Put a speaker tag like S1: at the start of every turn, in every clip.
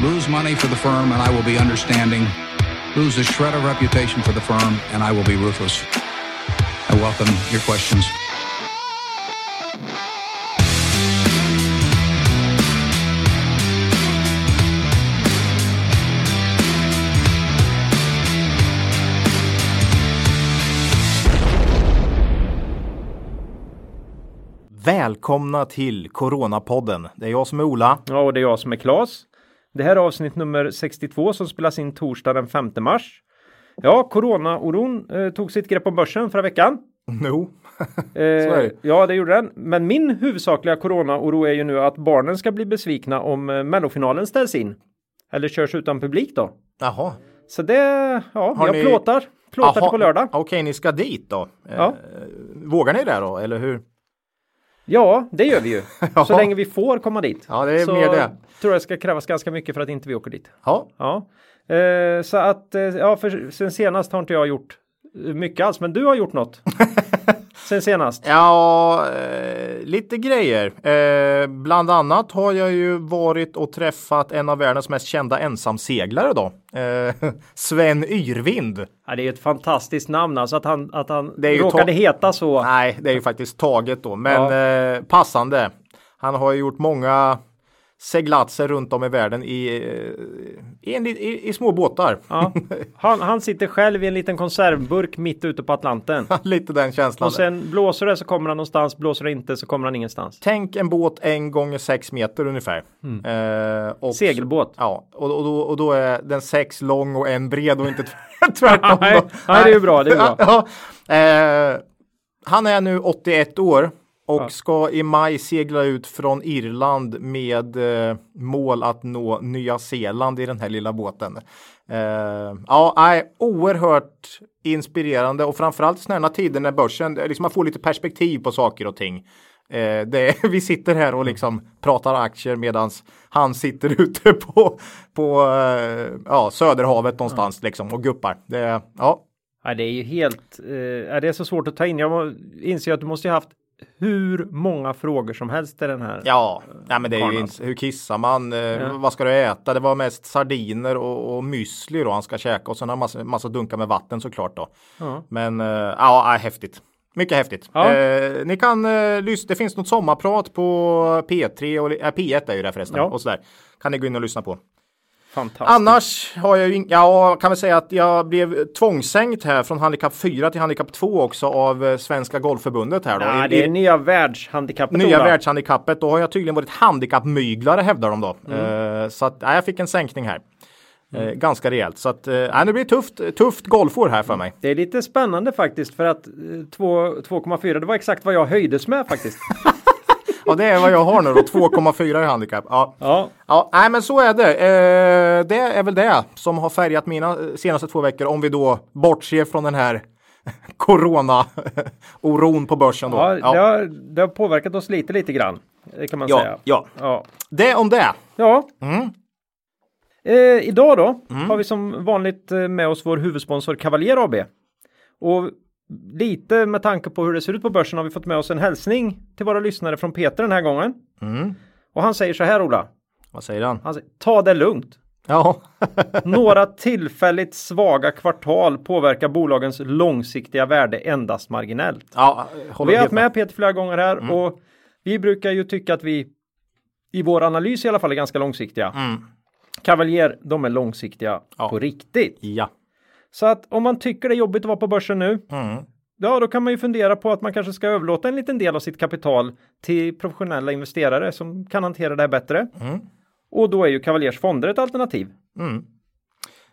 S1: lose money for the firm and I will be understanding, lose a shred of reputation for the firm and I will be ruthless. I welcome your questions.
S2: Välkomna till Coronapodden. Det är jag som är Ola.
S3: Ja, och det är jag som är Klas. Det här är avsnitt nummer 62 som spelas in torsdag den 5 mars. Ja, coronaoron eh, tog sitt grepp om börsen förra veckan.
S2: No.
S3: Eh. Ja, det gjorde den. Men min huvudsakliga coronaoro är ju nu att barnen ska bli besvikna om eh, mellofinalen ställs in. Eller körs utan publik då.
S2: Jaha.
S3: Så det, ja,
S2: Har
S3: jag
S2: ni-
S3: plåtar. Plåtar
S2: Jaha,
S3: på lördag.
S2: Okej, ni ska dit då. Eh,
S3: Ja.
S2: Vågar ni det då, eller hur?
S3: Ja, det gör vi ju.
S2: Ja.
S3: Så länge vi får komma dit.
S2: Ja, det är
S3: så
S2: mer det.
S3: tror jag ska krävas ganska mycket för att inte vi åker dit.
S2: Ja,
S3: Ja, eh, så att eh, ja, för sen senast har inte jag gjort mycket alls, men du har gjort något. sen senast.
S2: ja eh, lite grejer. Eh, bland annat har jag ju varit och träffat en av världens mest kända ensamseglare då. Eh, Sven Yrvind.
S3: Ja, det är ett fantastiskt namn alltså att han, att han
S2: Det är ju
S3: råkade hita så.
S2: Nej, det är ju faktiskt taget då, men eh, passande. Han har ju gjort många seglatser runt om i världen i, eh, i, en, i, i små båtar.
S3: Ja. Han, han sitter själv i en liten konservburk mitt ute på Atlanten.
S2: Lite den känslan.
S3: Och sen blåser det så kommer han någonstans, blåser det inte så kommer han ingenstans.
S2: Tänk en båt en gånger sex meter ungefär. Eh, och,
S3: Segelbåt.
S2: Ja, och, och, då, och då är den sex lång och en bred och inte tv- tvärtom.
S3: Nej, det är ju bra, det är bra.
S2: Ja, eh, han är nu 81 år och
S3: Ja.
S2: ska i maj segla ut från Irland med eh, mål att nå Nya Zeeland i den här lilla båten. Eh, ja, nej, oerhört inspirerande och framförallt sådana tider när börsen, liksom man får lite perspektiv på saker och ting. Eh, det, vi sitter här och liksom pratar aktier medan han sitter ute på, på eh, ja, Söderhavet någonstans liksom och guppar. Det, ja,
S3: Ja, det är ju helt, eh, ja, det är så svårt att ta in. Jag inser att du måste ju haft hur många frågor som helst till den här.
S2: Ja, nej, men det är ju inte, hur kissar man? Eh,
S3: Ja.
S2: Vad ska du äta? Det var mest sardiner och, och müsli då han ska käka och sen har massa, massa dunkar med vatten såklart då.
S3: Ja.
S2: Men eh, ja, äh, häftigt. Mycket häftigt.
S3: Ja.
S2: Eh, ni kan eh, lyssna, det finns något sommarprat på P3 och äh, P1 är ju det förresten och sådär. Kan ni gå in och lyssna på.
S3: Fantastiskt.
S2: Annars har jag ju, ja, kan väl säga att jag blev tvångssänkt här från handikapp 4 till handikapp 2 också av eh, Svenska Golfförbundet här då.
S3: Ja, det är nya världshandikappet.
S2: Nya
S3: Ola.
S2: världshandikappet, då har jag tydligen varit handikappmyglare hävdar de då.
S3: Mm.
S2: Eh, så att, ja, jag fick en sänkning här. Eh, ganska rejält. Så att, eh, det blir tufft, tufft golfår här för mig.
S3: Det är lite spännande faktiskt för att eh, två- 2,4 det var exakt vad jag höjdes med faktiskt.
S2: Ja, det är vad jag har nu då, 2,4 i handikapp. Ja.
S3: ja,
S2: Ja, nej men så är det. Eh, det är väl det som har färgat mina senaste två veckor om vi då bortser från den här corona-oron på börsen då.
S3: ja,
S2: Ja,
S3: Det, har, det har påverkat oss lite lite grann. Det kan man
S2: ja,
S3: säga.
S2: ja.
S3: Ja.
S2: Det om det.
S3: ja.
S2: Mm.
S3: Eh, idag då har vi som vanligt eh, med oss vår huvudsponsor Cavalier AB. Och lite med tanke på hur det ser ut på börsen har vi fått med oss en hälsning till våra lyssnare från Peter den här gången.
S2: Mm.
S3: Och han säger så här Ola.
S2: Vad säger han?
S3: Han säger, ta det lugnt.
S2: Ja,
S3: Några tillfälligt svaga kvartal påverkar bolagens långsiktiga värde endast marginellt.
S2: ja
S3: Vi har haft med Peter flera gånger här och vi brukar ju tycka att vi i vår analys i alla fall är ganska långsiktiga.
S2: Mm.
S3: Cavalier, de är långsiktiga
S2: Ja.
S3: på riktigt.
S2: Ja.
S3: Så att om man tycker det är jobbigt att vara på börsen nu,
S2: Mm.
S3: ja då kan man ju fundera på att man kanske ska överlåta en liten del av sitt kapital till professionella investerare som kan hantera det här bättre.
S2: Mm.
S3: Och då är ju Cavaliers fonder ett alternativ.
S2: Mm.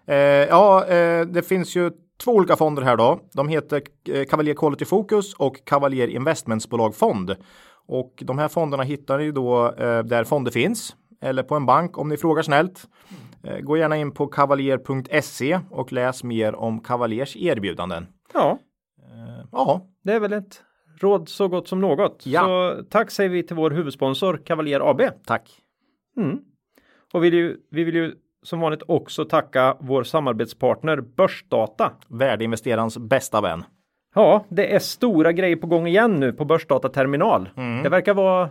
S2: Eh, ja, eh, det finns ju två olika fonder här då. De heter eh, Cavalier Quality Focus och Cavalier Investmentsbolag Fond. Och de här fonderna hittar ni då eh, där fonder finns eller på en bank om ni frågar snällt. Eh, gå gärna in på cavalier.se och läs mer om Cavaliers erbjudanden.
S3: Ja,
S2: Eh, ja,
S3: det är väl ett råd så gott som något.
S2: Ja.
S3: Så tack säger vi till vår huvudsponsor Cavalier AB.
S2: tack.
S3: Mm. Och vi vill, ju, vi vill ju som vanligt också tacka vår samarbetspartner Börsdata.
S2: Värdeinvesterarens bästa vän.
S3: Ja, det är stora grejer på gång igen nu på Börsdata terminal.
S2: Mm.
S3: Det verkar vara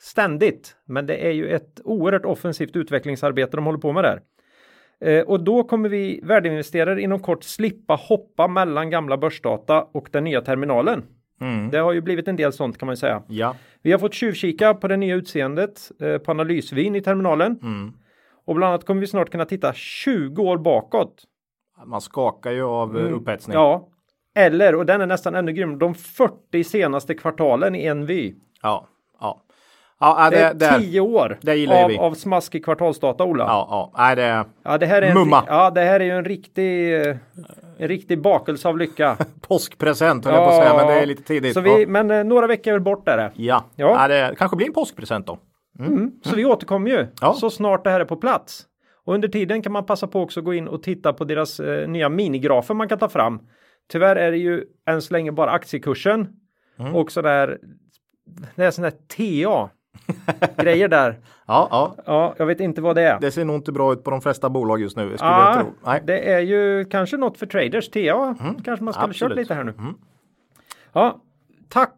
S3: ständigt. Men det är ju ett oerhört offensivt utvecklingsarbete de håller på med där. Eh, och då kommer vi värdeinvesterare inom kort slippa hoppa mellan gamla börsdata och den nya terminalen.
S2: Mm.
S3: Det har ju blivit en del sånt kan man ju säga.
S2: Ja.
S3: Vi har fått tjuvkika på det nya utseendet eh, på analysvin i terminalen.
S2: Mm.
S3: Och bland annat kommer vi snart kunna titta 20 år bakåt.
S2: Man skakar ju av mm. upphetsning.
S3: Ja. Eller, och den är nästan ännu grym, de 40 senaste kvartalen i en vy.
S2: Ja, ja. Ja,
S3: det, det är 10 år
S2: det
S3: av,
S2: vi.
S3: av smaskig kvartalsdata, Ola.
S2: Ja, ja. Nej, det,
S3: ja, det här är en,
S2: mumma.
S3: Ja, det här är ju en riktig, en riktig bakelse av lycka.
S2: Påskpresent höll jag på att säga, men det är lite tidigt.
S3: Så vi, Men eh, några veckor bort är det.
S2: Ja,
S3: Ja.
S2: ja. det kanske blir en påskpresent då.
S3: Mm. Så vi återkommer ju
S2: Ja.
S3: så snart det här är på plats. Och under tiden kan man passa på också att gå in och titta på deras eh, nya minigrafer man kan ta fram. Tyvärr är det ju än så länge bara aktiekursen
S2: Mm.
S3: och sådär. Det är sådana här TA grejer där.
S2: Ja, ja.
S3: Ja, jag vet inte vad det är.
S2: Det ser nog inte bra ut på de flesta bolag just nu. Skulle
S3: Ja,
S2: tro. Nej.
S3: det är ju kanske något för traders. TA kanske man skulle ha kört
S2: absolut.
S3: lite här nu.
S2: Mm.
S3: Ja, tack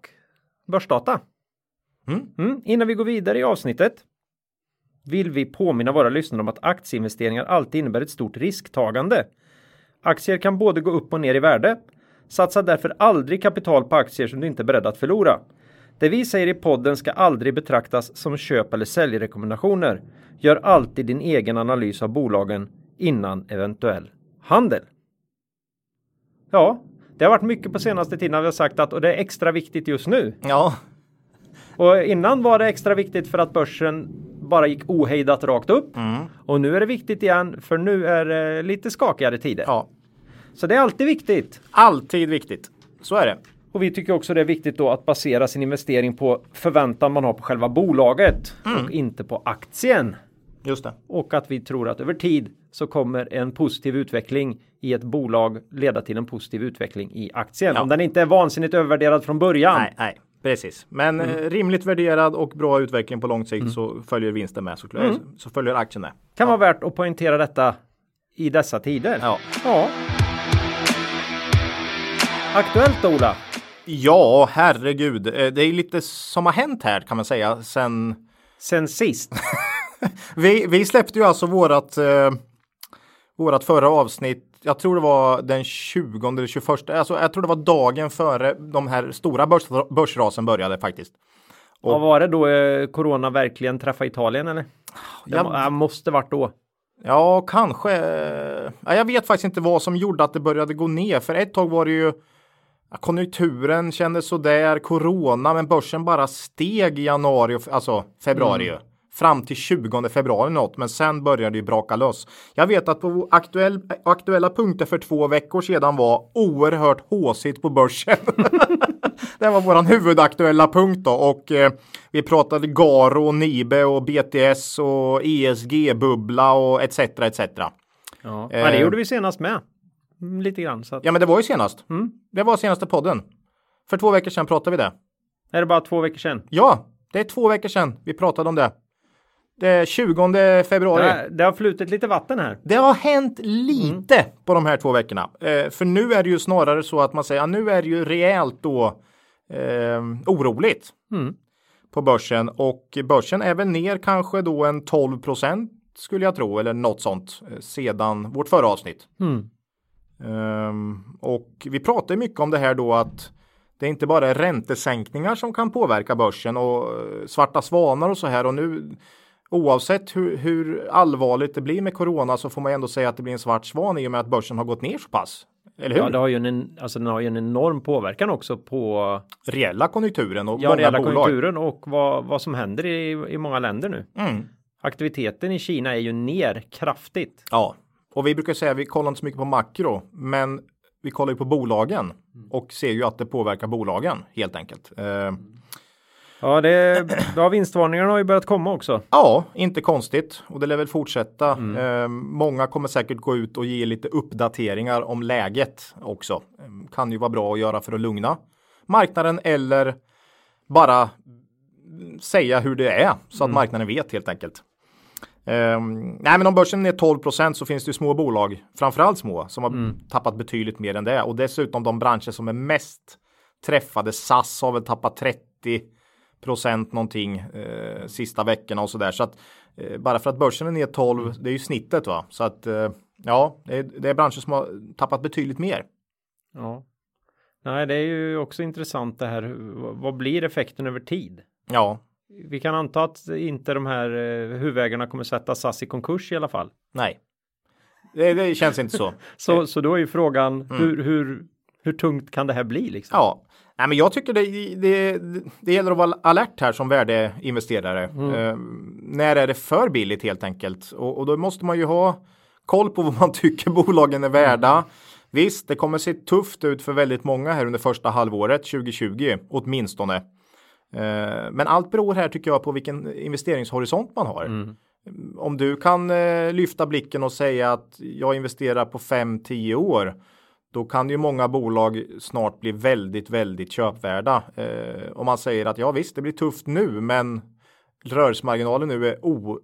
S3: Börsdata.
S2: Mm.
S3: Mm, innan vi går vidare i avsnittet vill vi påminna våra lyssnare om att aktieinvesteringar alltid innebär ett stort risktagande. Aktier kan både gå upp och ner i värde. Satsa därför aldrig kapital på aktier som du inte är beredd att förlora. Det vi säger i podden ska aldrig betraktas som köp eller säljrekommendationer. Gör alltid din egen analys av bolagen innan eventuell handel. Ja, det har varit mycket på senaste tiden vi har sagt att och det är extra viktigt just nu.
S2: Ja,
S3: Och innan var det extra viktigt för att börsen bara gick ohejdat rakt upp. Och nu är det viktigt igen för nu är det lite skakigare tider.
S2: ja.
S3: Så det är alltid viktigt.
S2: Alltid viktigt. Så är det.
S3: Och vi tycker också det är viktigt då att basera sin investering på förväntan man har på själva bolaget och inte på aktien.
S2: Just det.
S3: Och att vi tror att över tid så kommer en positiv utveckling i ett bolag leda till en positiv utveckling i aktien.
S2: Ja.
S3: Om den inte är vansinnigt övervärderad från början.
S2: Nej, nej, precis. Men
S3: Mm.
S2: eh, rimligt värderad och bra utveckling på lång sikt så följer vinsten med såklart.
S3: Mm.
S2: Så följer aktien med.
S3: Kan vara värt att poängtera detta i dessa tider.
S2: Ja.
S3: ja. Aktuellt Ola.
S2: Ja, herregud. Eh, Det är lite som har hänt här kan man säga sen
S3: Sen sist.
S2: Vi, vi släppte ju alltså vårat, eh, vårat förra avsnitt. Jag tror det var den 20 eller 21. Alltså, jag tror det var dagen före de här stora börs, börsrasen började faktiskt. Och-
S3: Vad var det då eh, corona verkligen träffade Italien eller? Det
S2: Jag-
S3: äh, måste varit då.
S2: Ja, kanske. Ja, jag vet faktiskt inte vad som gjorde att det började gå ner. För ett tag var det ju ja, konjunkturen kändes sådär, corona, men börsen bara steg i januari, och, alltså februari ju. Fram till 20 februari något, men sen började det ju braka lös. Jag vet att på aktuell, aktuella punkter för två veckor sedan var oerhört håsigt på börsen. det var våran huvudaktuella punkt då och eh, vi pratade Garo, Nibe och BTS och ESG-bubbla och etc. etc.
S3: Ja.
S2: Eh.
S3: det gjorde vi senast med. Mm, lite grann. Så att,
S2: Ja, men det var ju senast.
S3: Mm.
S2: Det var senaste podden. För två veckor sedan pratade vi det.
S3: Är det bara två veckor sedan?
S2: Ja, det är två veckor sedan vi pratade om det. Det är 20 februari.
S3: Det, det har flutit lite vatten här.
S2: Det har hänt lite på de här två veckorna. Eh, för nu är det ju snarare så att man säger att nu är det ju rejält då eh, oroligt
S3: Mm.
S2: på börsen och börsen är väl ner kanske då en 12 procent skulle jag tro eller något sånt eh, sedan vårt förra avsnitt.
S3: Mm.
S2: Ehm, och vi pratar mycket om det här då att det är inte bara räntesänkningar som kan påverka börsen och eh, svarta svanar och så här och nu oavsett hur, hur allvarligt det blir med corona så får man ändå säga att det blir en svart svan i och med att börsen har gått ner så pass. Eller hur?
S3: Ja, det har ju en, alltså, den har ju en enorm påverkan också på
S2: Reella konjunkturen och
S3: ja,
S2: många
S3: reella
S2: bolag.
S3: konjunkturen och vad, vad som händer i, i många länder nu.
S2: Mm.
S3: Aktiviteten i Kina är ju ner kraftigt.
S2: Ja, och vi brukar säga att vi kollar inte så mycket på makro, men vi kollar ju på bolagen och ser ju att det påverkar bolagen helt enkelt. Ehm,
S3: Ja, det, ja vinstvarningarna har ju börjat komma också.
S2: Ja, inte konstigt och det lär väl fortsätta.
S3: Mm.
S2: Eh, många kommer säkert gå ut och ge lite uppdateringar om läget också. Eh, kan ju vara bra att göra för att lugna marknaden eller bara säga hur det är så
S3: Mm.
S2: att marknaden vet helt enkelt. Eh, nej, men om börsen är 12% så finns det ju små bolag, framförallt små, som har
S3: Mm.
S2: tappat betydligt mer än det och dessutom de branscher som är mest träffade. SAS har väl tappat 30 procent någonting eh, sista veckorna och så där. Så att eh, bara för att börsen är ner 12, det är ju snittet va. Så att eh, ja, det är, det är branscher som har tappat betydligt mer.
S3: Ja. Nej, det är ju också intressant det här. Vad blir effekten över tid?
S2: Ja,
S3: Vi kan anta att inte de här eh, huvudägarna kommer sätta SAS i konkurs i alla fall.
S2: nej. Det, det känns inte så.
S3: Så, så då är ju frågan hur, hur, hur tungt kan det här bli liksom?
S2: Ja, Nej, men jag tycker det, det, det gäller att vara alert här som värdeinvesterare. Eh, när är det för billigt helt enkelt? Och, och då måste man ju ha koll på vad man tycker bolagen är värda. Visst, det kommer se tufft ut för väldigt många här under första halvåret 2020 åtminstone. Eh, men allt beror här tycker jag på vilken investeringshorisont man har. Om du kan eh, lyfta blicken och säga att jag investerar på 5-10 år då kan ju många bolag snart bli väldigt, väldigt köpvärda. Eh, om man säger att ja visst, det blir tufft nu, men rörelsemarginalen nu är o,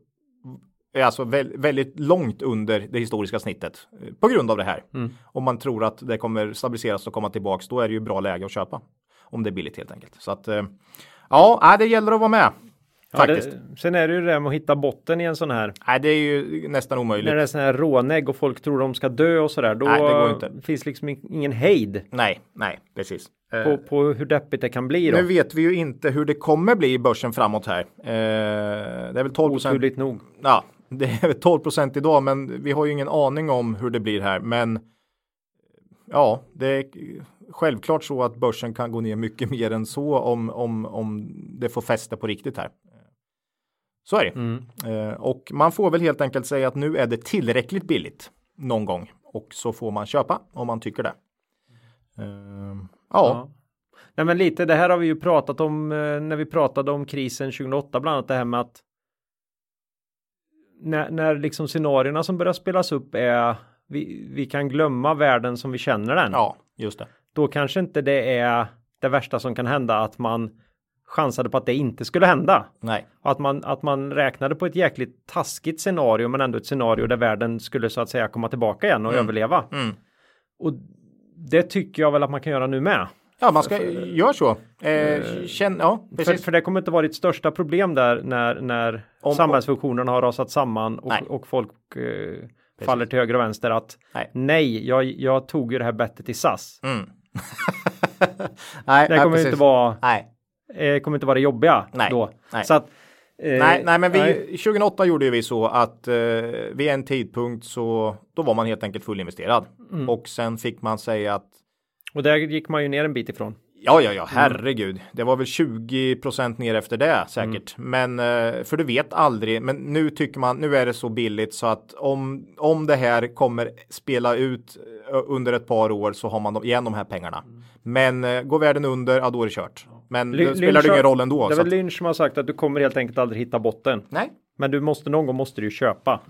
S2: är alltså vä väldigt långt under det historiska snittet eh, på grund av det här. Om man tror att det kommer stabiliseras och komma tillbaks, då är det ju bra läge att köpa om det är billigt helt enkelt. Så att eh, ja, det gäller att vara med.
S3: Ja, det, sen är det ju det med att hitta botten i en sån här.
S2: Nej, det är ju nästan omöjligt.
S3: När det är sån här rånägg och folk tror de ska dö och sådär. Då
S2: Nej, det går inte.
S3: finns liksom in- ingen hejd
S2: Nej, nej, precis. Eh,
S3: på, på hur deppigt det kan bli då.
S2: Nu vet vi ju inte hur det kommer bli i börsen framåt här. Eh, det är väl 12 procent.
S3: Nog.
S2: Ja, det är väl 12 procent idag, men vi har ju ingen aning om hur det blir här. Men ja, det självklart så att börsen kan gå ner mycket mer än så om, om, om det får fäste på riktigt här. Så är det.
S3: Mm.
S2: Eh, och man får väl helt enkelt säga att nu är det tillräckligt billigt någon gång och så får man köpa om man tycker det. Eh, ja.
S3: Ja. Nej men lite det här har vi ju pratat om eh, när vi pratade om krisen 2008 bland annat det här med att när, när liksom scenarierna som börjar spelas upp är vi, vi kan glömma världen som vi känner den.
S2: ja, just det.
S3: Då kanske inte det är det värsta som kan hända att man chansade på att det inte skulle hända.
S2: Nej,
S3: Och att man, att man räknade på ett jäkligt taskigt scenario men ändå ett scenario där världen skulle så att säga komma tillbaka igen och överleva.
S2: Mm.
S3: Och det tycker jag väl att man kan göra nu med.
S2: ja, man ska göra så. Eh, känn, ja,
S3: För, för det kommer inte vara ditt största problem där när, när
S2: Om-
S3: samhällsfunktionerna har rasat samman och, och folk eh, faller till höger och vänster att
S2: Nej.
S3: nej, jag, jag tog ju det här bettet i SAS.
S2: Mm. nej,
S3: Det
S2: nej,
S3: kommer
S2: precis.
S3: inte vara,
S2: Nej,
S3: eh, kommer inte vara det jobbiga
S2: Nej.
S3: då.
S2: Nej.
S3: Så att, eh,
S2: nej, nej, men vi,
S3: nej.
S2: 2008 gjorde vi så att eh, vid en tidpunkt så då var man helt enkelt fullinvesterad
S3: Mm.
S2: och sen fick man säga att
S3: Och där gick man ju ner en bit ifrån.
S2: Ja, ja, ja, herregud. Det var väl 20% ner efter det säkert. Men eh, för du vet aldrig. Men nu tycker man nu är det så billigt så att om om det här kommer spela ut eh, under ett par år så har man igen de här pengarna. Men eh, går världen under, ja då är det kört. Men
S3: Lyn-
S2: det spelar det
S3: Lynch
S2: ingen roll ändå.
S3: Det är väl Lynch som har sagt att du kommer helt enkelt aldrig hitta botten.
S2: nej.
S3: Men du måste någon gång måste du ju köpa.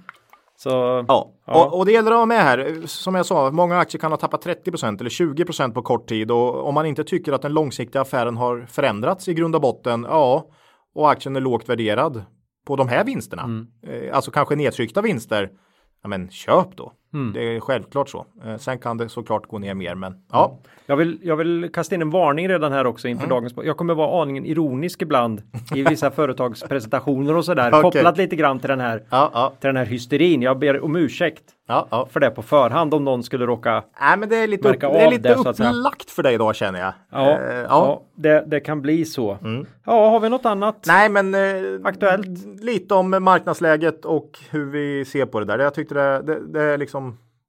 S3: Så
S2: Ja,
S3: Ja.
S2: Och, och det gäller att ha med här. Som jag sa, många aktier kan ha tappat 30% eller 20% på kort tid och om man inte tycker att den långsiktiga affären har förändrats i grund och botten, ja, och aktien är lågt värderad på de här vinsterna, eh, alltså kanske nedtryckta vinster, ja men köp då. Det är självklart så. Eh, sen kan det såklart gå ner mer, men ja,
S3: Jag vill, jag vill kasta in en varning redan här också
S2: Mm.
S3: inför dagens. Jag kommer vara aningen ironisk ibland i vissa företagspresentationer och sådär.
S2: Okej.
S3: Kopplat lite grann till den här,
S2: ja, ja,
S3: till den här hysterin. Jag ber om ursäkt
S2: ja.
S3: för det på förhand om någon skulle råka.
S2: Nej, men det är lite, upp, det är lite
S3: det,
S2: upplagt för dig idag känner jag.
S3: Ja,
S2: Eh,
S3: ja. det, det kan bli så.
S2: Mm.
S3: Ja, har vi något annat?
S2: Nej, men eh,
S3: Aktuellt.
S2: Lite om marknadsläget och hur vi ser på det där. Jag tyckte det, det, det är liksom,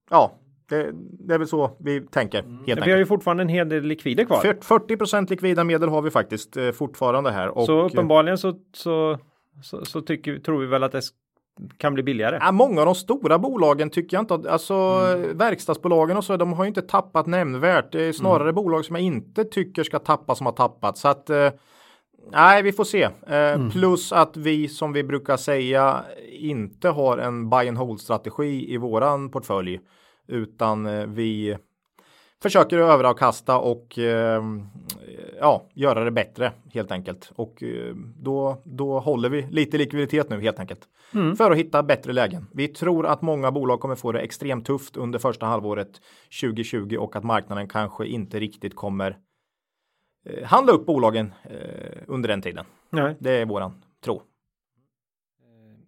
S2: ja, det, det är väl så vi tänker helt
S3: Vi har ju fortfarande en hel del likvider kvar.
S2: 40% likvida medel har vi faktiskt eh, fortfarande här. Och,
S3: så uppenbarligen så, så, så, så tycker, tror vi väl att det kan bli billigare.
S2: Ja, många av de stora bolagen tycker jag inte att, alltså
S3: Mm.
S2: verkstadsbolagen och så, de har ju inte tappat nämnvärt. Det är snarare
S3: Mm.
S2: bolag som jag inte tycker ska tappa som har tappat. Så att, eh, nej, vi får se. Eh,
S3: Mm.
S2: Plus att vi, som vi brukar säga, inte har en buy and hold strategi i våran portfölj, utan eh, vi försöker överavkasta och eh, ja, göra det bättre helt enkelt. Och eh, då, då håller vi lite likviditet nu helt enkelt. För att hitta bättre lägen. Vi tror att många bolag kommer få det extremt tufft under första halvåret 2020 och att marknaden kanske inte riktigt kommer eh, handla upp bolagen eh, under den tiden.
S3: Nej.
S2: Det är våran tro.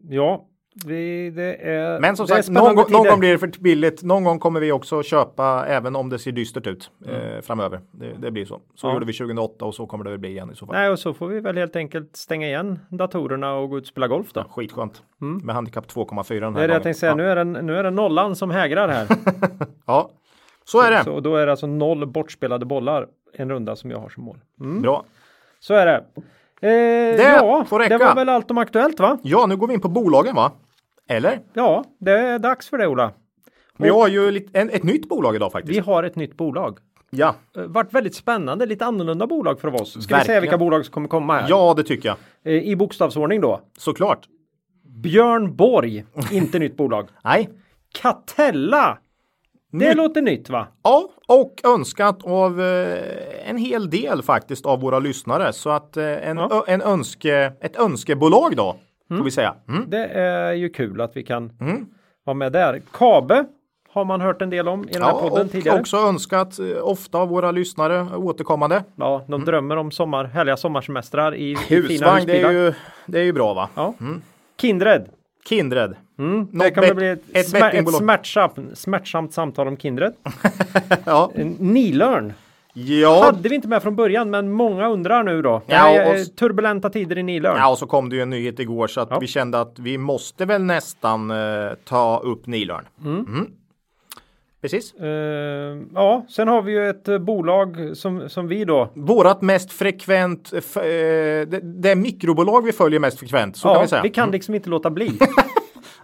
S3: Ja, vi, det är
S2: Men som sagt, någon, någon gång blir det för billigt. Någon gång kommer vi också köpa även om det ser dystert ut eh, framöver. Det, det blir så. Så
S3: Mm. Ja.
S2: gjorde vi 2008 och så kommer det väl bli igen i så fall.
S3: Nej, och så får vi väl helt enkelt stänga igen datorerna och gå ut och spela golf då.
S2: Skitskönt. Med handikapp 2,4 den här
S3: Mm. Det är det jag tänkte säga. Nu, är det, nu är det nollan som hägrar här.
S2: Ja, så är det.
S3: så då är det alltså noll bortspelade bollar en runda som jag har som mål. Mm.
S2: Bra.
S3: Så är det. Eh, ja,
S2: får räcka.
S3: det var väl allt om Aktuellt va?
S2: Ja, nu går vi in på bolagen va? Eller?
S3: Ja, det är dags för det Ola.
S2: Vi har ju lite, en, ett nytt bolag idag faktiskt.
S3: Vi har ett nytt bolag.
S2: Ja,
S3: Eh, Vart väldigt spännande, lite annorlunda bolag för oss. Ska vi säga
S2: Verkligen.
S3: vilka bolag som kommer komma här?
S2: ja det tycker jag.
S3: Eh, I bokstavsordning då.
S2: Såklart.
S3: Björn Borg, inte nytt bolag.
S2: Nej.
S3: Catella! Det
S2: Nytt-
S3: låter nytt va?
S2: Ja, och önskat av eh, en hel del faktiskt av våra lyssnare. Så att eh, en,
S3: Ja.
S2: ö, en önske, ett önskebolag då, får vi säga. Mm.
S3: Det är ju kul att vi kan vara med där. Kabe har man hört en del om i den här
S2: Ja,
S3: podden
S2: och
S3: tidigare.
S2: också önskat eh, ofta av våra lyssnare återkommande.
S3: Ja, de drömmer om sommar, härliga sommarsemestrar i, i fina
S2: Husvagn, det
S3: husbilar.
S2: är, ju, det är ju bra va?
S3: Ja. Kindred.
S2: Kindred.
S3: Mm. Det
S2: bet-
S3: bli ett,
S2: ett
S3: smär, ett smärtsamt, smärtsamt samtal om Kindred.
S2: Ja.
S3: Nilörn
S2: Ja.
S3: hade vi inte med från början, men många undrar nu då.
S2: Ja,
S3: är
S2: och-
S3: eh, turbulenta tider i Nilörn.
S2: ja, och så kom det ju en nyhet igår så att
S3: Ja.
S2: vi kände att vi måste väl nästan eh, ta upp Nilörn. Mm. Precis.
S3: Eh, ja, sen har vi ju ett eh, bolag som, som vi då.
S2: Vårat mest frekvent, eh, det, det mikrobolag vi följer mest frekvent, så kan vi säga.
S3: vi kan liksom inte låta bli.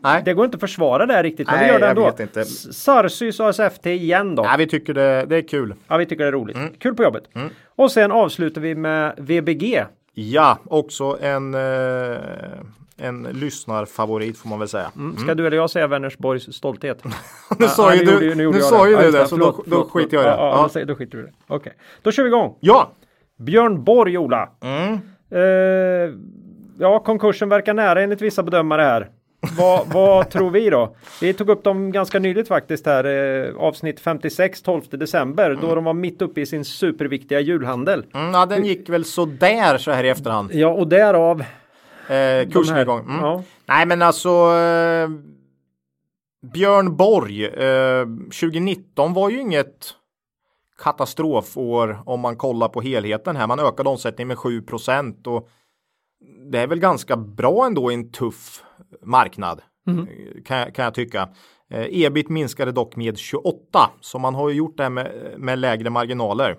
S2: Nej.
S3: Det går inte att försvara det här riktigt, men
S2: Nej,
S3: vi gör det ändå.
S2: vet inte.
S3: Sarsys ASFT igen då.
S2: Nej, vi tycker det, det är kul.
S3: Ja, vi tycker det är roligt.
S2: Mm.
S3: Kul på jobbet. Och sen avslutar vi med VBG.
S2: Ja, också en, eh, en lyssnarfavorit får man väl säga.
S3: Mm. Ska du eller jag säga Vänersborgs stolthet?
S2: Nu sa ju du, nu sa ju det, så då, skiter jag i det.
S3: Ja, ja. Då, skiter du i det. Okej, då kör vi igång.
S2: Ja,
S3: Björn Borg, Ola.
S2: Mm.
S3: Eh, ja, konkursen verkar nära enligt vissa bedömare här. Vad, vad tror vi då? Vi tog upp dem ganska nyligt faktiskt här. Eh, avsnitt 56, 12 december, då de var mitt uppe i sin superviktiga julhandel.
S2: mm, ja den gick väl så där så här i efterhand.
S3: Ja, och därav
S2: Eh, igång. Mm.
S3: ja.
S2: Nej, men alltså. Eh, Björn Borg. Eh, 2019 var ju inget katastrofår om man kollar på helheten här. Man ökade omsättningen med 7 och det är väl ganska bra ändå i en tuff marknad eh, kan, jag- kan jag tycka. Eh, ebit minskade dock med 28 så man har ju gjort det med, med lägre marginaler.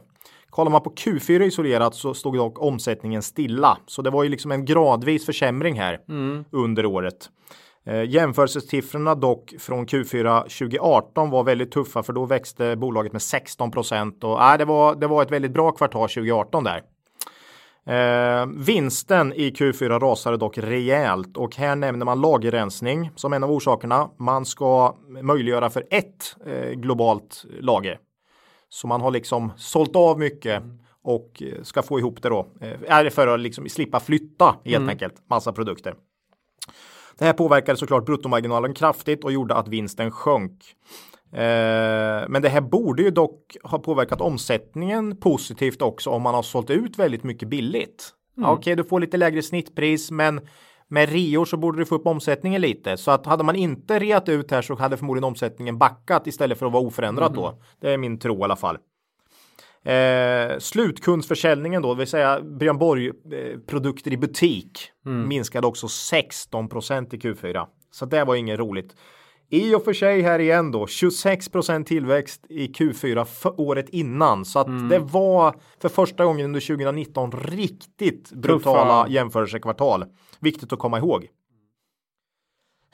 S2: Kollar man på Q4 isolerat så stod dock omsättningen stilla. Så det var ju liksom en gradvis försämring här under året. Eh, jämförelsesiffrorna dock från Q4 2018 var väldigt tuffa för då växte bolaget med 16 procent och äh, det, var, det var ett väldigt bra kvartal 2018 där. Eh, vinsten i Q4 rasade dock rejält och här nämner man lagerrensning som en av orsakerna. Man ska möjliggöra för ett eh, globalt lager. Så man har liksom sålt av mycket och eh, ska få ihop det då. Eh, är det för att liksom slippa flytta helt enkelt massa produkter. Det här påverkade såklart bruttomarginalen kraftigt och gjorde att vinsten sjönk. Eh, men det här borde ju dock ha påverkat omsättningen positivt också om man har sålt ut väldigt mycket billigt. Ja, Okej, du får lite lägre snittpris, men med reor så borde du få upp omsättningen lite. Så att hade man inte reat ut här så hade förmodligen omsättningen backat istället för att vara oförändrat då. Det är min tro i alla fall. Eh, slutkundsförsäljningen då, det vill säga Björn Borg eh, produkter i butik minskade också 16% i Q4. Så det var inget roligt. I och för sig här igen då 26% tillväxt i Q4 för året innan. Så att det var för första gången under 2019 riktigt brutala jämförelsekvartal. Viktigt att komma ihåg.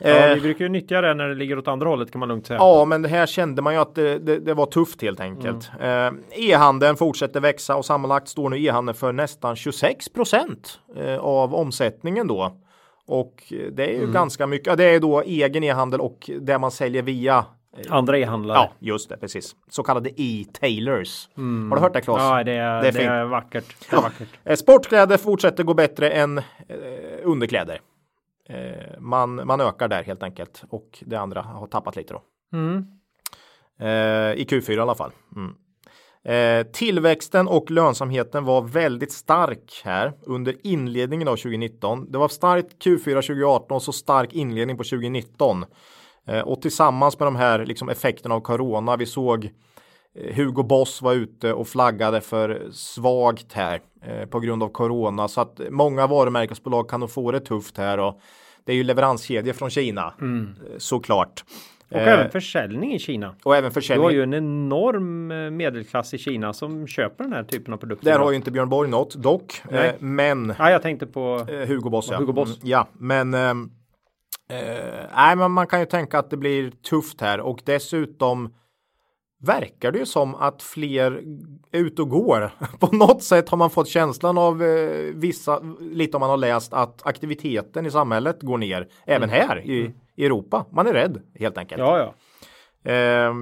S3: Ja,
S2: Eh,
S3: vi brukar ju nyttja det när det ligger åt andra hållet kan man lugnt säga.
S2: Ja, men det här kände man ju att det, det, det var tufft helt enkelt. Eh, E-handeln fortsätter växa och sammanlagt står nu e-handeln för nästan 26 procent eh, av omsättningen då. Och eh, det är ju ganska mycket. Ja, det är då egen e-handel och det man säljer via.
S3: Andra e-handlare.
S2: Ja, just det, precis. Så kallade e-tailers. Har du hört det Claes?
S3: Ja, det är,
S2: Det är
S3: det är vackert. Är vackert.
S2: Eh, Sportkläder fortsätter gå bättre än eh, underkläder. Eh, man, man ökar där helt enkelt och det andra har tappat lite då.
S3: Mm.
S2: Eh, I Q4 i alla fall. Mm. Eh, tillväxten och lönsamheten var väldigt stark här under inledningen av 2019. Det var starkt Q4 2018 och så stark inledning på 2019. Eh, och tillsammans med de här liksom, effekterna av corona, vi såg eh, Hugo Boss var ute och flaggade för svagt här eh, på grund av corona så att många varumärkesbolag kan nog få det tufft här och det är ju leveranskedjor från Kina mm. såklart.
S3: Och eh, även försäljning i Kina.
S2: Och även försäljning.
S3: Du har ju en enorm eh, medelklass i Kina som köper den här typen av produkter.
S2: Där har ju inte Björn Borg något dock. Eh, men.
S3: Ja, jag tänkte på
S2: eh, Hugo Boss. Ja,
S3: Hugo Boss. Mm,
S2: ja men. Ehm, eh, nej, men man kan ju tänka att det blir tufft här och dessutom verkar det ju som att fler är ute och går. På något sätt har man fått känslan av eh, vissa, lite om man har läst att aktiviteten i samhället går ner. Även mm. här i, i, Europa. Man är rädd helt enkelt.
S3: Ja, ja.
S2: Eh,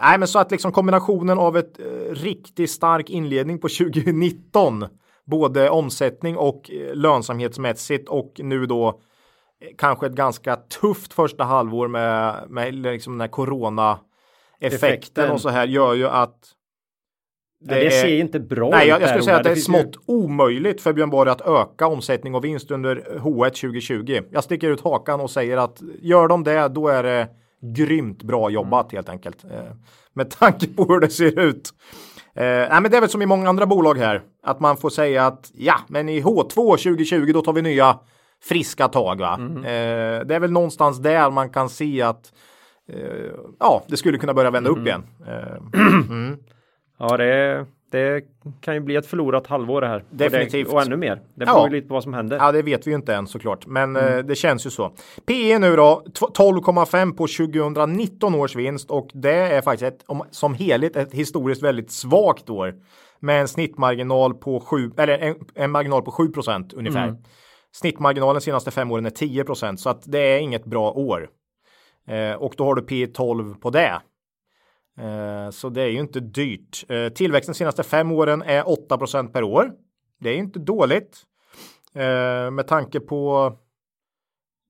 S2: nej, men så att liksom kombinationen av ett eh, riktigt stark inledning på 2019, både omsättning och eh, lönsamhetsmässigt och nu då eh, kanske ett ganska tufft första halvår med, med liksom den här corona effekten, effekten och så här gör ju att
S3: det, ja, det ser inte bra
S2: ut. Nej, jag, jag skulle säga att det, är smått ju... omöjligt för Björn Borg att öka omsättning och vinst under H1 2020. Jag sticker ut hakan och säger att gör de det, då är det grymt bra jobbat mm. helt enkelt. Eh, med tanke på hur det ser ut. Eh, nej, men det är väl som i många andra bolag här, att man får säga att ja, men i H2 2020 då tar vi nya friska tag. Va? Mm. Eh, det är väl någonstans där man kan se att ja, det skulle kunna börja vända mm. upp igen. Eh,
S3: mm. Ja, det, det kan ju bli ett förlorat halvår det här.
S2: Definitivt.
S3: Och, det, och ännu mer. Det beror ja. lite på vad som händer.
S2: Ja, det vet vi ju inte än såklart. Men mm. eh, det känns ju så. PE nu då 12,5 på 2019 års vinst och det är faktiskt ett, om, som helhet ett historiskt väldigt svagt år. Med en snittmarginal på 7 eller en, en marginal på 7% ungefär. Mm. Snittmarginalen de senaste fem åren är 10% så att det är inget bra år. Eh, och då har du P 12 på det. Eh, så det är ju inte dyrt. Eh, tillväxten de senaste fem åren är 8% per år. Det är inte dåligt. Med tanke på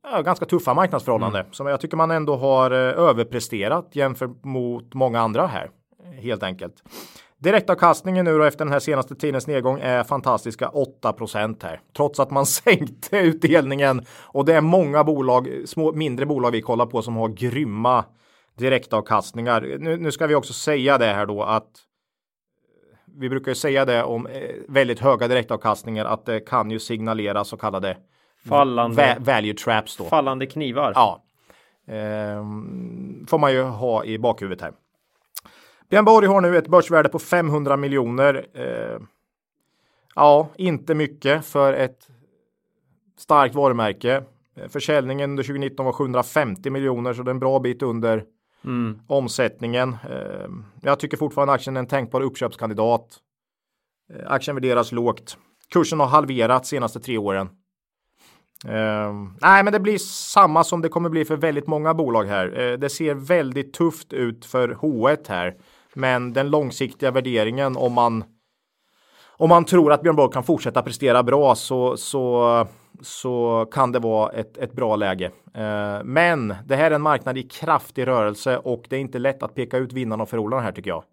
S2: ja, ganska tuffa marknadsförhållanden mm. som jag tycker man ändå har överpresterat jämfört mot många andra här. Helt enkelt. Direktavkastningen nu då efter den här senaste tidens nedgång är fantastiska 8 här. Trots att man sänkte utdelningen och det är många bolag, små mindre bolag vi kollar på som har grymma direktavkastningar. Nu, nu ska vi också säga det här då att vi brukar ju säga det om eh, väldigt höga direktavkastningar att det kan ju signalera så kallade
S3: fallande,
S2: value traps då.
S3: Fallande knivar.
S2: Ja. Ehm, får man ju ha i bakhuvudet här. Björn Borg har nu ett börsvärde på 500 miljoner. Eh, ja, inte mycket för ett starkt varumärke. Eh, försäljningen under 2019 var 750 miljoner så det är en bra bit under mm. omsättningen. Eh, jag tycker fortfarande aktien är en tänkbar uppköpskandidat. Eh, aktien värderas lågt. Kursen har halverats senaste tre åren. Uh, nej, men det blir samma som det kommer bli för väldigt många bolag här. Uh, det ser väldigt tufft ut för H1 här. Men den långsiktiga värderingen om man om man tror att Björn Borg kan fortsätta prestera bra så, så, så kan det vara ett, ett bra läge. Eh, men det här är en marknad i kraftig rörelse och det är inte lätt att peka ut vinnarna och förlorarna här tycker jag.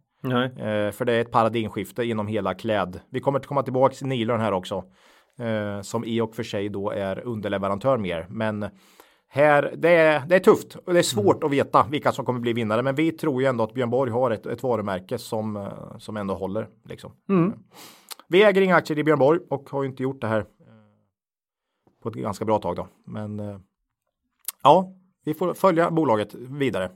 S2: Eh, för det är ett paradigmskifte inom hela kläd. Vi kommer att komma tillbaka till Nilörn här också. Eh, som i och för sig då är underleverantör mer. Men här, det är, det är tufft och det är svårt mm. att veta vilka som kommer bli vinnare. Men vi tror ju ändå att Björn Borg har ett, ett varumärke som, eh, som ändå håller. Liksom. Mm. Vi äger inga aktier i Björn Borg och har ju inte gjort det här eh, på ett ganska bra tag då. Men eh, ja, vi får följa bolaget vidare.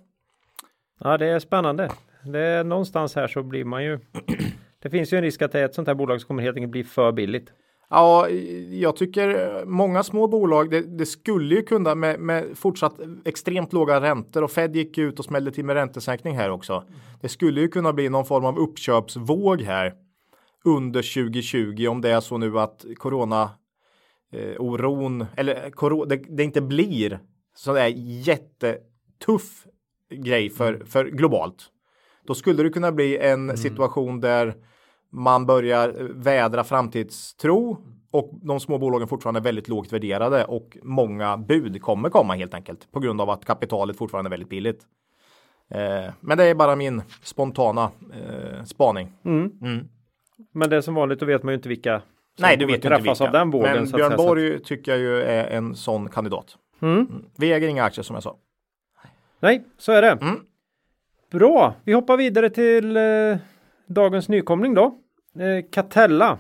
S3: Ja, det är spännande. Det är någonstans här så blir man ju. Det finns ju en risk att det är ett sånt här bolag som kommer helt enkelt bli för billigt.
S2: Ja, jag tycker många små bolag, det, det skulle ju kunna med, med, fortsatt extremt låga räntor och Fed gick ut och smällde till med räntesänkning här också. Det skulle ju kunna bli någon form av uppköpsvåg här under 2020 om det är så nu att corona eh, oron eller corona, det, det, inte blir så där jättetuff grej för, för globalt. Då skulle det kunna bli en mm. situation där man börjar vädra framtidstro och de små bolagen fortfarande är väldigt lågt värderade och många bud kommer komma helt enkelt på grund av att kapitalet fortfarande är väldigt billigt. Eh, men det är bara min spontana eh, spaning.
S3: Men det är som vanligt, då vet man ju inte vilka som
S2: Nej, du vet ju inte
S3: träffas
S2: vilka.
S3: av den vågen.
S2: Men Björn
S3: så att-
S2: Borg tycker jag ju är en sån kandidat. Mm. Vi äger inga aktier som jag sa.
S3: Nej, så är det.
S2: Mm.
S3: Bra, vi hoppar vidare till eh, dagens nykomling då. Eh, Catella.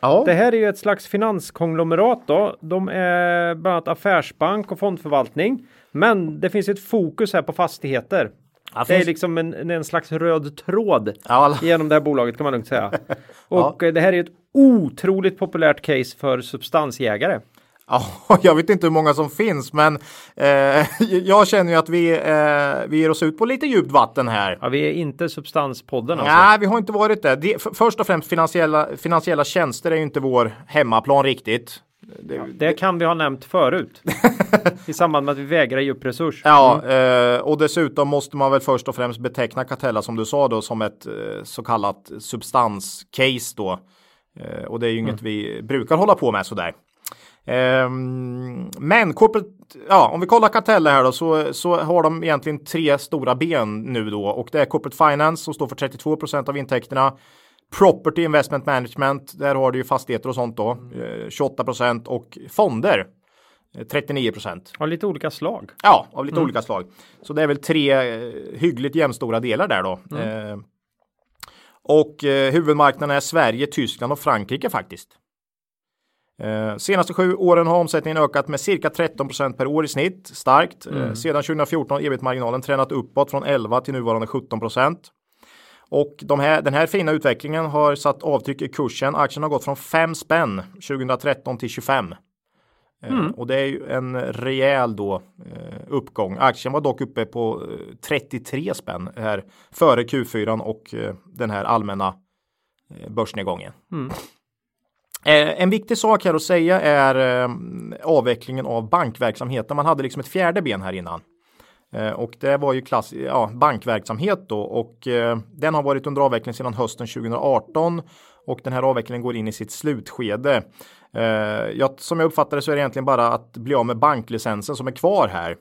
S2: Ja.
S3: Det här är ju ett slags finanskonglomerat då. De är bland annat affärsbank och fondförvaltning. Men det finns ett fokus här på fastigheter.
S2: Ja,
S3: Det är liksom en, en slags röd tråd
S2: Ja,
S3: genom det här bolaget kan man lugnt säga. Och eh, det här är ett otroligt populärt case för substansjägare.
S2: Ja, jag vet inte hur många som finns, men eh, jag känner ju att vi, eh, vi ger oss ut på lite djupt vatten här.
S3: Ja, vi är inte substanspodden alltså.
S2: Nej, vi har inte varit det. det först och främst finansiella, finansiella tjänster är ju inte vår hemmaplan riktigt. Det,
S3: Det kan vi ha nämnt förut. I samband med att vi vägrar ge upp resurs.
S2: Ja, eh, och dessutom måste man väl först och främst beteckna Catella som du sa då som ett eh, så kallat substanscase då. Eh, och det är ju inget vi brukar hålla på med sådär. Ehm, men ja, om vi kollar Catella här då så, så har de egentligen tre stora ben nu då och det är corporate finance som står för 32% av intäkterna. Property investment management, där har du ju fastigheter och sånt då, eh, 28 och fonder eh, 39%
S3: Har lite olika slag.
S2: Ja, av lite olika slag. Så det är väl tre eh, hyggligt jämnstora delar där då. Eh, och eh, huvudmarknaden är Sverige, Tyskland och Frankrike faktiskt. Eh, senaste sju åren har omsättningen ökat med cirka 13% per år i snitt, starkt. Eh, sedan 2014 har ebit-marginalen tränat uppåt från 11 till nuvarande 17 Och de här, den här fina utvecklingen har satt avtryck i kursen. Aktien har gått från 5 spänn 2013 till 25. Eh, Och det är ju en rejäl då uppgång. Aktien var dock uppe på eh, 33 spänn här före Q4 och den här allmänna börsnedgången. Eh, Eh, en viktig sak här att säga är eh, avvecklingen av bankverksamheten. Man hade liksom ett fjärde ben här innan. Eh, och det var ju klass, ja, bankverksamhet då och eh, den har varit under avveckling sedan hösten 2018 och den här avvecklingen går in i sitt slutskede. Eh, jag, som jag uppfattar det så är det egentligen bara att bli av med banklicensen som är kvar här.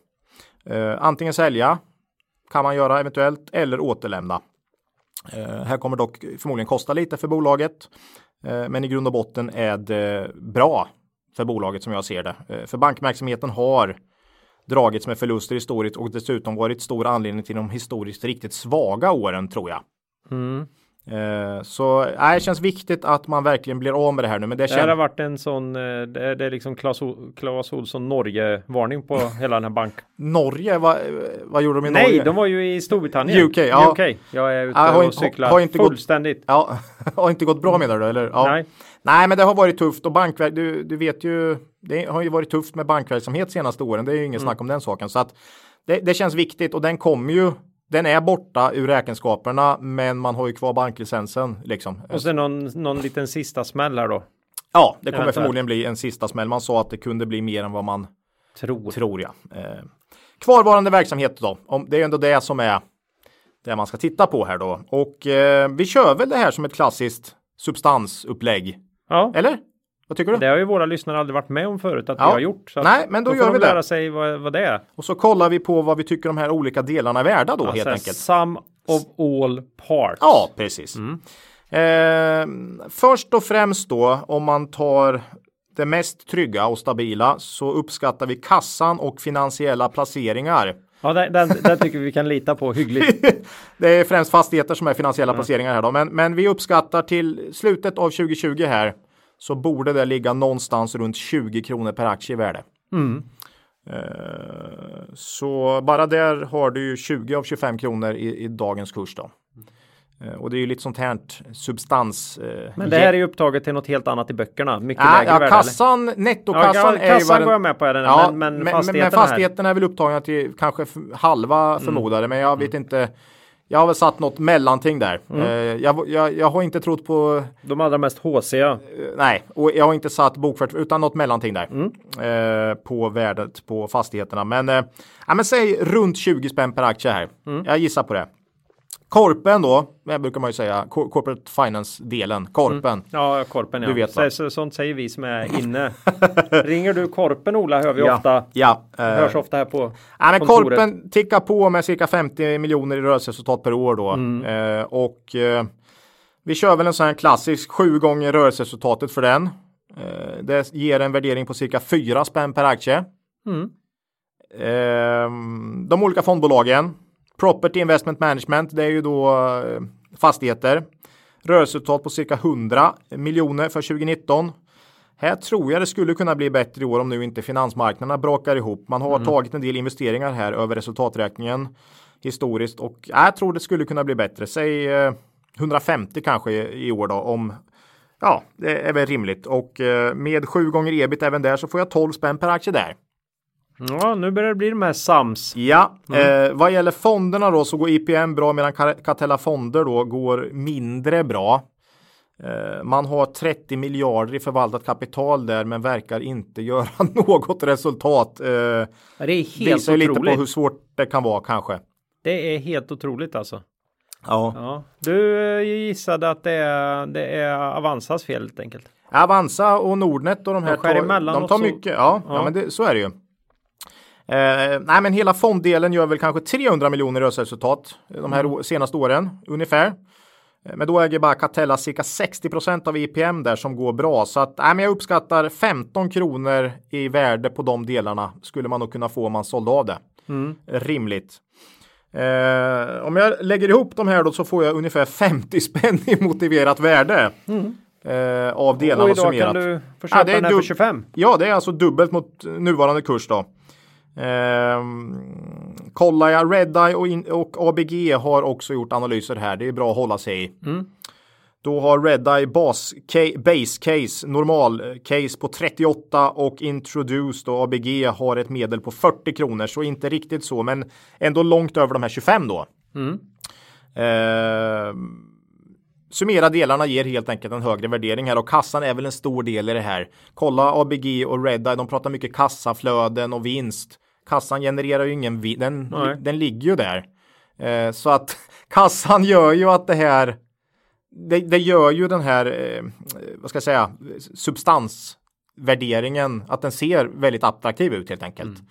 S2: Eh, antingen sälja kan man göra eventuellt eller återlämna. Här kommer dock förmodligen kosta lite för bolaget. Eh, men i grund och botten är det bra för bolaget som jag ser det. Eh, för bankverksamheten har dragits med förluster historiskt och dessutom varit stor anledning till de historiskt riktigt svaga åren tror jag. Mm så nej, det känns viktigt att man verkligen blir av med det här nu. Men det,
S3: Det här har varit en sån, eh, det är, det är liksom Clas, O- Clas Ohlson Norge-varning på hela den här bank.
S2: Norge, vad, vad gjorde de i
S3: Nej,
S2: Norge?
S3: de var ju i Storbritannien.
S2: UK, ja.
S3: UK. Jag är ute
S2: Ja, har
S3: och
S2: inte-
S3: cyklar
S2: har inte gått-
S3: fullständigt.
S2: Ja, har inte gått bra menar du eller? Ja.
S3: Nej.
S2: Nej, men det har varit tufft och bankverk, du, du vet ju, det har ju varit tufft med bankverksamhet senaste åren. Det är ju
S3: Mm.
S2: inget snack om den saken. Så att det, det känns viktigt och den kommer ju, den är borta ur räkenskaperna, men man har ju kvar banklicensen liksom.
S3: Och sen någon, någon liten sista smäll här då.
S2: Ja, det kommer förmodligen bli en sista smäll. Man sa att det kunde bli mer än vad man
S3: Tror.
S2: tror jag. Eh, kvarvarande verksamhet då, om, det är ändå det som är det man ska titta på här då. Och eh, vi kör väl det här som ett klassiskt substansupplägg.
S3: Ja,
S2: Eller? Vad tycker du?
S3: det har ju våra lyssnare aldrig varit med om förut att
S2: Ja.
S3: vi har gjort. Så
S2: Nej, men då
S3: får
S2: gör
S3: de
S2: vi det.
S3: lära sig vad, vad det är.
S2: Och så kollar vi på vad vi tycker de här olika delarna är värda då helt
S3: Alltså,
S2: enkelt.
S3: Sum of all parts.
S2: Ja, precis. Eh, först och främst då, om man tar det mest trygga och stabila så uppskattar vi kassan och finansiella placeringar.
S3: Ja, den, den, den tycker vi kan lita på hyggligt.
S2: Det är främst fastigheter som är finansiella placeringar här då, men, men vi uppskattar till slutet av 2020 här så borde det ligga någonstans runt 20 kronor per aktie i värde. Eh, så bara där har du ju 20 av 25 kronor i, i dagens kurs då. Eh, och det är ju lite sånt här substans. eh,
S3: Men det här är ju upptaget till något helt annat i böckerna. Mycket
S2: Ja,
S3: lägre
S2: ja,
S3: värde.
S2: kassan, nettokassan
S3: Ja,
S2: är ju
S3: kassan
S2: den-
S3: går jag med på, är den,
S2: Ja,
S3: men- men
S2: men,
S3: fastigheterna
S2: men fastigheterna är väl upptagna till kanske halva
S3: Mm.
S2: förmodade, men jag vet inte. Jag har väl satt något mellanting där.
S3: Mm.
S2: Eh, jag, jag, jag har inte trott på,
S3: De allra mest håsiga.
S2: eh, nej, och jag har inte satt bokfört utan något mellanting där.
S3: Mm.
S2: Eh, på värdet på fastigheterna. Men, ja, men säg runt 20 spänn per aktie här.
S3: Mm.
S2: Jag gissar på det. Korpen då, det brukar man ju säga, corporate finance-delen, Korpen. Mm.
S3: Ja, Korpen ja. Du vet, så, så, sånt säger vi som är inne. Ringer du Korpen Ola hör vi ja. ofta.
S2: Ja.
S3: Uh, hörs ofta här på
S2: ja, men Korpen tickar på med cirka 50 miljoner i rörelseresultat per år då. Mm. Uh, och uh, vi kör väl en sån här klassisk sju gånger rörelseresultatet för den. det ger en värdering på cirka fyra spänn per aktie. Mm. de olika fondbolagen Property Investment Management, det är ju då eh, fastigheter. Rörelseresultat på cirka 100 miljoner för 2019. Här tror jag det skulle kunna bli bättre i år om nu inte finansmarknaderna brakar ihop. Man har mm. tagit en del investeringar här över resultaträkningen historiskt och jag tror det skulle kunna bli bättre. Säg 150 eh, kanske i år då om Ja, det är väl rimligt och eh, med sju gånger ebit även där så får jag 12 spänn per aktie där.
S3: Ja, nu börjar det bli de här sams.
S2: Ja, mm. eh, vad gäller fonderna då så går IPM bra medan Catella Fonder då går mindre bra. Eh, man har 30 miljarder i förvaltat kapital där men verkar inte göra något resultat. Eh, det
S3: är helt visar
S2: otroligt. lite på hur svårt det kan vara kanske.
S3: Det är helt otroligt alltså.
S2: Ja. ja.
S3: Du eh, gissade att det är, det är Avanzas fel helt enkelt.
S2: Avanza och Nordnet och de här
S3: de tar, de
S2: tar mycket. Ja, ja. ja men det, så är det ju. Eh, nej, men hela fonddelen gör väl kanske 300 miljoner rörelseresultat de här mm. senaste åren ungefär. Eh, men då äger bara Catella cirka 60% av IPM där som går bra så att nej, men jag uppskattar 15 kronor i värde på de delarna skulle man nog kunna få om man sålde av det. Mm. Rimligt. Eh, om jag lägger ihop de här då så får jag ungefär 50 spänn i motiverat värde. Mm. Eh, av delarna
S3: och idag summerat. kan du få köpa ja, den här för 25.
S2: Ja, det är alltså dubbelt mot nuvarande kurs då. Eh, kollar jag Redeye och, in, och ABG har också gjort analyser här. Det är bra att hålla sig i. Mm. Då har Redeye bas, base case, normal case på 38 och Introduced och ABG har ett medel på 40 kronor. Så inte riktigt så, men ändå långt över de här 25 då. Mm. Eh, summera delarna ger helt enkelt en högre värdering här och kassan är väl en stor del i det här. Kolla ABG och Redeye, de pratar mycket kassaflöden och vinst kassan genererar ju ingen, den, den ligger ju där. Eh, så att kassan gör ju att det här, det, det gör ju den här, eh, vad ska jag säga, substansvärderingen, att den ser väldigt attraktiv ut helt enkelt. Mm.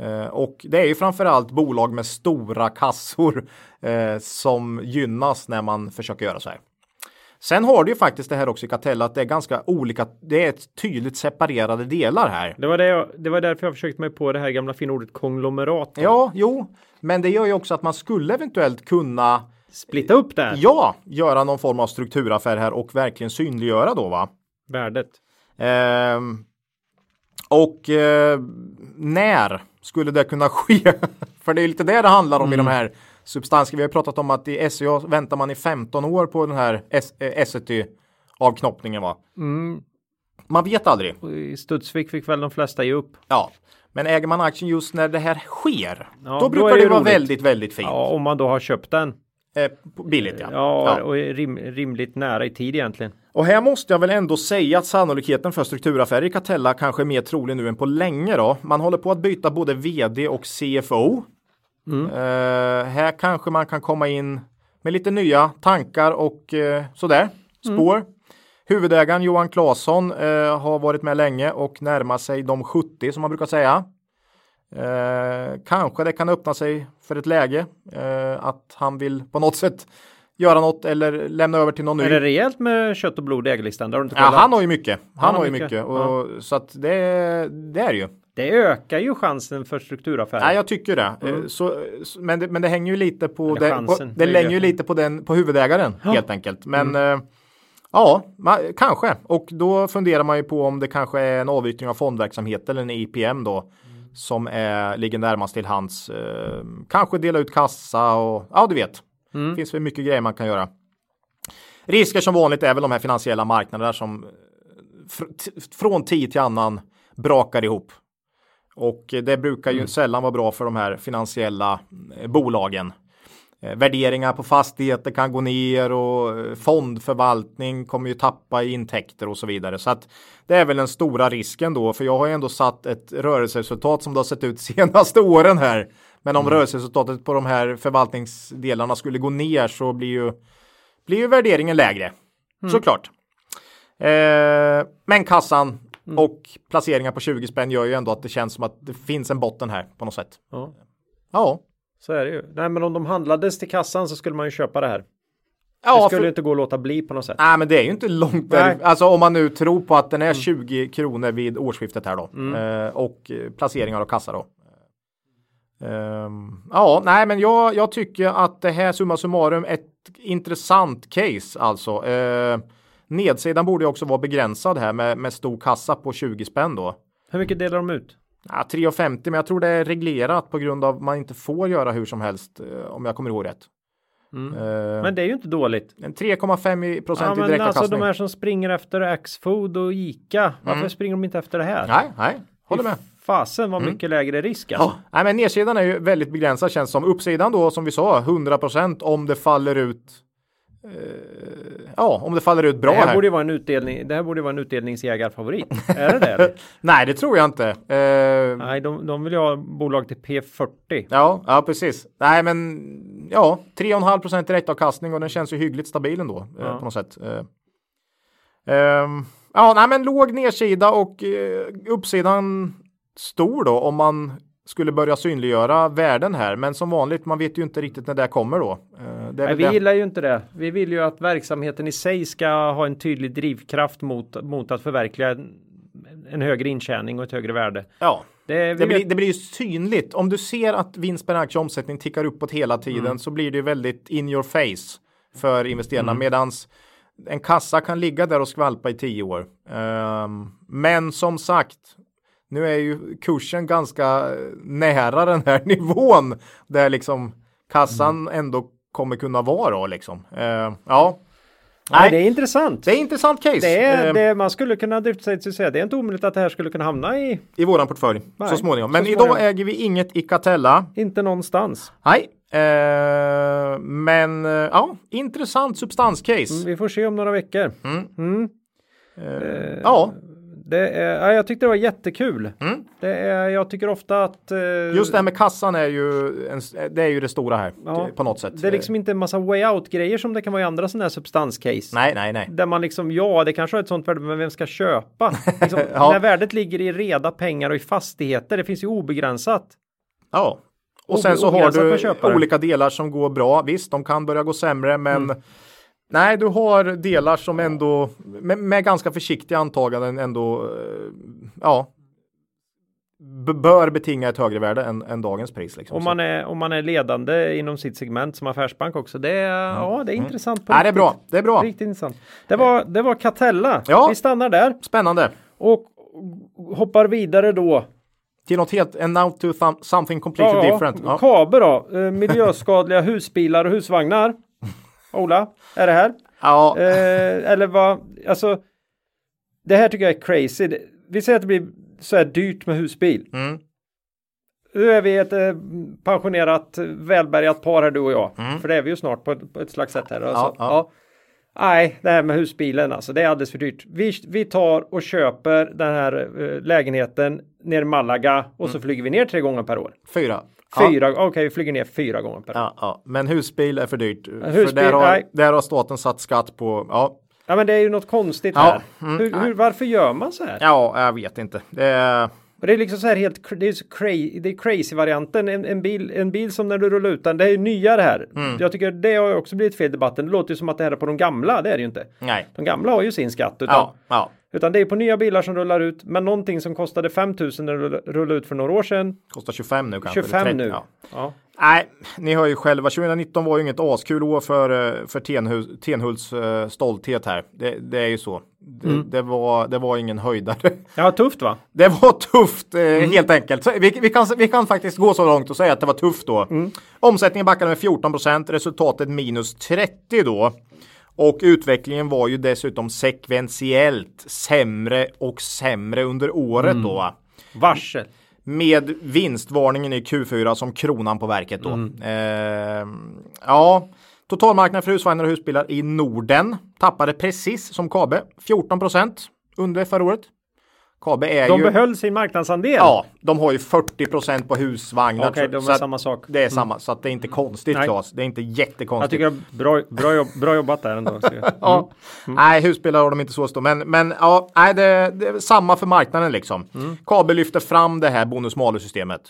S2: Eh, och det är ju framförallt bolag med stora kassor eh, som gynnas när man försöker göra så här. Sen har du ju faktiskt det här också i Catella att det är ganska olika. Det är ett tydligt separerade delar här.
S3: Det var, det, jag, det var därför jag försökte mig på det här gamla fina ordet konglomerat.
S2: Ja, jo, men det gör ju också att man skulle eventuellt kunna
S3: splitta upp det.
S2: Ja, göra någon form av strukturaffär här och verkligen synliggöra då va?
S3: Värdet.
S2: Eh, och eh, när skulle det kunna ske? För det är lite det det handlar om mm. i de mm. här substans. Vi har pratat om att i SEA väntar man i 15 år på den här SET avknoppningen va? Mm. Man vet aldrig.
S3: I Studsvik fick väl de flesta ge upp.
S2: Ja, men äger man aktien just när det här sker, ja, då brukar det, det vara väldigt, väldigt fint.
S3: Ja, om man då har köpt den.
S2: Eh, billigt ja.
S3: Ja, ja. och rim, rimligt nära i tid egentligen.
S2: Och här måste jag väl ändå säga att sannolikheten för strukturaffärer i Catella kanske är mer trolig nu än på länge då. Man håller på att byta både vd och CFO. Mm. Uh, här kanske man kan komma in med lite nya tankar och uh, sådär, spår. Mm. Huvudägaren Johan Claesson uh, har varit med länge och närmar sig de 70 som man brukar säga. kanske det kan öppna sig för ett läge att han vill på något sätt göra något eller lämna över till någon ny.
S3: Är det rejält med kött och blod i ägarlistan?
S2: Ja, han har ju mycket. Han, han har ju mycket. mycket. Och, ja. Så att det, det är ju.
S3: Det ökar ju chansen för strukturaffärer.
S2: Nej, jag tycker det. Mm. Eh, så, men det. Men det hänger ju lite på, det, chansen, på, det lägger ju lite på den på huvudägaren ja. helt enkelt. Men mm. eh, ja, kanske. Och då funderar man ju på om det kanske är en avyttring av fondverksamhet eller en IPM då mm. som är, ligger närmast till hands. Eh, kanske dela ut kassa och ja, du vet. Mm. Det finns väl mycket grejer man kan göra. Risker som vanligt är väl de här finansiella marknaderna som fr från tid till annan brakar ihop. Och det brukar ju mm. sällan vara bra för de här finansiella eh, bolagen. Eh, värderingar på fastigheter kan gå ner och eh, fondförvaltning kommer ju tappa i intäkter och så vidare. Så att det är väl den stora risken då, för jag har ju ändå satt ett rörelseresultat som det har sett ut senaste åren här Men om rörelseresultatet på de här förvaltningsdelarna skulle gå ner så blir ju, blir ju värderingen lägre. Såklart. Eh, men kassan och placeringar på 20 spänn gör ju ändå att det känns som att det finns en botten här på något sätt.
S3: Ja,
S2: Ja,
S3: så är det ju. Nej, men om de handlades till kassan så skulle man ju köpa det här. Det
S2: ja
S3: skulle
S2: för,
S3: inte gå att låta bli på något sätt.
S2: nej, men det är ju inte långt
S3: Nej.
S2: där. Alltså om man nu tror på att den är 20 kronor vid årsskiftet här då. Eh, och eh, placeringar och kassa då. Ehm, ja, nej, men jag, jag tycker att det här summa summarum ett intressant case alltså. Eh, nedsidan borde ju också vara begränsad här med, med stor kassa på 20 spänn då.
S3: Hur mycket delar de ut?
S2: Ja, 3,50 men jag tror det är reglerat på grund av att man inte får göra hur som helst eh, om jag kommer ihåg rätt. Eh,
S3: Men det är ju inte dåligt.
S2: en 3,5 i procent
S3: Ja,
S2: i
S3: men alltså
S2: direktavkastning.
S3: de här som springer efter Axfood och Ica. Varför springer de inte efter det här?
S2: Nej, nej, håller med.
S3: Fasen vad mycket lägre risk alltså.
S2: Ja, nej, men nedsidan är ju väldigt begränsad känns som. Uppsidan då som vi sa 100% om det faller ut. Eh, ja, om det faller ut bra
S3: Det här,
S2: här.
S3: borde vara en utdelning. Det här borde vara en utdelningsjägarfavorit. är det det?
S2: Nej, det tror jag inte. Eh,
S3: Nej, de, de vill ju ha bolag till P40.
S2: ja, ja, precis. Nej, men ja, 3,5% direktavkastning och den känns ju hyggligt stabil ändå eh,
S3: Ja.
S2: på något sätt. Eh, ehm, ja, nej, men låg nedsida och eh, uppsidan stor då om man skulle börja synliggöra värden här. Men som vanligt, man vet ju inte riktigt när det kommer då.
S3: Nej, vi
S2: det.
S3: gillar ju inte det. Vi vill ju att verksamheten i sig ska ha en tydlig drivkraft mot, mot att förverkliga en, en högre intjäning och ett högre värde.
S2: Ja,
S3: Det,
S2: det blir, det blir ju synligt. Om du ser att vinst per aktie omsättning tickar uppåt hela tiden
S3: Mm.
S2: så blir det ju väldigt in your face för investerarna.
S3: Mm.
S2: Medans en kassa kan ligga där och skvalpa i tio år. Ehm, men som sagt, nu är ju kursen ganska nära den här nivån där liksom kassan
S3: Mm.
S2: ändå kommer kunna vara då liksom. Ehm, ja,
S3: Nej,
S2: nej,
S3: det är intressant.
S2: det är intressant case
S3: Det är,
S2: ehm,
S3: det, man skulle kunna drifta sig till att säga det är inte omöjligt att det här skulle kunna hamna i
S2: i våran portfölj
S3: Nej,
S2: så småningom.
S3: så
S2: Men
S3: småningom.
S2: idag äger vi inget i Catella.
S3: inte någonstans.
S2: Nej, eh, men eh, ja, intressant substanscase.
S3: Vi får se om några veckor.
S2: Eh, ja,
S3: Det är, ja, jag tyckte det var jättekul.
S2: Mm.
S3: Det är, jag tycker ofta att eh,
S2: just det här med kassan är ju, en, det är ju det stora här
S3: Ja,
S2: på något sätt.
S3: det är liksom inte en massa way out grejer som det kan vara i andra sådana här substanscase.
S2: Nej, nej, nej.
S3: Där man liksom, ja det kanske har ett sånt värde, men vem ska köpa? Liksom,
S2: Ja.
S3: När värdet ligger i reda pengar och i fastigheter, det finns ju obegränsat.
S2: Ja. Och sen så har du olika delar som går bra. Visst, de kan börja gå sämre, men
S3: Mm.
S2: Nej, du har delar som ändå med, med ganska försiktiga antaganden ändå, eh, ja, bör betinga ett högre värde än, än dagens pris. Liksom.
S3: Om man, är, om man är ledande inom sitt segment som affärsbank också. Det är, ja, det är intressant. på
S2: Mm. nej, det är bra. Det är bra.
S3: Riktigt intressant. Det var, det var Catella.
S2: Ja.
S3: Vi stannar där
S2: Spännande.
S3: och hoppar vidare då.
S2: Till något helt, and now to th- something completely different. Ja.
S3: Kabe då. Eh, miljöskadliga husbilar och husvagnar. Ola, är det här?
S2: Ja,
S3: Eh, eller vad, alltså. Det här tycker jag är crazy. Vi säger att det blir så här dyrt med husbil.
S2: Mm.
S3: Nu är vi ett eh, pensionerat välbärgat par här du och jag.
S2: Mm.
S3: För det är vi ju snart på, ett- på ett slags sätt här. Alltså.
S2: ja.
S3: Ja. Nej, det här med husbilen alltså, det är alldeles för dyrt. Vi, vi tar och köper den här eh, lägenheten ner i Malaga och så flyger vi ner tre gånger per år.
S2: fyra. Ja.
S3: Fyra, okej vi flyger ner fyra gånger per.
S2: Ja, ja. Men husbil är för dyrt. för
S3: husbil,
S2: där har,
S3: nej.
S2: där har staten satt skatt på. Ja,
S3: Ja men det är ju något konstigt
S2: Ja,
S3: här.
S2: mm,
S3: hur, hur, varför gör man så här?
S2: ja jag vet inte. Det är,
S3: Och det är liksom så här helt det är, crazy, det är crazy varianten. En, en, bil, en bil som när du rullar ut den, det är ju nyare här.
S2: Mm.
S3: Jag tycker det har också blivit fel i debatten. Det låter ju som att det här är på de gamla, det är det ju inte.
S2: nej.
S3: De gamla har ju sin skatt. Utan,
S2: Ja, ja.
S3: Utan det är på nya bilar som rullar ut. Men någonting som kostade 5000 när det rull- rullade ut för några år sedan.
S2: Kostar 25 nu kanske. eller
S3: 25
S2: 30,
S3: nu.
S2: Ja.
S3: Ja.
S2: Nej, ni hör ju själva. 2019 var ju inget askul år för, eh, för Tenhults eh, stolthet här. Det, det är ju så. Det,
S3: Mm.
S2: det, var, det var ingen höjdare.
S3: ja, tufft va?
S2: Det var tufft eh,
S3: Mm.
S2: helt enkelt. Så vi, vi, kan, vi kan faktiskt gå så långt och säga att det var tufft då.
S3: Mm.
S2: Omsättningen backade med 14% resultatet minus 30 då. Och utvecklingen var ju dessutom sekventiellt sämre och sämre under året
S3: Mm.
S2: då. va?
S3: Varsel.
S2: Med vinstvarningen i Q4 som kronan på verket då.
S3: Mm.
S2: Eh, ja, totalmarknaden för husvagnar och husbilar i Norden tappade precis som Kabe 14% under förra året. KABE är
S3: De
S2: ju...
S3: behöll sin marknadsandel.
S2: Ja, de har ju 40% på husvagnar.
S3: Okej, de är samma sak.
S2: Det är samma, så att det är inte konstigt
S3: Nej.
S2: Claes. Det är inte
S3: Jag
S2: jättekonstigt.
S3: tycker det är bra, bra, jobb, bra jobbat där ändå. Så-
S2: Ja. Nej, husbilar har de inte så stor. Men, men ja, nej, det, det är samma för marknaden liksom. Kabel lyfter fram det här bonus-malus-systemet.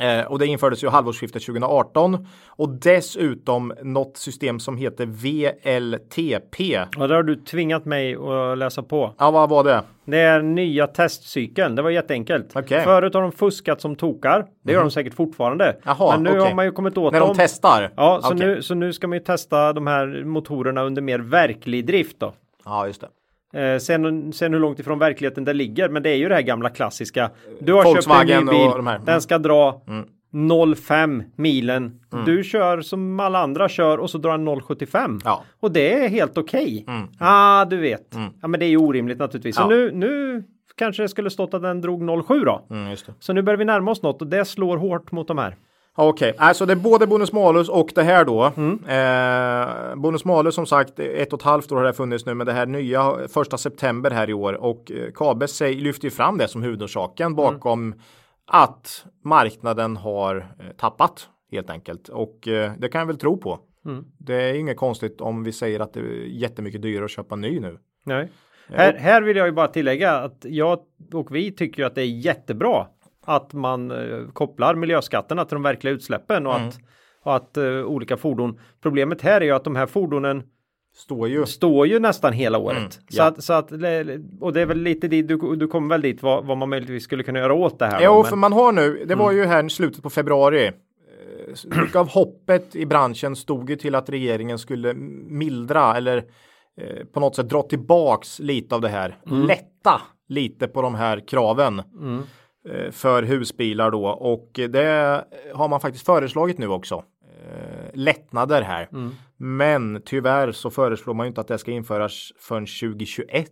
S2: Eh, och det infördes ju halvårsskiftet 2018 och dessutom något system som heter VLTP.
S3: Ja, där har du tvingat mig att läsa på.
S2: Ja, vad var det?
S3: Det är nya testcykeln. Det var jätteenkelt.
S2: Okej.
S3: Förut har de fuskat som tokar. Det gör de säkert fortfarande.
S2: Jaha,
S3: Men nu
S2: okej.
S3: har man ju kommit åt
S2: När
S3: dem.
S2: de testar?
S3: Ja, så,
S2: Okej.
S3: nu, så nu ska man ju testa de här motorerna under mer verklig drift då.
S2: Ja, just det.
S3: Eh, sen, sen hur långt ifrån verkligheten det ligger. Men det är ju det här gamla klassiska. Du har
S2: Volkswagen
S3: köpt en ny bil.
S2: de. Mm.
S3: Den ska dra 0,5 milen.
S2: Mm.
S3: Du kör som alla andra kör och så drar den 0,75.
S2: Ja.
S3: Och det är helt okej. ah, du vet. Ja, men det är ju orimligt naturligtvis. Så
S2: Mm. Ja.
S3: nu, nu kanske det skulle stått att den drog 0,7 då.
S2: Mm.
S3: Så nu börjar vi närma oss något och det slår hårt mot de här.
S2: Okej, alltså det är både bonus malus och det här då.
S3: Mm.
S2: Eh, bonus malus som sagt ett och ett halvt år har det funnits nu, men det här nya första september här i år och eh, Kabe lyfter ju fram det som huvudorsaken bakom att marknaden har eh, tappat helt enkelt och eh, det kan jag väl tro på.
S3: Mm.
S2: Det är inget konstigt om vi säger att det är jättemycket dyrare att köpa ny nu.
S3: Nej. Här, här vill jag ju bara tillägga att jag och vi tycker ju att det är jättebra att man eh, kopplar miljöskatterna till de verkliga utsläppen och att, och att eh, olika fordon. Problemet här är ju att de här fordonen
S2: Står ju.
S3: står ju nästan hela året.
S2: Mm,
S3: så,
S2: ja.
S3: att, så att, och det är väl lite dit, du, du kommer väl dit vad, vad man möjligtvis skulle kunna göra åt det här.
S2: Jo,
S3: då,
S2: för man har nu, det var ju här i slutet på februari. eh, Mycket av hoppet i branschen stod ju till att regeringen skulle mildra eller eh, på något sätt dra tillbaks lite av det här. Lätta lite på de här kraven eh, för husbilar då och det har man faktiskt föreslagit nu också. Eh, lättnader här. Men tyvärr så föreslår man ju inte att det ska införas förrän 2021. eh,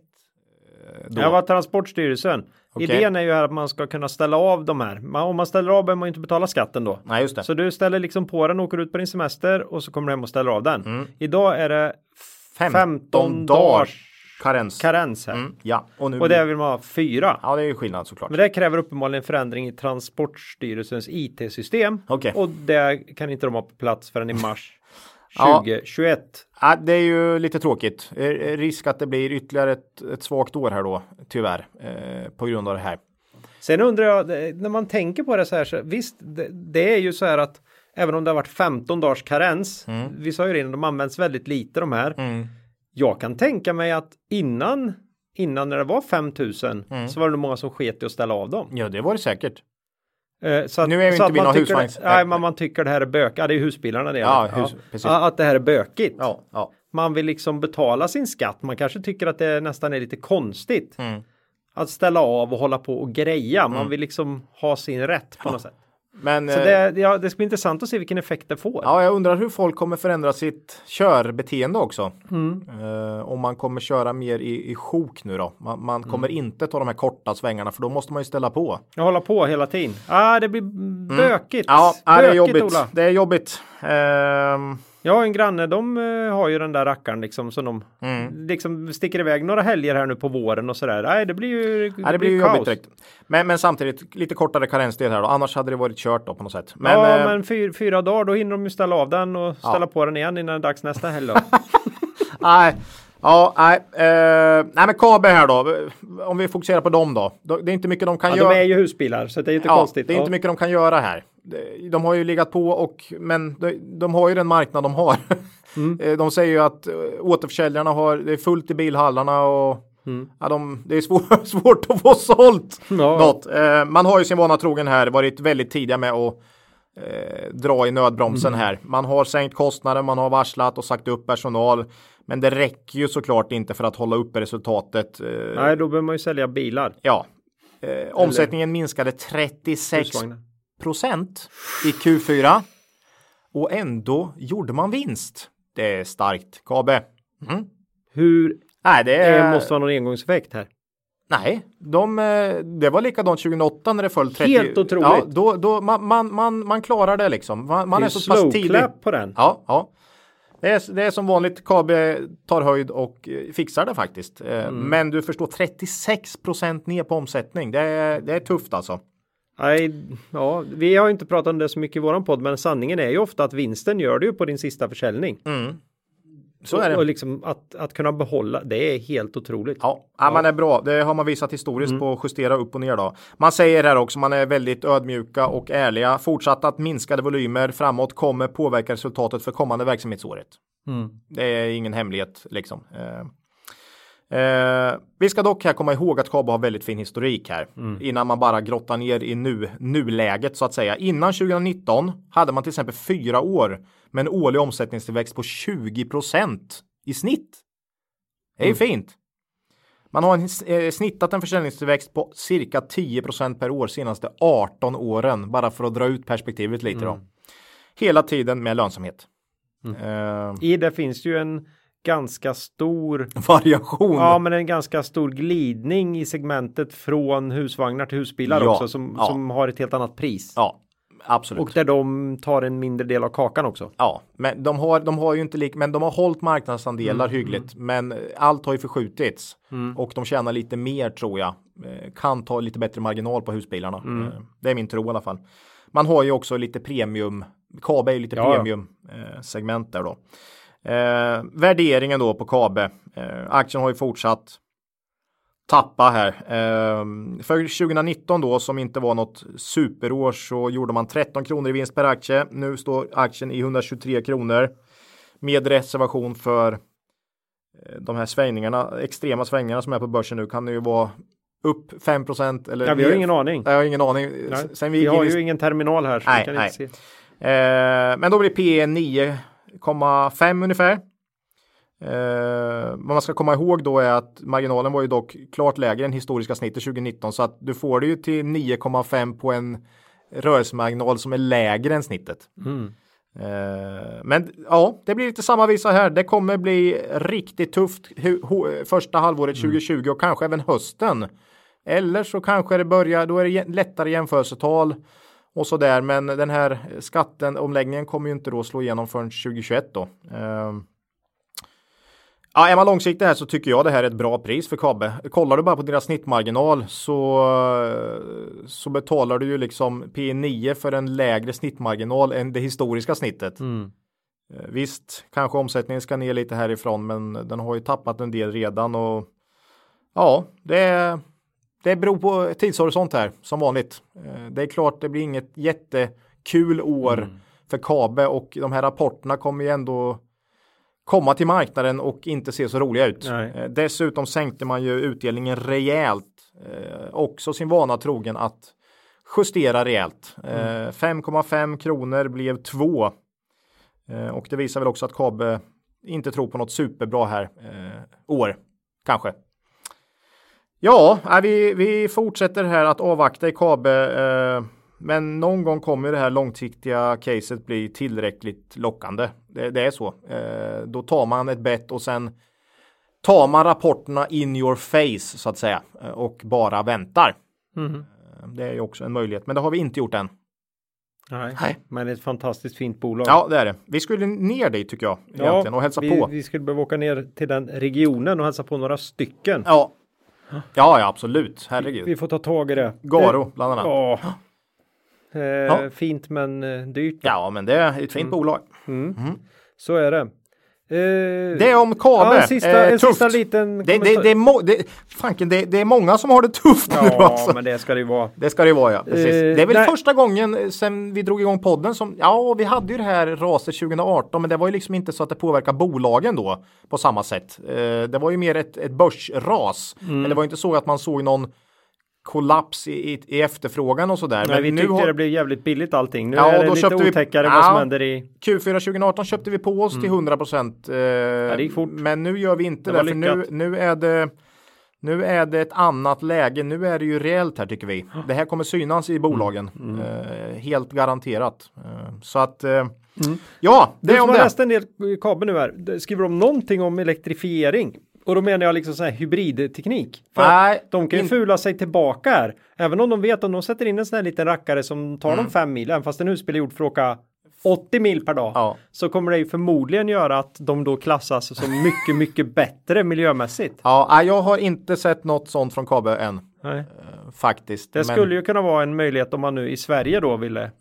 S2: Då.
S3: jag var Transportstyrelsen.
S2: Okej.
S3: Idén är ju här att man ska kunna ställa av de här. Om man ställer av behöver man ju inte betala skatten då.
S2: Nej, just det.
S3: Så du ställer liksom på den, åker ut på din semester och så kommer du hem och ställer av den.
S2: Mm.
S3: Idag är det
S2: 15,
S3: 15
S2: dagars
S3: dagars
S2: karens.
S3: karens här.
S2: Mm, ja, och nu
S3: Och det vill man ha fyra.
S2: Ja, det är ju skillnad såklart.
S3: Men det kräver uppenbarligen förändring i Transportstyrelsens IT-system.
S2: Okej.
S3: Och det kan inte de ha på plats förrän i mars
S2: Ja.
S3: 2021.
S2: Ja, det är ju lite tråkigt. Risk att det blir ytterligare ett, ett svagt år här då, tyvärr, eh, på grund av det här.
S3: Sen undrar jag, när man tänker på det så här, så visst, det, det är ju så här att även om det har varit 15 dagars karens, vi sa ju innan, de används väldigt lite de här. Jag kan tänka mig att innan, innan när det var 5000 så var det nog många som sket i att ställa av dem.
S2: Ja, det var det säkert.
S3: Eh, Så att,
S2: Nu är vi
S3: så
S2: inte vid
S3: man
S2: någon husvagns-
S3: Nej, men man tycker det här är bökigt. Ja, det är husbilarna det.
S2: Ja, hus-.
S3: Ja, Att det här är bökigt.
S2: Ja, ja.
S3: Man vill liksom betala sin skatt. Man kanske tycker att det nästan är lite konstigt.
S2: Mm.
S3: Att ställa av och hålla på och greja. Man vill liksom ha sin rätt på något sätt.
S2: Men
S3: Så
S2: eh,
S3: det, ja, det ska bli intressant att se vilken effekt det får.
S2: ja, jag undrar hur folk kommer förändra sitt körbeteende också.
S3: Mm.
S2: Eh, om man kommer köra mer i, i sjok nu då. Man, man
S3: Mm.
S2: kommer inte ta de här korta svängarna för då måste man ju ställa på.
S3: Jag håller på hela tiden. Ah, det blir bökigt.
S2: Mm. Ja, ja, det är
S3: Bökigt,
S2: jobbigt.
S3: Ola.
S2: Det är jobbigt.
S3: Jag har en granne, de eh, har ju den där rackaren liksom som de
S2: Mm.
S3: liksom sticker iväg några helger här nu på våren och sådär. Nej, det blir ju
S2: Ja, det blir ju jobbigt direkt. Men, men samtidigt lite kortare karenstid här då. Annars hade det varit kört då på något sätt. Men,
S3: ja,
S2: eh,
S3: men fyra, fyra dagar då hinner de ju ställa av den och ställa på den igen innan det är dags nästa helg.
S2: Nej. Ja, nej. Eh, nej, men KB här då. Om vi fokuserar på dem då. Det är inte mycket de kan
S3: Ja,
S2: göra.
S3: de är ju husbilar så det är inte
S2: ja,
S3: konstigt.
S2: det är
S3: Ja.
S2: inte mycket de kan göra här. De- har ju legat på och men de, de har ju den marknad de har.
S3: Mm.
S2: Eh, De säger ju att eh, återförsäljarna har, det är fullt i bilhallarna och ja, de, det är svår, svårt att få sålt
S3: Mm. Ja.
S2: något. Eh, man har ju sin vana trogen här varit väldigt tidiga med att eh, dra i nödbromsen
S3: Mm.
S2: här. Man har sänkt kostnader, man har varslat och sagt upp personal. Men det räcker ju såklart inte för att hålla uppe resultatet. Eh,
S3: Nej, då behöver man ju sälja bilar.
S2: Ja, eh, omsättningen minskade 36
S3: Husvagnar.
S2: Procent i Q4 och ändå gjorde man vinst. Det är starkt. KB. Mm.
S3: Hur,
S2: Nej, det
S3: det
S2: är...
S3: måste vara någon engångseffekt här.
S2: Nej, de, eh, det var likadant 2008 när det föll 30.
S3: Helt otroligt.
S2: Ja, då, då, man, man, man, man klarar det liksom. Man, man
S3: Det
S2: är
S3: är
S2: så pass tidig.
S3: på den.
S2: Ja, ja. Det är, det är som vanligt, KB tar höjd och eh, fixar det faktiskt. Eh,
S3: Mm.
S2: Men du förstår 36% ner på omsättning. Det är, det är tufft alltså.
S3: Nej, ja, vi har ju inte pratat om det så mycket i våran podd, men sanningen är ju ofta att vinsten gör du ju på din sista försäljning.
S2: Så är
S3: Och
S2: det.
S3: liksom att, att kunna behålla, det är helt otroligt.
S2: Ja, ja. man är bra. Det har man visat historiskt
S3: Mm.
S2: på att justera upp och ner då. Man säger här också, man är väldigt ödmjuka och ärliga. Fortsatt att minskade volymer framåt kommer påverka resultatet för kommande verksamhetsåret.
S3: Mm.
S2: Det är ingen hemlighet liksom. Eh, vi ska dock här komma ihåg att Kabo har väldigt fin historik här innan man bara grottar ner i nu, nuläget så att säga. Innan 2019 hade man till exempel fyra år med en årlig omsättningstillväxt på 20% i snitt. Det är ju fint. Man har en, eh, snittat en försäljningstillväxt på cirka 10% per år senaste 18 åren bara för att dra ut perspektivet lite då. Hela tiden med lönsamhet. Eh,
S3: I det finns ju en ganska stor,
S2: variation.
S3: ja men en ganska stor glidning i segmentet från husvagnar till husbilar
S2: Ja,
S3: också som,
S2: ja.
S3: som har ett helt annat pris.
S2: Ja, absolut.
S3: Och där de tar en mindre del av kakan också.
S2: Ja, men de har, de har ju inte lik, men de har hållit marknadsandelar
S3: Mm,
S2: hyggligt. Men eh, allt har ju förskjutits och de tjänar lite mer tror jag. Eh, Kan ta lite bättre marginal på husbilarna.
S3: Mm.
S2: Eh, Det är min tro i alla fall. Man har ju också lite premium. Kabe är ju lite
S3: Ja, ja.
S2: premium eh, segment där då. Eh, värderingen då på Kabe. Eh, aktien har ju fortsatt tappa här. Eh, för 2019 då som inte var något superår så gjorde man 13 kronor i vinst per aktie. Nu står aktien i 123 kronor med reservation för eh, de här svängningarna, extrema svängningarna som är på börsen nu kan det ju vara upp 5 eller
S3: Ja, vi har ingen aning.
S2: Jag har ingen aning.
S3: Nej,
S2: Sen
S3: vi
S2: gick
S3: har
S2: in
S3: ju ingen terminal här. Så
S2: Nej,
S3: vi
S2: nej. Eh, men då blir P 9,5 ungefär. Eh, vad man ska komma ihåg då är att marginalen var ju dock klart lägre än historiska snittet 2019 så att du får det ju till 9,5 på en rörelsemarginal som är lägre än snittet.
S3: Mm.
S2: Eh, men ja, det blir lite samma visa här. Det kommer bli riktigt tufft första halvåret 2020 och kanske även hösten. Eller så kanske det börjar, då är det lättare jämförelsetal och så där. Men den här skatten, omläggningen kommer ju inte då slå igenom förrän 2021 då. Eh, Ja, är man långsiktig här så tycker jag det här är ett bra pris för Kabe. Kollar du bara på deras snittmarginal så, så betalar du ju liksom P9 för en lägre snittmarginal än det historiska snittet.
S3: Mm.
S2: Eh, Visst, kanske omsättningen ska ner lite härifrån, men den har ju tappat en del redan och ja, det, det beror på tidshorisont här som vanligt. Eh, Det är klart, det blir inget jättekul år för Kabe och de här rapporterna kommer ju ändå komma till marknaden och inte se så roliga ut.
S3: Nej.
S2: Eh, Dessutom sänkte man ju utdelningen rejält. Eh, också sin vana trogen att justera rejält. Eh, 5,5 kronor blev 2. Eh, och det visar väl också att Kabe inte tror på något superbra här år. Kanske. Ja, vi, vi fortsätter här att avvakta i Kabe. Eh, men någon gång kommer det här långsiktiga caset bli tillräckligt lockande. Det, det är så. Eh, då tar man ett bett och sen tar man rapporterna in your face så att säga eh, och bara väntar. Eh, Det är ju också en möjlighet, men det har vi inte gjort än.
S3: Nej.
S2: Nej.
S3: Men det är ett fantastiskt fint bolag.
S2: Ja, det är det. Vi skulle ner dit tycker jag egentligen och hälsa
S3: vi,
S2: på.
S3: Vi skulle behöva åka ner till den regionen och hälsa på några stycken.
S2: Ja. Ja, ja, absolut. Herregud.
S3: Vi får ta tag i det.
S2: Garo
S3: Eh,
S2: bland annat.
S3: Ja. Eh,
S2: Ja.
S3: Fint men eh, dyrt.
S2: Ja, men det är ett fint bolag.
S3: Så är det. Eh,
S2: Det är om Kabe.
S3: ja, en sista,
S2: Eh,
S3: en
S2: tufft.
S3: sista liten
S2: Det, det, det, är må, det, fanken, det, det är många som har det tufft nu
S3: Ja,
S2: alltså.
S3: men det ska det ju vara.
S2: Det ska det vara ja. Precis.
S3: Eh,
S2: det är väl
S3: nej.
S2: första gången sen vi drog igång podden som, ja vi hade ju det här raset 2018 men det var ju liksom inte så att det påverkar bolagen då på samma sätt. Eh, det var ju mer ett, ett börsras.
S3: Mm.
S2: Men det var inte så att man såg någon kollaps i, i, efterfrågan och sådär. Men
S3: vi
S2: nu
S3: tyckte
S2: har,
S3: det blev jävligt billigt allting. Nu
S2: Ja,
S3: är det lite
S2: vi-
S3: otäckare
S2: Ja.
S3: vad som händer i...
S2: Q4 2018 köpte vi på oss till 100 procent. Eh,
S3: fort.
S2: Men nu gör vi inte
S3: Det
S2: det, för nu, nu är det nu är det ett annat läge. Nu är det ju reellt här tycker vi. Det här kommer synas i bolagen.
S3: Mm,
S2: Eh, helt garanterat. Eh, så att eh, ja, det
S3: Du
S2: är
S3: som
S2: om
S3: har
S2: det.
S3: läst en del kabel nu här, skriver de någonting om elektrifiering? Och då menar jag liksom så här hybridteknik. För
S2: Nej,
S3: de kan ju
S2: in-
S3: fula sig tillbaka här. Även om de vet om de sätter in en sån här liten rackare som tar
S2: Mm.
S3: dem fem mil, även fast en husbil är gjord för att åka 80 mil per dag.
S2: Ja.
S3: Så kommer det ju förmodligen göra att de då klassas som mycket, mycket bättre miljömässigt.
S2: Ja, jag har inte sett något sånt från KB än.
S3: Nej.
S2: eh, Faktiskt.
S3: Det
S2: Men-
S3: skulle ju kunna vara en möjlighet om man nu i Sverige då ville.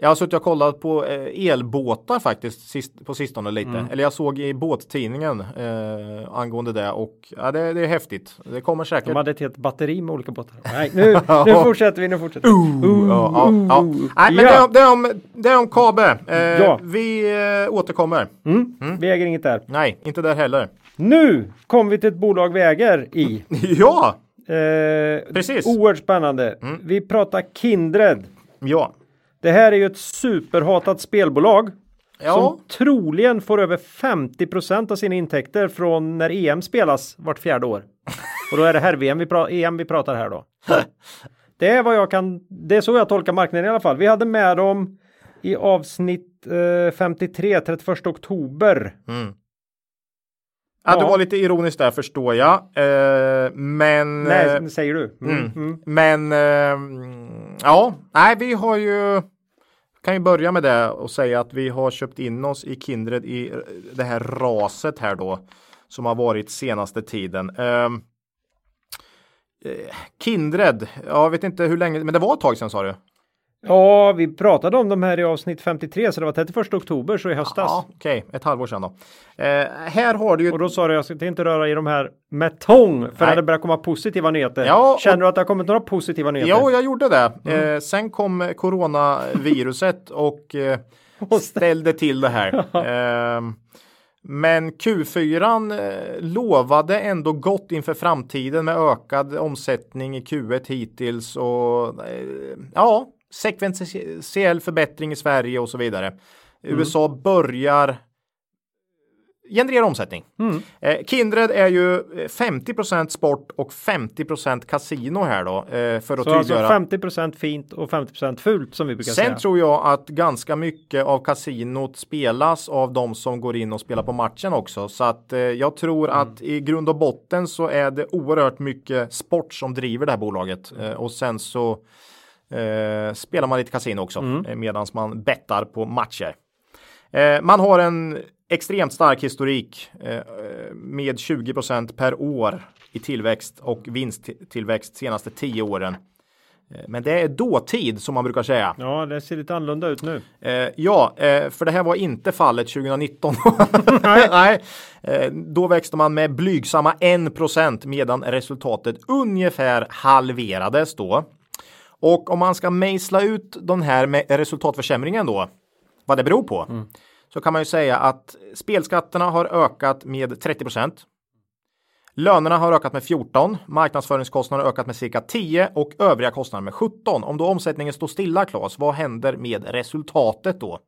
S2: Jag har suttit och kollat på eh, elbåtar faktiskt sist, på sistone lite.
S3: Mm.
S2: Eller jag såg i båttidningen eh, angående det och ja, det, det är häftigt. Det kommer säkert.
S3: De hade ett helt batteri med olika båtar. Nej, nu, nu fortsätter vi, nu fortsätter vi.
S2: Uh, ja, ja, ja. Nej, men
S3: Ja.
S2: det, är om, det, är om, det är om KB. Eh,
S3: Ja.
S2: Vi eh, återkommer.
S3: Mm. Vi äger inget där.
S2: Nej, inte där heller.
S3: Nu kommer vi till ett bolag vi äger i.
S2: ja,
S3: Eh,
S2: Precis.
S3: Oerhört spännande. Vi pratar Kindred.
S2: ja.
S3: Det här är ju ett superhatat spelbolag.
S2: Ja,
S3: Som troligen får över 50% av sina intäkter från när EM spelas vart fjärde år. Och då är det här-VM vi, pra- EM vi pratar här då. Det är vad jag kan, det är så jag tolkar marknaden i alla fall. Vi hade med dem i avsnitt eh, 53, 31 oktober.
S2: Ja, du var lite ironisk där förstår jag. Eh, men... eh,
S3: Nej, säger du? Mm,
S2: Mm.
S3: mm.
S2: Men eh, ja, nej, vi har ju kan ju börja med det och säga att vi har köpt in oss i Kindred i eh, det här raset här då som har varit senaste tiden. Ehm, eh, Kindred, jag vet inte hur länge, men det var ett tag sedan sa du?
S3: Ja, vi pratade om de här i avsnitt 53, så det var 31 oktober, så i höstas.
S2: Ja, okej, ett halvår sedan då. Eh, här har du ju
S3: Och då sa du jag ska inte röra i de här med tång för
S2: Nej.
S3: det börjar komma positiva nyheter.
S2: Ja, och-
S3: Känner du att det har kommit några positiva nyheter?
S2: Ja, jag gjorde det. Eh, sen kom coronaviruset och eh, ställde till det här. Eh, men Q4 eh, lovade ändå gott inför framtiden med ökad omsättning i Q1 hittills och eh, ja, sekventiell förbättring i Sverige och så vidare. USA börjar generera omsättning. Eh, Kindred är ju eh, 50% sport och 50% kasino här då eh, för att
S3: Så alltså
S2: tydliggöra.
S3: 50% fint och 50% fult som vi brukar
S2: Sen
S3: säga.
S2: tror jag att ganska mycket av kasinot spelas av de som går in och spelar på matchen också. Så att eh, jag tror
S3: Mm.
S2: att i grund och botten så är det oerhört mycket sport som driver det här bolaget.
S3: Mm.
S2: Eh, och sen så eh, spelar man lite kasino också
S3: Mm.
S2: eh, medan man bettar på matcher. Eh, man har en extremt stark historik eh, med 20% per år i tillväxt och vinsttillväxt senaste 10 åren. Eh, Men det är dåtid som man brukar säga.
S3: Ja, det ser lite annorlunda ut nu.
S2: Eh, ja, eh, för det här var inte fallet 2019. Nej. Eh, då växte man med blygsamma 1 medan resultatet ungefär halverades då. Och om man ska mejsla ut den här resultatförsämringen då, vad det beror på, så kan man ju säga att spelskatterna har ökat med 30% Lönerna har ökat med 14, marknadsföringskostnader har ökat med cirka 10 och övriga kostnader med 17. Om då omsättningen står stilla, Claes, vad händer med resultatet då?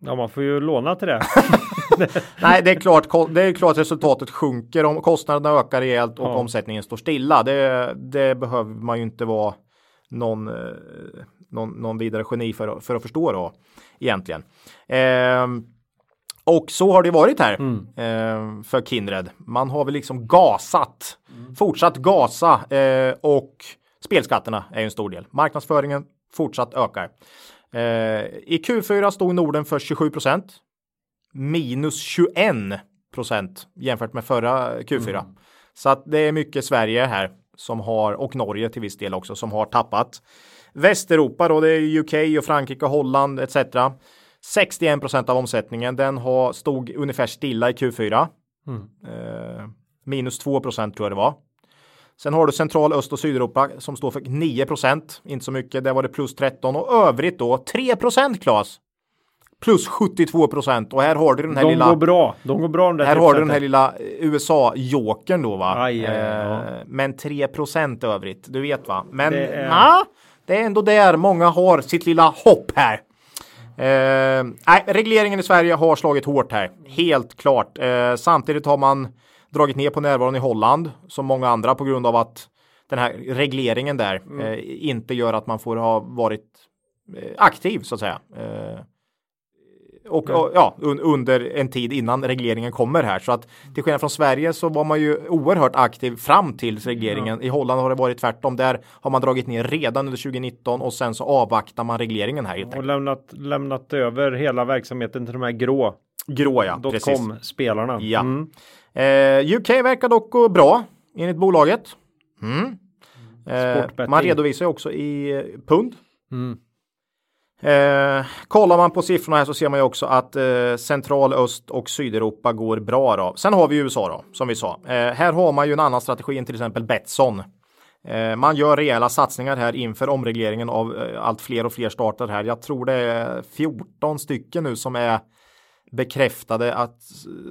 S3: Ja, man får ju låna till det.
S2: Nej, det är klart, det är klart resultatet sjunker om kostnaderna ökar rejält och
S3: Ja.
S2: omsättningen står stilla. Det, det behöver man ju inte vara någon, eh, någon, någon vidare geni för, att- för att förstå då egentligen. Ehm, och så har det varit här ehm, för Kindred. Man har väl liksom gasat, fortsatt gasa eh, och spelskatterna är ju en stor del. Marknadsföringen fortsatt ökar. Eh, I Q4 stod Norden för 27% minus 21 procent jämfört med förra Q4. Så att det är mycket Sverige här som har och Norge till viss del också som har tappat. Västeuropa då, det är UK och Frankrike och Holland etc. 61 procent av omsättningen. Den har stod ungefär stilla i Q4. Eh, minus 2 procent tror jag det var. Sen har du central, öst och sydeuropa som står för 9 procent. Inte så mycket. Där var det plus 13 och övrigt då 3 procent Klas. Plus 72 procent och här har du den här
S3: De
S2: lilla.
S3: går bra. De går bra de
S2: Här har du den
S3: 3%.
S2: här lilla USA-jokern då va?
S3: Aj, aj, ja.
S2: Eh, Men 3% övrigt, du vet va? Men
S3: Det är-
S2: nja, det är ändå där många har sitt lilla hopp här. Eh, nej, regleringen i Sverige har slagit hårt här, helt klart. Eh, samtidigt har man dragit ner på närvaron i Holland, som många andra, på grund av att den här regleringen där
S3: Mm.
S2: eh, inte gör att man får ha varit eh, aktiv så att säga. Och, och, ja, un, under en tid innan regleringen kommer här. Så att till skillnad från Sverige så var man ju oerhört aktiv fram till regleringen. Ja. I Holland har det varit tvärtom. Där har man dragit ner redan under 2019 och sen så avvaktar man regleringen här.
S3: Och lämnat, lämnat över hela verksamheten till de här grå.
S2: Grå ja,
S3: precis. spelarna.
S2: Ja. Mm. Eh, UK verkar dock gå bra enligt bolaget. Mm. Eh, man redovisar också i eh, pund. Mm. Eh, kollar man på siffrorna här så ser man ju också att eh, central, öst och sydeuropa går bra då. Sen har vi USA då, som vi sa. Eh, här har man ju en annan strategi än till exempel Betsson. Eh, man gör rejäla satsningar här inför omregleringen av eh, allt fler och fler starter här. Jag tror det är 14 stycken nu som är bekräftade att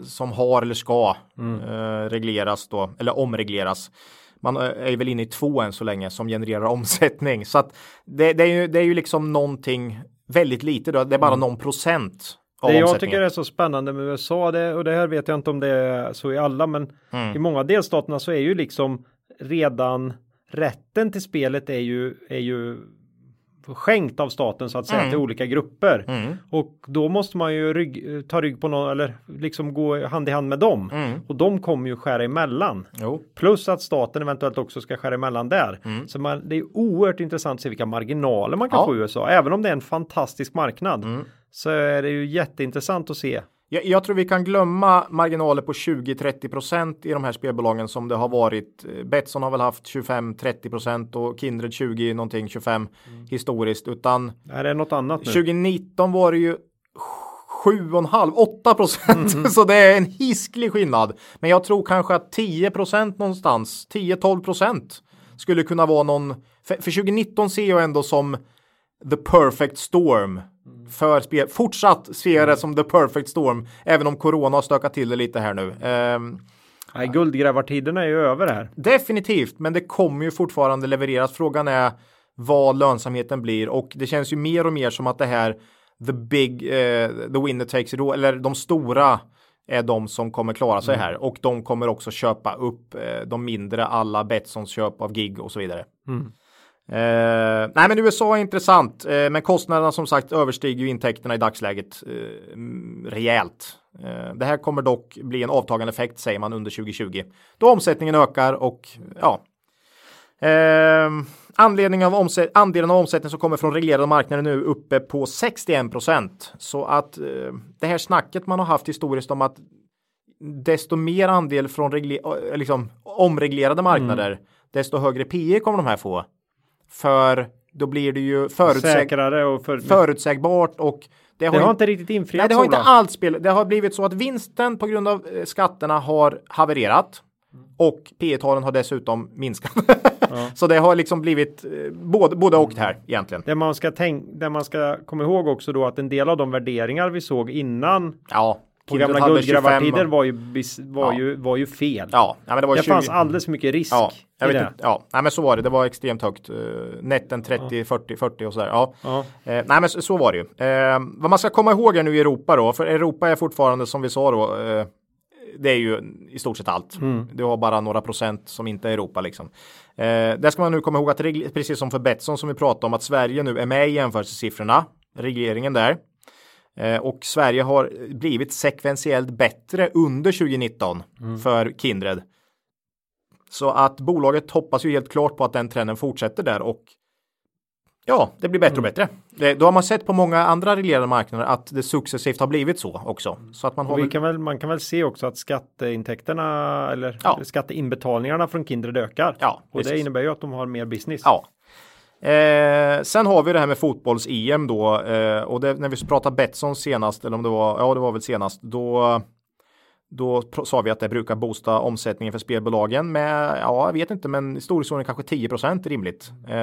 S2: som har eller ska mm. Eh, regleras då eller omregleras man är väl inne i två än så länge som genererar omsättning. Så att det, det, är, ju, det är ju liksom någonting väldigt lite då. Det är bara mm. någon procent.
S3: Av det jag tycker är så spännande med USA det, och det här vet jag inte om det är så i alla men mm. i många delstaterna så är ju liksom redan rätten till spelet är ju, är ju skänkt av staten så att säga mm. till olika grupper. Mm. Och då måste man ju rygg, ta rygg på någon eller liksom gå hand i hand med dem. Mm. Och de kommer ju skära emellan. Jo. Plus att staten eventuellt också ska skära emellan där. Mm. Så man, det är oerhört intressant att se vilka marginaler man kan ja. få i USA. Även om det är en fantastisk marknad. Mm. Så är det ju jätteintressant att se
S2: jag, jag, tror vi kan glömma marginaler på 20-30% i de här spelbolagen som det har varit. Betsson har väl haft 25-30% och Kindred 20 någonting 25 mm. historiskt utan.
S3: Är det något annat nu?
S2: 2019 var det ju 7,5 8 procent. Mm. så det är en hisklig skillnad. Men jag tror kanske att 10% någonstans 10-12% skulle kunna vara någon. För, för 2019 ser jag ändå som the perfect storm för spel. Fortsatt ser jag det som the perfect storm, även om corona har stökat till det lite här nu. Um,
S3: Nej, guldgrävartiderna är ju över här.
S2: Definitivt, men det kommer ju fortfarande levereras. Frågan är vad lönsamheten blir och det känns ju mer och mer som att det här the big, uh, the winner takes it all, eller de stora är de som kommer klara sig mm. här och de kommer också köpa upp uh, de mindre, alla Betssons köp av gig och så vidare. Mm. Eh, nej men USA är intressant eh, men kostnaderna som sagt överstiger ju intäkterna i dagsläget eh, rejält. Eh, det här kommer dock bli en avtagande effekt säger man under 2020 då omsättningen ökar och ja. Eh, anledning av andelen av omsättning som kommer från reglerade marknader nu uppe på 61% så att eh, det här snacket man har haft historiskt om att desto mer andel från eh, liksom, omreglerade marknader mm. desto högre PE kommer de här få. För då blir det ju förutsäg och för... förutsägbart och
S3: det har, det har inte riktigt infriats.
S2: Nej, det har inte alls spel. Det har blivit så att vinsten på grund av eh, skatterna har havererat och P talen har dessutom minskat. Ja. så det har liksom blivit eh, både, både och här egentligen.
S3: Det man ska tänka, det man ska komma ihåg också då att en del av de värderingar vi såg innan
S2: ja
S3: på gamla guldgrävartider var, ju, var, ja. ju, var ju fel.
S2: Ja, ja men det, var
S3: det 20... fanns alldeles för mycket risk.
S2: Ja, jag vet. Inte, ja. Nej, men så var det. Det var extremt högt. Uh, netten 30, ja. 40, 40 och sådär. Ja. ja. Uh, nej, men så, så, var det ju. Uh, vad man ska komma ihåg här nu i Europa då, för Europa är fortfarande som vi sa då, det är ju i stort sett allt. Mm. Du har bara några procent som inte är Europa liksom. Eh, där ska man nu komma ihåg att precis som för Betsson som vi pratade om att Sverige nu är med i jämförelsesiffrorna. Regleringen där. Eh, och Sverige har blivit sekventiellt bättre under 2019 mm. för Kindred. Så att bolaget hoppas ju helt klart på att den trenden fortsätter där och ja, det blir bättre och mm. bättre. Det, då har man sett på många andra reglerade marknader att det successivt har blivit så också. Så att man, har
S3: väl... kan väl, man kan väl se också att skatteintäkterna eller ja. skatteinbetalningarna från Kindred ökar. Ja, och precis. det innebär ju att de har mer business.
S2: Ja, Eh, sen har vi det här med fotbolls-EM då eh, och det, när vi pratade Betsson senast eller om det var, ja det var väl senast då då sa vi att det brukar boosta omsättningen för spelbolagen med, ja jag vet inte men i storleksordningen kanske 10 procent rimligt. Eh,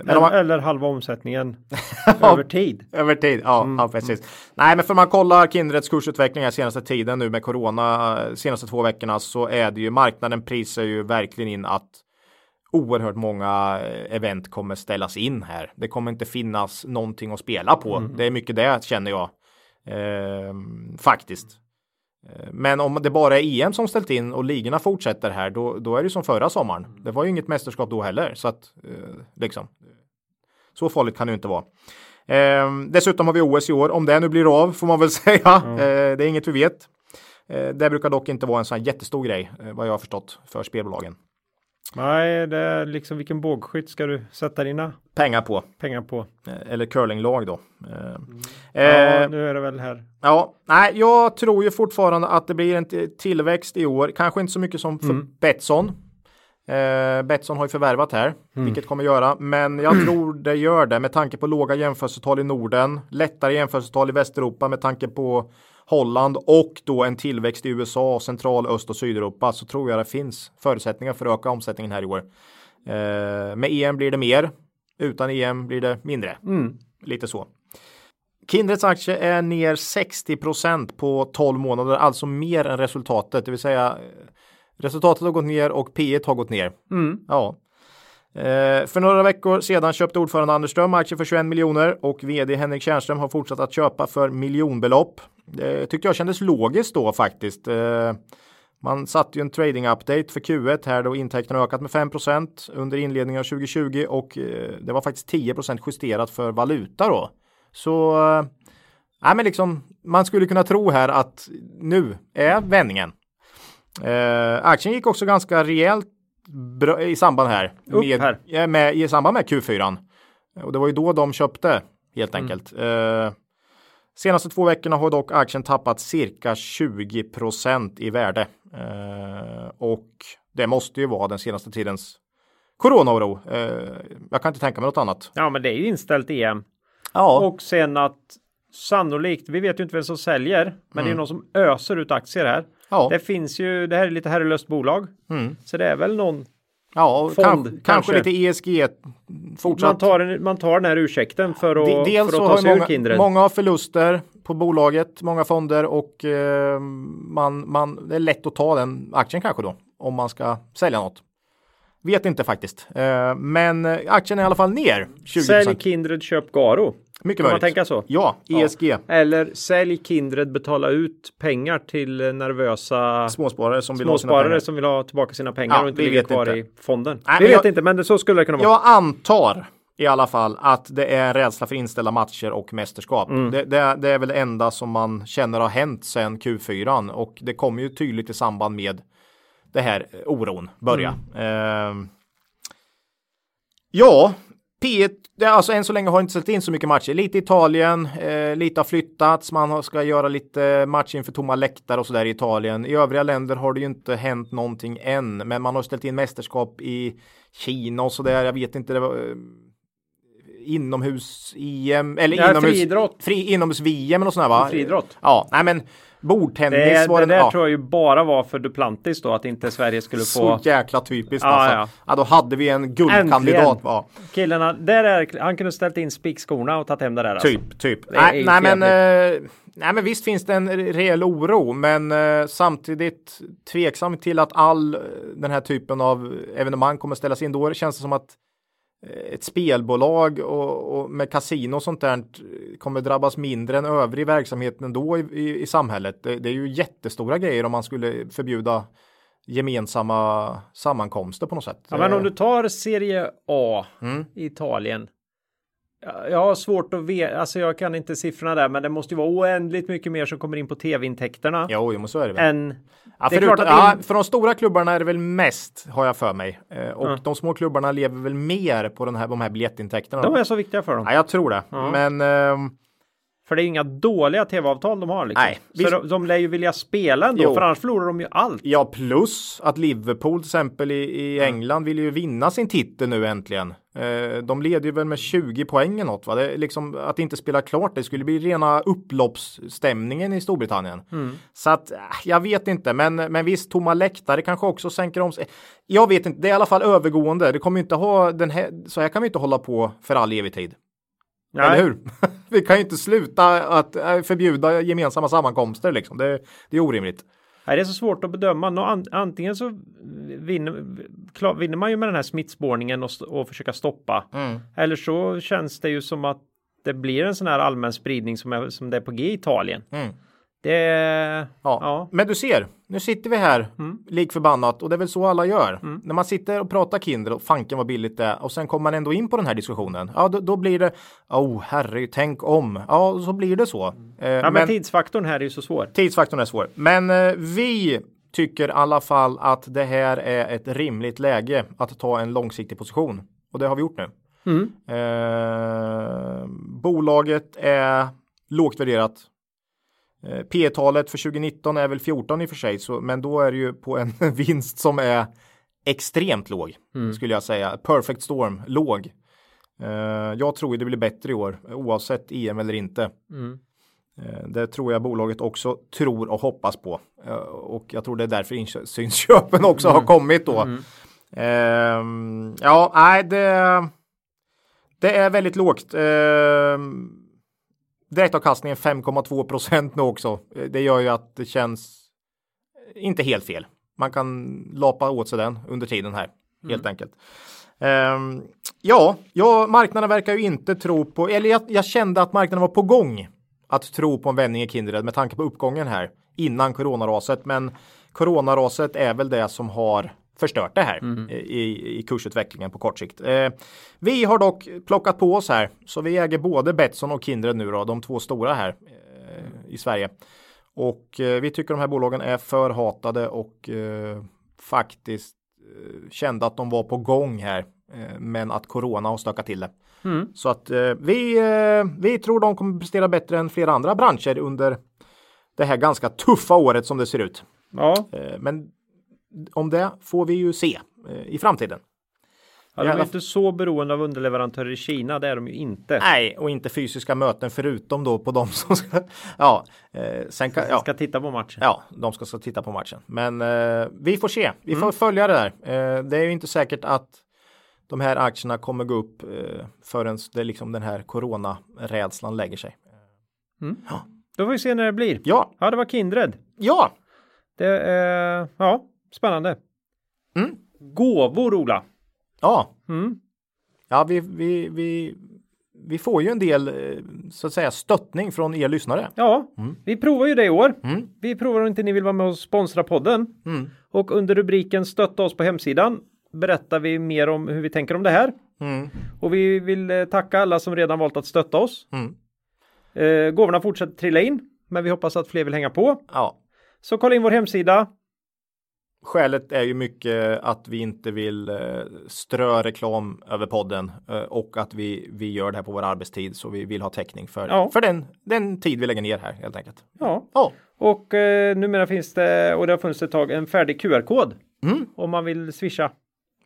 S3: eller, man... eller, halva omsättningen över tid.
S2: Över tid, ja, mm. ja precis. Mm. Nej, men för man kollar Kindreds kursutveckling här senaste tiden nu med corona senaste två veckorna så är det ju marknaden prisar ju verkligen in att oerhört många eh, event kommer ställas in här. Det kommer inte finnas någonting att spela på. Mm. Det är mycket det känner jag eh, faktiskt. Men om det bara är EM som ställt in och ligorna fortsätter här, då, då är det som förra sommaren. Det var ju inget mästerskap då heller, så att eh, liksom. Så farligt kan det inte vara. Eh, dessutom har vi OS i år. Om det nu blir av får man väl säga. Mm. Eh, det är inget vi vet. Eh, det brukar dock inte vara en sån här jättestor grej eh, vad jag har förstått för spelbolagen.
S3: Nej, det är liksom vilken bågskytt ska du sätta dina
S2: pengar på?
S3: Pengar på.
S2: Eh, eller curlinglag då.
S3: Mm. Ja, nu är det väl här.
S2: Ja, nej, jag tror ju fortfarande att det blir en tillväxt i år. Kanske inte så mycket som för mm. Betsson. Eh, Betsson har ju förvärvat här, mm. vilket kommer göra, men jag tror det gör det med tanke på låga jämförelsetal i Norden, lättare jämförelsetal i Västeuropa med tanke på Holland och då en tillväxt i USA, central, öst och sydeuropa så tror jag det finns förutsättningar för att öka omsättningen här i år. Eh, med EM blir det mer, utan EM blir det mindre. Mm. Lite så. Kindreds aktie är ner 60% på 12 månader, alltså mer än resultatet, det vill säga resultatet har gått ner och P1 har gått ner. Mm. Ja. Eh, för några veckor sedan köpte ordförande Anders Ström aktier för 21 miljoner och vd Henrik Tjärnström har fortsatt att köpa för miljonbelopp. Det tyckte jag kändes logiskt då faktiskt. Eh, man satte ju en trading update för Q1 här då intäkterna ökat med 5% under inledningen av 2020 och eh, det var faktiskt 10% justerat för valuta då. Så Nej, men liksom, man skulle kunna tro här att nu är vändningen. Eh, aktien gick också ganska rejält i samband här.
S3: Med,
S2: här. Med, I samband med Q4. Och det var ju då de köpte helt mm. enkelt. Eh, senaste två veckorna har dock aktien tappat cirka 20% i värde. Eh, och det måste ju vara den senaste tidens coronaoro. Eh, jag kan inte tänka mig något annat.
S3: Ja, men det är ju inställt EM. Ja. Och sen att sannolikt, vi vet ju inte vem som säljer, men mm. det är mm. någon som öser ut aktier här. Ja. Det finns ju, det här är lite herrelöst bolag. Mm. Så det är väl någon
S2: Ja, fond, kanske, kanske lite ESG fortsatt.
S3: Man tar, man tar den här ursäkten för att,
S2: Dels
S3: för att ta sig
S2: många,
S3: ur Kindred.
S2: Många har förluster på bolaget, många fonder och eh, man, man, det är lätt att ta den aktien kanske då om man ska sälja något. Vet inte faktiskt. Eh, men aktien är i alla fall ner 20%.
S3: Sälj Kindred, köp Garo.
S2: Mycket möjligt.
S3: man tänka så?
S2: Ja, ESG. Ja.
S3: Eller sälj Kindred, betala ut pengar till nervösa
S2: småsparare som vill,
S3: småsparare
S2: ha,
S3: som vill ha tillbaka sina pengar
S2: ja,
S3: och inte ligger kvar inte. i fonden.
S2: Nej,
S3: vi vet
S2: jag,
S3: inte, men så skulle det kunna vara.
S2: Jag antar i alla fall att det är rädsla för inställda matcher och mästerskap. Mm. Det, det, det, är väl det enda som man känner har hänt sedan Q4 och det kommer ju tydligt i samband med det här oron börja. Mm. Uh, ja, P1, alltså än så länge har inte ställt in så mycket matcher. Lite Italien, eh, lite har flyttats, man ska göra lite matcher inför tomma läktare och sådär i Italien. I övriga länder har det ju inte hänt någonting än, men man har ställt in mästerskap i Kina och sådär. Jag vet inte, det var eh, inomhus-EM, eller
S3: ja,
S2: inomhus,
S3: friidrott.
S2: Fri, inomhus-VM eller sådär va?
S3: Friidrott.
S2: Ja, nej men Bordtennis
S3: det,
S2: var
S3: det
S2: den,
S3: där
S2: ja.
S3: tror jag ju bara var för Duplantis då att inte Sverige skulle få.
S2: Så jäkla typiskt ja, alltså. Ja. ja. då hade vi en guldkandidat.
S3: Ja. Killarna, där är, han kunde ställt in spikskorna och tagit hem det där. Alltså.
S2: Typ, typ. Nej, nej men, eh, nej men visst finns det en rejäl oro men eh, samtidigt tveksam till att all eh, den här typen av evenemang kommer ställas in. Då känns det som att ett spelbolag och, och, med kasino och sånt där kommer drabbas mindre än övrig verksamhet ändå i, i, i samhället. Det, det, är ju jättestora grejer om man skulle förbjuda gemensamma sammankomster på något sätt.
S3: Ja, men om du tar Serie A mm. i Italien jag har svårt att veta, alltså jag kan inte siffrorna där, men det måste ju vara oändligt mycket mer som kommer in på tv-intäkterna.
S2: Jo, jo, men så är det
S3: väl. Än,
S2: ja, det är klart att ja, in... För de stora klubbarna är det väl mest, har jag för mig. Eh, och mm. de små klubbarna lever väl mer på den här, de här biljettintäkterna.
S3: De är så viktiga för dem.
S2: Ja, jag tror det. Mm. Men eh,
S3: för det är inga dåliga tv-avtal de har. Liksom. Nej, så de, de lär ju vilja spela ändå, jo. för annars förlorar de ju allt.
S2: Ja, plus att Liverpool till exempel i, i England vill ju vinna sin titel nu äntligen. Eh, de leder ju väl med 20 poäng eller något. Va? Det liksom, att inte spela klart, det skulle bli rena upploppsstämningen i Storbritannien. Mm. Så att äh, jag vet inte, men, men visst, tomma läktare kanske också sänker om sig. Jag vet inte, det är i alla fall övergående. Det kommer inte ha den här, så här kan vi inte hålla på för all evig tid. Nej. Eller hur? vi kan ju inte sluta att äh, förbjuda gemensamma sammankomster liksom. Det, det är orimligt.
S3: Nej, det är så svårt att bedöma. Nå, antingen så vinner, klar, vinner man ju med den här smittspårningen och, och försöka stoppa. Mm. Eller så känns det ju som att det blir en sån här allmän spridning som, är, som det är på G i Italien. Mm. Det,
S2: Ja.
S3: ja.
S2: Men du ser, nu sitter vi här
S3: Mm.
S2: lik förbannat och det är väl så alla gör. När man sitter och pratar Kindred och fanken vad billigt det är och sen kommer man ändå in på den här diskussionen. Ja, då, då blir det, oh herre, tänk om. Ja, så blir det så. Eh,
S3: ja, men,
S2: men
S3: tidsfaktorn här är ju så svår.
S2: tidsfaktorn är svår. Men eh, vi tycker i alla fall att det här är ett rimligt läge att ta en långsiktig position. Och det har vi gjort nu.
S3: Mm.
S2: Eh, bolaget är lågt värderat. Eh, P talet för 2019 är väl 14 i och för sig, så, men då är det ju på en vinst som är extremt låg skulle jag säga. Perfect storm, låg. Eh, jag tror det blir bättre i år oavsett EM eller inte.
S3: Mm.
S2: Eh, Det tror jag bolaget också tror och hoppas på. Eh, Och jag tror det är därför insynsköpen också har kommit då. Ehm, ja, nej, det, det är väldigt lågt. Direktavkastningen 5,2 procent nu också. Eh, Det gör ju att det känns inte helt fel. Man kan lapa åt sig den under tiden här helt enkelt. Ehm, ja, ja, marknaden verkar ju inte tro på, eller jag, jag kände att marknaden var på gång att tro på en vändning i Kindred med tanke på uppgången här innan coronaraset. Men coronaraset är väl det som har förstört det här i, i kursutvecklingen på kort sikt. Eh, vi har dock plockat på oss här, så vi äger både Betsson och Kindred nu då, de två stora här eh, i Sverige. Och eh, vi tycker de här bolagen är för hatade och eh, faktiskt eh, kände att de var på gång här. Eh, men att corona har stökat till det.
S3: Mm.
S2: Så att vi, vi tror de kommer prestera bättre än flera andra branscher under det här ganska tuffa året som det ser ut.
S3: Ja,
S2: men om det får vi ju se eh, i framtiden.
S3: ja de är inte så beroende av underleverantörer i Kina, det är de ju inte.
S2: Nej, och inte fysiska möten förutom då på de som ska, ja, eh, sen kan, ja,
S3: ska titta på matchen.
S2: ja, de ska så titta på matchen. Men eh, vi får se, vi
S3: Mm.
S2: får följa det där. Eh, det är ju inte säkert att de här aktierna kommer gå upp eh, förrän det liksom den här coronarädslan lägger sig.
S3: Då får vi se när det blir.
S2: Ja,
S3: Ja, det var Kindred.
S2: ja,
S3: Det ja, spännande.
S2: Mm.
S3: Gåvor, Ola.
S2: ja,
S3: Mm.
S2: ja, vi, vi, vi, vi får ju en del eh, så att säga stöttning från er lyssnare.
S3: Ja, vi provar ju det i år.
S2: Mm.
S3: Vi provar om inte ni vill vara med och sponsra podden.
S2: Mm.
S3: Och under rubriken Stötta oss på hemsidan berättar vi mer om hur vi tänker om det här.
S2: Mm.
S3: Och vi vill eh, tacka alla som redan valt att stötta oss.
S2: Mm.
S3: Eh, gåvorna fortsätter trilla in, men vi hoppas att fler vill hänga på.
S2: Ja,
S3: Så kolla in vår hemsida.
S2: Skälet är ju mycket att vi inte vill eh, strö reklam över podden eh, och att vi, vi gör det här på vår arbetstid så vi vill ha täckning för,
S3: Ja.
S2: för den, den tid vi lägger ner här helt enkelt.
S3: Ja,
S2: Ja,
S3: och eh, numera finns det, och det har funnits ett tag, en färdig QR-kod.
S2: Mm.
S3: Om man vill swisha.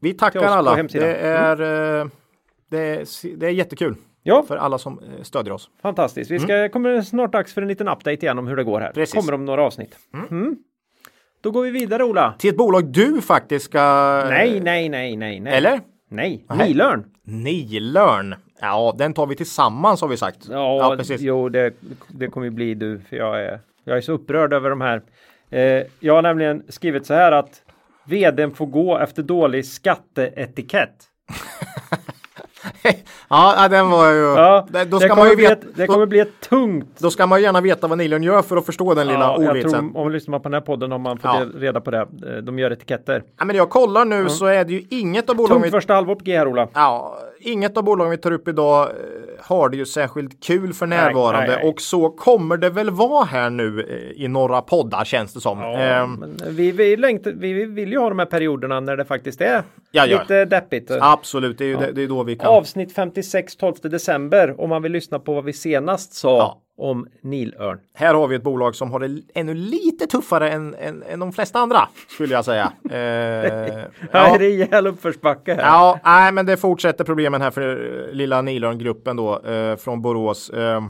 S2: vi tackar alla.
S3: hemsidan.
S2: Det är, eh, det, är, det är jättekul
S3: Ja,
S2: för alla som eh, stödjer oss.
S3: fantastiskt. Vi ska, kommer snart dags för en liten update igen om hur det går här.
S2: Precis.
S3: Kommer om några avsnitt. Mm. Då går vi vidare, Ola.
S2: Till ett bolag du faktiskt ska...
S3: Nej, nej, nej, nej, nej.
S2: Eller?
S3: Nej,
S2: Nej.
S3: Nilörn.
S2: Nilörn. Ja, den tar vi tillsammans har vi sagt.
S3: Ja,
S2: precis.
S3: jo, det, det kommer ju bli du, för jag är, jag är så upprörd över de här. Eh, jag har nämligen skrivit så här att vdn får gå efter dålig skatteetikett.
S2: ja, den var ju...
S3: Ja,
S2: det, då ska man
S3: kommer
S2: ju
S3: bli
S2: veta...
S3: ett, det
S2: då,
S3: kommer bli ett tungt.
S2: då ska man ju gärna veta vad Nilörn gör för att förstå den lilla
S3: Ja, tror, om man lyssnar på den här podden om man får
S2: Ja.
S3: reda på det. Eh, De gör etiketter.
S2: Ja, men jag kollar nu så är det ju inget av bolagen
S3: Tungt
S2: vi,
S3: första halvår på G här Ola.
S2: ja, inget av bolagen vi tar upp idag eh, har det ju särskilt kul för närvarande
S3: nej, nej.
S2: och så kommer det väl vara här nu eh, i några poddar känns det som.
S3: Ja,
S2: Ehm,
S3: men vi, vi, längtar, vi, vi vill ju ha de här perioderna när det faktiskt är
S2: Ja, ja.
S3: lite deppigt.
S2: absolut, det är ju det, det är då vi kan.
S3: Avsnitt 56 12 december om man vill lyssna på vad vi senast sa
S2: Ja.
S3: om Nilörn.
S2: Här har vi ett bolag som har det ännu lite tuffare än, än, än de flesta andra skulle jag säga. Eh, ja.
S3: är det rejäl uppförsbacke här.
S2: Ja, nej, men det fortsätter problemen här för lilla Nilörn-gruppen då eh, från Borås. Eh,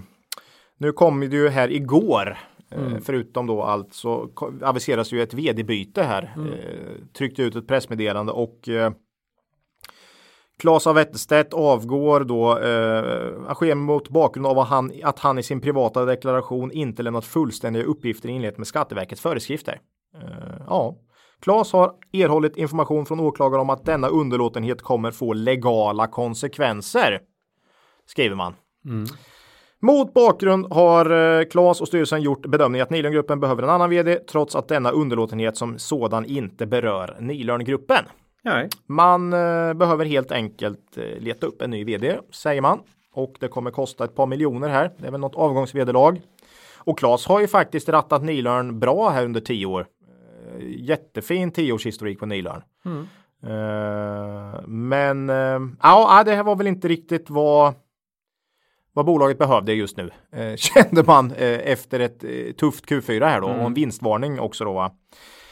S2: nu kom det ju här igår, eh, förutom då allt, så aviseras ju ett vd-byte här. Eh, tryckte ut ett pressmeddelande och eh, Claes av Wetterstedt avgår då. Eh, sker mot bakgrund av att han, att han i sin privata deklaration inte lämnat fullständiga uppgifter i enlighet med Skatteverkets föreskrifter. Eh, ja, Claes har erhållit information från åklagare om att denna underlåtenhet kommer få legala konsekvenser. Skriver man. Mot bakgrund har eh, Claes och styrelsen gjort bedömningen att Nilörngruppen behöver en annan vd trots att denna underlåtenhet som sådan inte berör Nilörngruppen.
S3: Nej.
S2: Man eh, behöver helt enkelt eh, leta upp en ny vd, säger man. Och det kommer kosta ett par miljoner här. Det är väl något avgångsvederlag. Och Claes har ju faktiskt rattat Nilörn bra här under tio år. Eh, jättefin tioårshistorik på Nilörn.
S3: Mm.
S2: Eh, men eh, ja, det här var väl inte riktigt vad vad bolaget behövde just nu eh, kände man efter ett tufft Q4 här då och en vinstvarning också då. Va?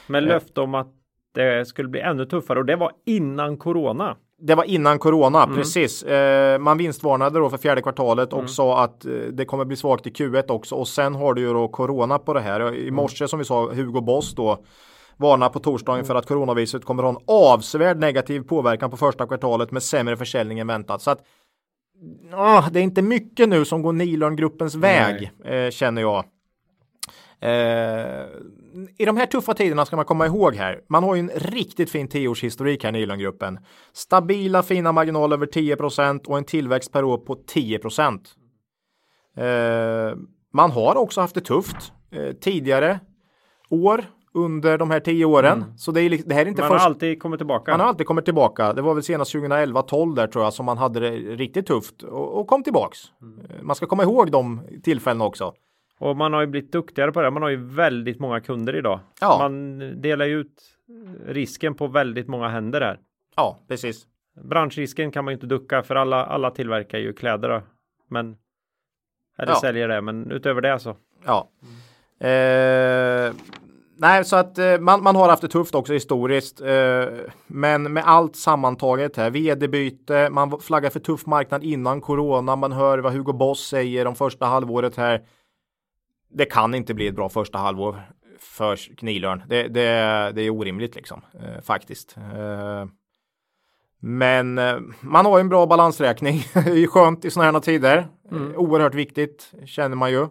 S3: Med löfte om att det skulle bli ännu tuffare och det var innan corona.
S2: Det var innan corona, precis. Eh, man vinstvarnade då för fjärde kvartalet och sa att eh, det kommer bli svagt i Q1 också och sen har du ju då corona på det här. I morse som vi sa, Hugo Boss då varnar på torsdagen för att coronaviruset kommer ha en avsevärd negativ påverkan på första kvartalet med sämre försäljning än väntat. Så att ah, det är inte mycket nu som går Nilörngruppens väg eh, känner jag. Eh, I de här tuffa tiderna ska man komma ihåg här. Man har ju en riktigt fin tioårshistorik här i Nilörngruppen. Stabila fina marginaler över 10% och en tillväxt per år på 10 eh, Man har också haft det tufft eh, tidigare år under de här tio åren. Så det, är, li- det här är inte
S3: Man
S2: först...
S3: har alltid kommit tillbaka.
S2: Han har alltid kommit tillbaka. Det var väl senast 2011-12 där tror jag som man hade det riktigt tufft och, och kom tillbaks. Eh, Man ska komma ihåg de tillfällena också.
S3: Och man har ju blivit duktigare på det. Man har ju väldigt många kunder idag.
S2: Ja.
S3: Man delar ju ut risken på väldigt många händer här.
S2: Ja, precis.
S3: Branschrisken kan man ju inte ducka för alla, alla tillverkar ju kläder. Då. Men eller
S2: Ja.
S3: säljer det. Men utöver det så.
S2: Ja. Eh, nej, så att eh, man, man har haft det tufft också historiskt. Eh, men med allt sammantaget här, vd-byte, man flaggar för tuff marknad innan corona, man hör vad Hugo Boss säger om första halvåret här. Det kan inte bli ett bra första halvår för Knilörn. Det, det, det är orimligt liksom, eh, faktiskt. Eh, men eh, man har ju en bra balansräkning. det är ju skönt i sådana här tider. Eh, Oerhört viktigt känner man ju.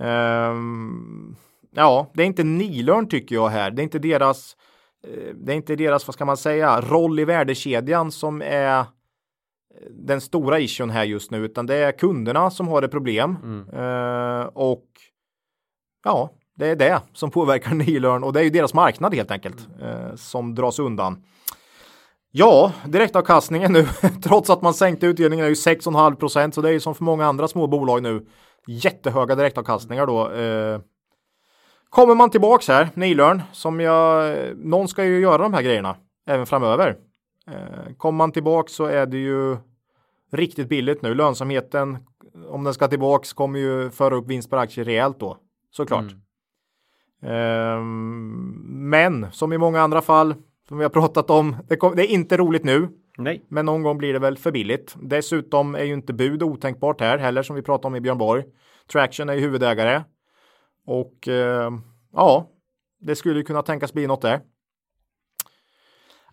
S2: Ehm, ja, det är inte Nilörn tycker jag här. Det är inte deras, eh, det är inte deras, vad ska man säga, roll i värdekedjan som är den stora issuen här just nu, utan det är kunderna som har ett problem. Eh, och ja, det är det som påverkar Nilörn och det är ju deras marknad helt enkelt eh, som dras undan. Ja, direktavkastningen nu, trots att man sänkte utdelningen är ju 6,5 procent, så det är ju som för många andra små bolag nu jättehöga direktavkastningar då. Eh, kommer man tillbaks här, Nilörn, som jag, någon ska ju göra de här grejerna även framöver. Eh, kommer man tillbaks så är det ju riktigt billigt nu. Lönsamheten, om den ska tillbaks, kommer ju föra upp vinst per aktie rejält då, såklart. Ehm, men som i många andra fall som vi har pratat om, det, kom, det är inte roligt nu.
S3: Nej.
S2: Men någon gång blir det väl för billigt. Dessutom är ju inte bud otänkbart här heller som vi pratade om i Björn Borg. Traction är ju huvudägare. Och eh, ja, det skulle kunna tänkas bli något där.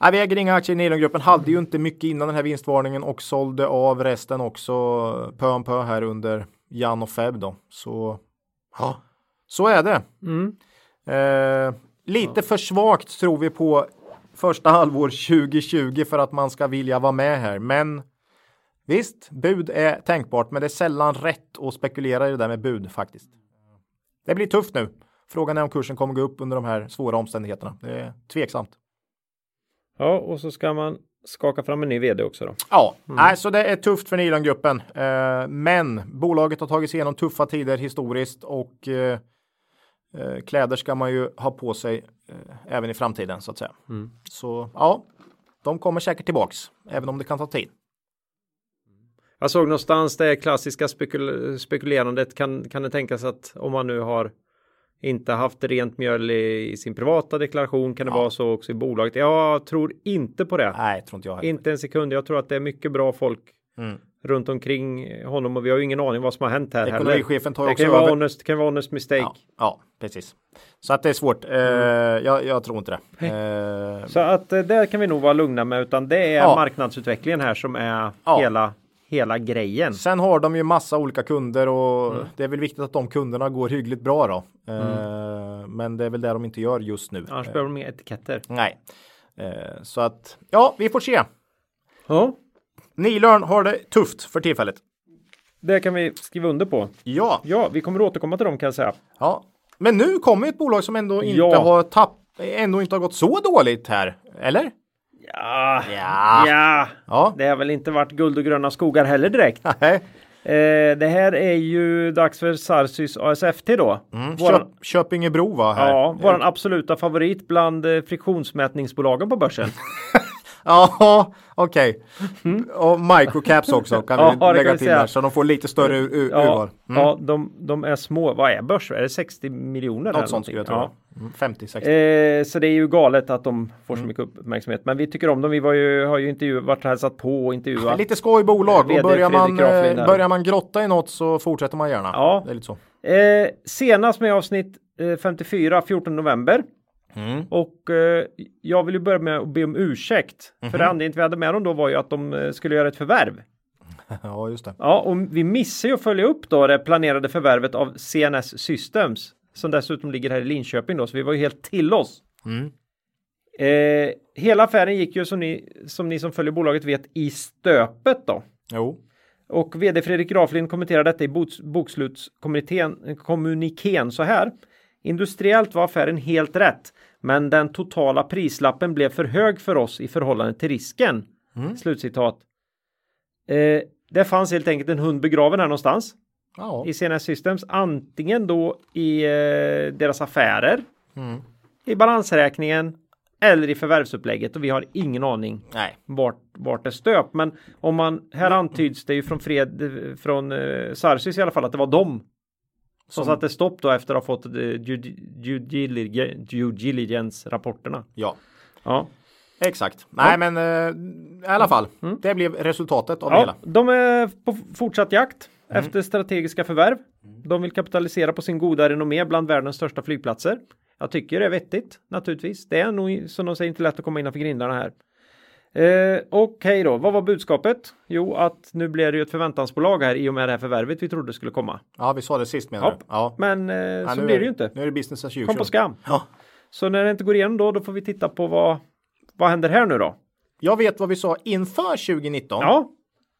S2: Nej, vi äger inga aktier i Nilongruppen, hade ju inte mycket innan den här vinstvarningen och sålde av resten också pö om pö här under jan och feb då. Så ja, så är det.
S3: Mm.
S2: Eh, lite för svagt tror vi på första halvår 2020 för att man ska vilja vara med här. Men visst, bud är tänkbart, men det är sällan rätt att spekulera i det där med bud faktiskt. Det blir tufft nu. Frågan är om kursen kommer gå upp under de här svåra omständigheterna. Det är tveksamt.
S3: Ja, och så ska man skaka fram en ny vd också då.
S2: Ja, nej, så det är tufft för Nilongruppen. Eh, men bolaget har tagit sig igenom tuffa tider historiskt och eh, eh, kläder ska man ju ha på sig eh, även i framtiden så att säga. Så ja, de kommer säkert tillbaks, även om det kan ta tid.
S3: Jag såg någonstans det klassiska spekul spekulerandet kan, kan det tänkas att om man nu har inte haft rent mjöl i, i sin privata deklaration kan det
S2: Ja.
S3: vara så också i bolaget. Jag tror inte på det.
S2: Nej, tror inte jag heller.
S3: Inte en sekund. Jag tror att det är mycket bra folk
S2: Mm.
S3: runt omkring honom och vi har ju ingen aning vad som har hänt här.
S2: Ekonomichefen tar
S3: Det
S2: också
S3: kan vara
S2: över.
S3: honest, det kan vara honest mistake.
S2: Ja, ja, precis. Så att det är svårt. Eh, jag, jag tror inte det. Eh,
S3: Så att eh, där kan vi nog vara lugna med utan det är marknadsutvecklingen här som är hela, hela grejen.
S2: Sen har de ju massa olika kunder och
S3: Mm.
S2: det är väl viktigt att de kunderna går hyggligt bra då. Eh, Men det är väl det de inte gör just nu.
S3: Annars
S2: Eh,
S3: behöver de inga etiketter.
S2: nej. Eh, så att ja, vi får se.
S3: Ja,
S2: Nilörn har det tufft för tillfället.
S3: det kan vi skriva under på.
S2: Ja,
S3: Ja, vi kommer återkomma till dem kan jag säga.
S2: ja. Men nu kommer ett bolag som ändå inte
S3: Ja.
S2: har tapp, ändå inte har gått så dåligt här. Eller?
S3: Ja,
S2: Ja.
S3: ja.
S2: Ja.
S3: det har väl inte varit guld och gröna skogar heller direkt.
S2: Nej.
S3: Eh, det här är ju dags för Sarsys ASFT då.
S2: Mm.
S3: Våran,
S2: Köp, Köpingebro va? Här.
S3: ja, våran absoluta favorit bland eh, friktionsmätningsbolagen på börsen.
S2: Ja, okej. Och microcaps också kan
S3: Mm. Ja,
S2: vi lägga
S3: kan
S2: till där så de får lite större ur,
S3: Ja,
S2: urval. Mm.
S3: ja de, de är små. Vad är börs? Är det 60 miljoner? eller
S2: Något sånt skulle jag tro.
S3: någonting?
S2: Mm, 50, 60.
S3: Ja. Eh, så det är ju galet att de får
S2: Mm.
S3: så mycket uppmärksamhet. Men vi tycker om dem. Vi ju, har ju intervjuat, varit hälsat på och intervjuat.
S2: Lite skoj bolag och börjar man, eh, börjar man grotta i något så fortsätter man gärna.
S3: Ja.
S2: Det är lite så.
S3: Eh, senast med avsnitt eh, 54, 14 november.
S2: Mm.
S3: Och eh, jag vill ju börja med att be om ursäkt.
S2: Mhm.
S3: För det anledningen till vi hade med dem då var ju att de eh, skulle göra ett förvärv.
S2: Ja, just det.
S3: Ja, och vi missar ju att följa upp då det planerade förvärvet av CNS Systems. Som dessutom ligger här i Linköping då, så vi var ju helt till oss.
S2: Mm.
S3: Eh, hela affären gick ju som ni, som ni som följer bolaget vet i stöpet då.
S2: Jo.
S3: Och vd Fredrik Graflind kommenterar detta i boks, bokslutskommunikén kommunikén så här. Industriellt var affären helt rätt, men den totala prislappen blev för hög för oss i förhållande till risken. Slutcitat. Eh, det fanns helt enkelt en hund begraven här någonstans
S2: Ja.
S3: i CNS Systems, antingen då i eh, deras affärer,
S2: Mm.
S3: i balansräkningen eller i förvärvsupplägget och vi har ingen aning
S2: Nej.
S3: vart, vart det stöp. Men om man, här antyds det ju från Fred, från eh, Sarsis i alla fall att det var dem som,
S2: Som-
S3: satte stopp då efter att ha fått eh, due, due, diligence, due diligence rapporterna.
S2: Ja.
S3: Ja.
S2: Exakt. Nej, men eh, i alla fall. Det blev resultatet av det
S3: ja,
S2: hela.
S3: de är på fortsatt jakt
S2: Mm.
S3: efter strategiska förvärv. De vill kapitalisera på sin goda renommé bland världens största flygplatser. Jag tycker det är vettigt naturligtvis. Det är nog som de säger inte lätt att komma innanför grindarna här. Eh, Okej då, vad var budskapet? Jo, att nu blir det ju ett förväntansbolag här i och med det här förvärvet vi trodde skulle komma.
S2: Ja, vi sa det sist menar
S3: Ja.
S2: du? Ja.
S3: Men eh,
S2: Ja,
S3: så blir det ju inte.
S2: Nu är det business as usual.
S3: Kom på skam.
S2: Ja.
S3: Så när det inte går igenom då, då får vi titta på vad, vad händer här nu då?
S2: Jag vet vad vi sa inför 2019.
S3: Ja,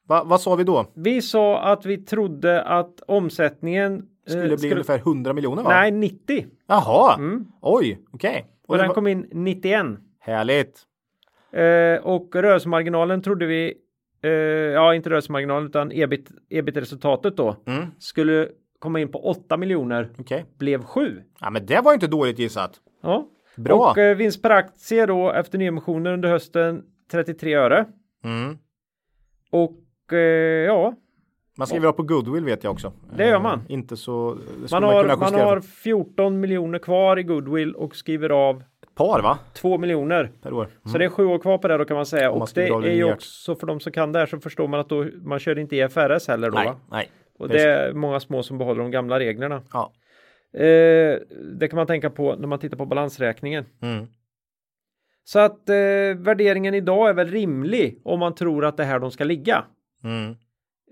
S2: Va, vad sa vi då?
S3: vi sa att vi trodde att omsättningen eh,
S2: Skulle bli ungefär 100 miljoner va?
S3: Nej, 90.
S2: Jaha. Oj, okej.
S3: Och
S2: Och det
S3: den
S2: var-
S3: kom in 91.
S2: Härligt.
S3: Eh, och rörelsemarginalen trodde vi, eh, ja inte rörelsemarginalen utan ebit, ebit-resultatet då,
S2: Mm.
S3: skulle komma in på 8 miljoner,
S2: Okej.
S3: blev 7.
S2: Ja, men det var inte dåligt gissat.
S3: Ja.
S2: Bra.
S3: Och eh, vinst per aktie då efter nyemissionen under hösten 33 öre.
S2: Mm.
S3: Och eh, ja,
S2: Man skriver upp på goodwill vet jag också.
S3: Det gör man.
S2: Eh, inte så. det skulle
S3: man
S2: man
S3: har,
S2: kunna
S3: man
S2: justera
S3: har
S2: för
S3: 14 miljoner kvar i goodwill och skriver av
S2: par va?
S3: 2 miljoner.
S2: Per år.
S3: Så det är sju år kvar på det då kan man säga.
S2: Man
S3: och det är ju också för de som kan det här så förstår man att då, man kör inte EFRS heller då.
S2: Nej,
S3: va?
S2: nej.
S3: Och
S2: Precis.
S3: det är många små som behåller de gamla reglerna.
S2: Ja.
S3: Eh, det kan man tänka på när man tittar på balansräkningen.
S2: Mm.
S3: Så att eh, värderingen idag är väl rimlig om man tror att det är här de ska ligga.
S2: Mm.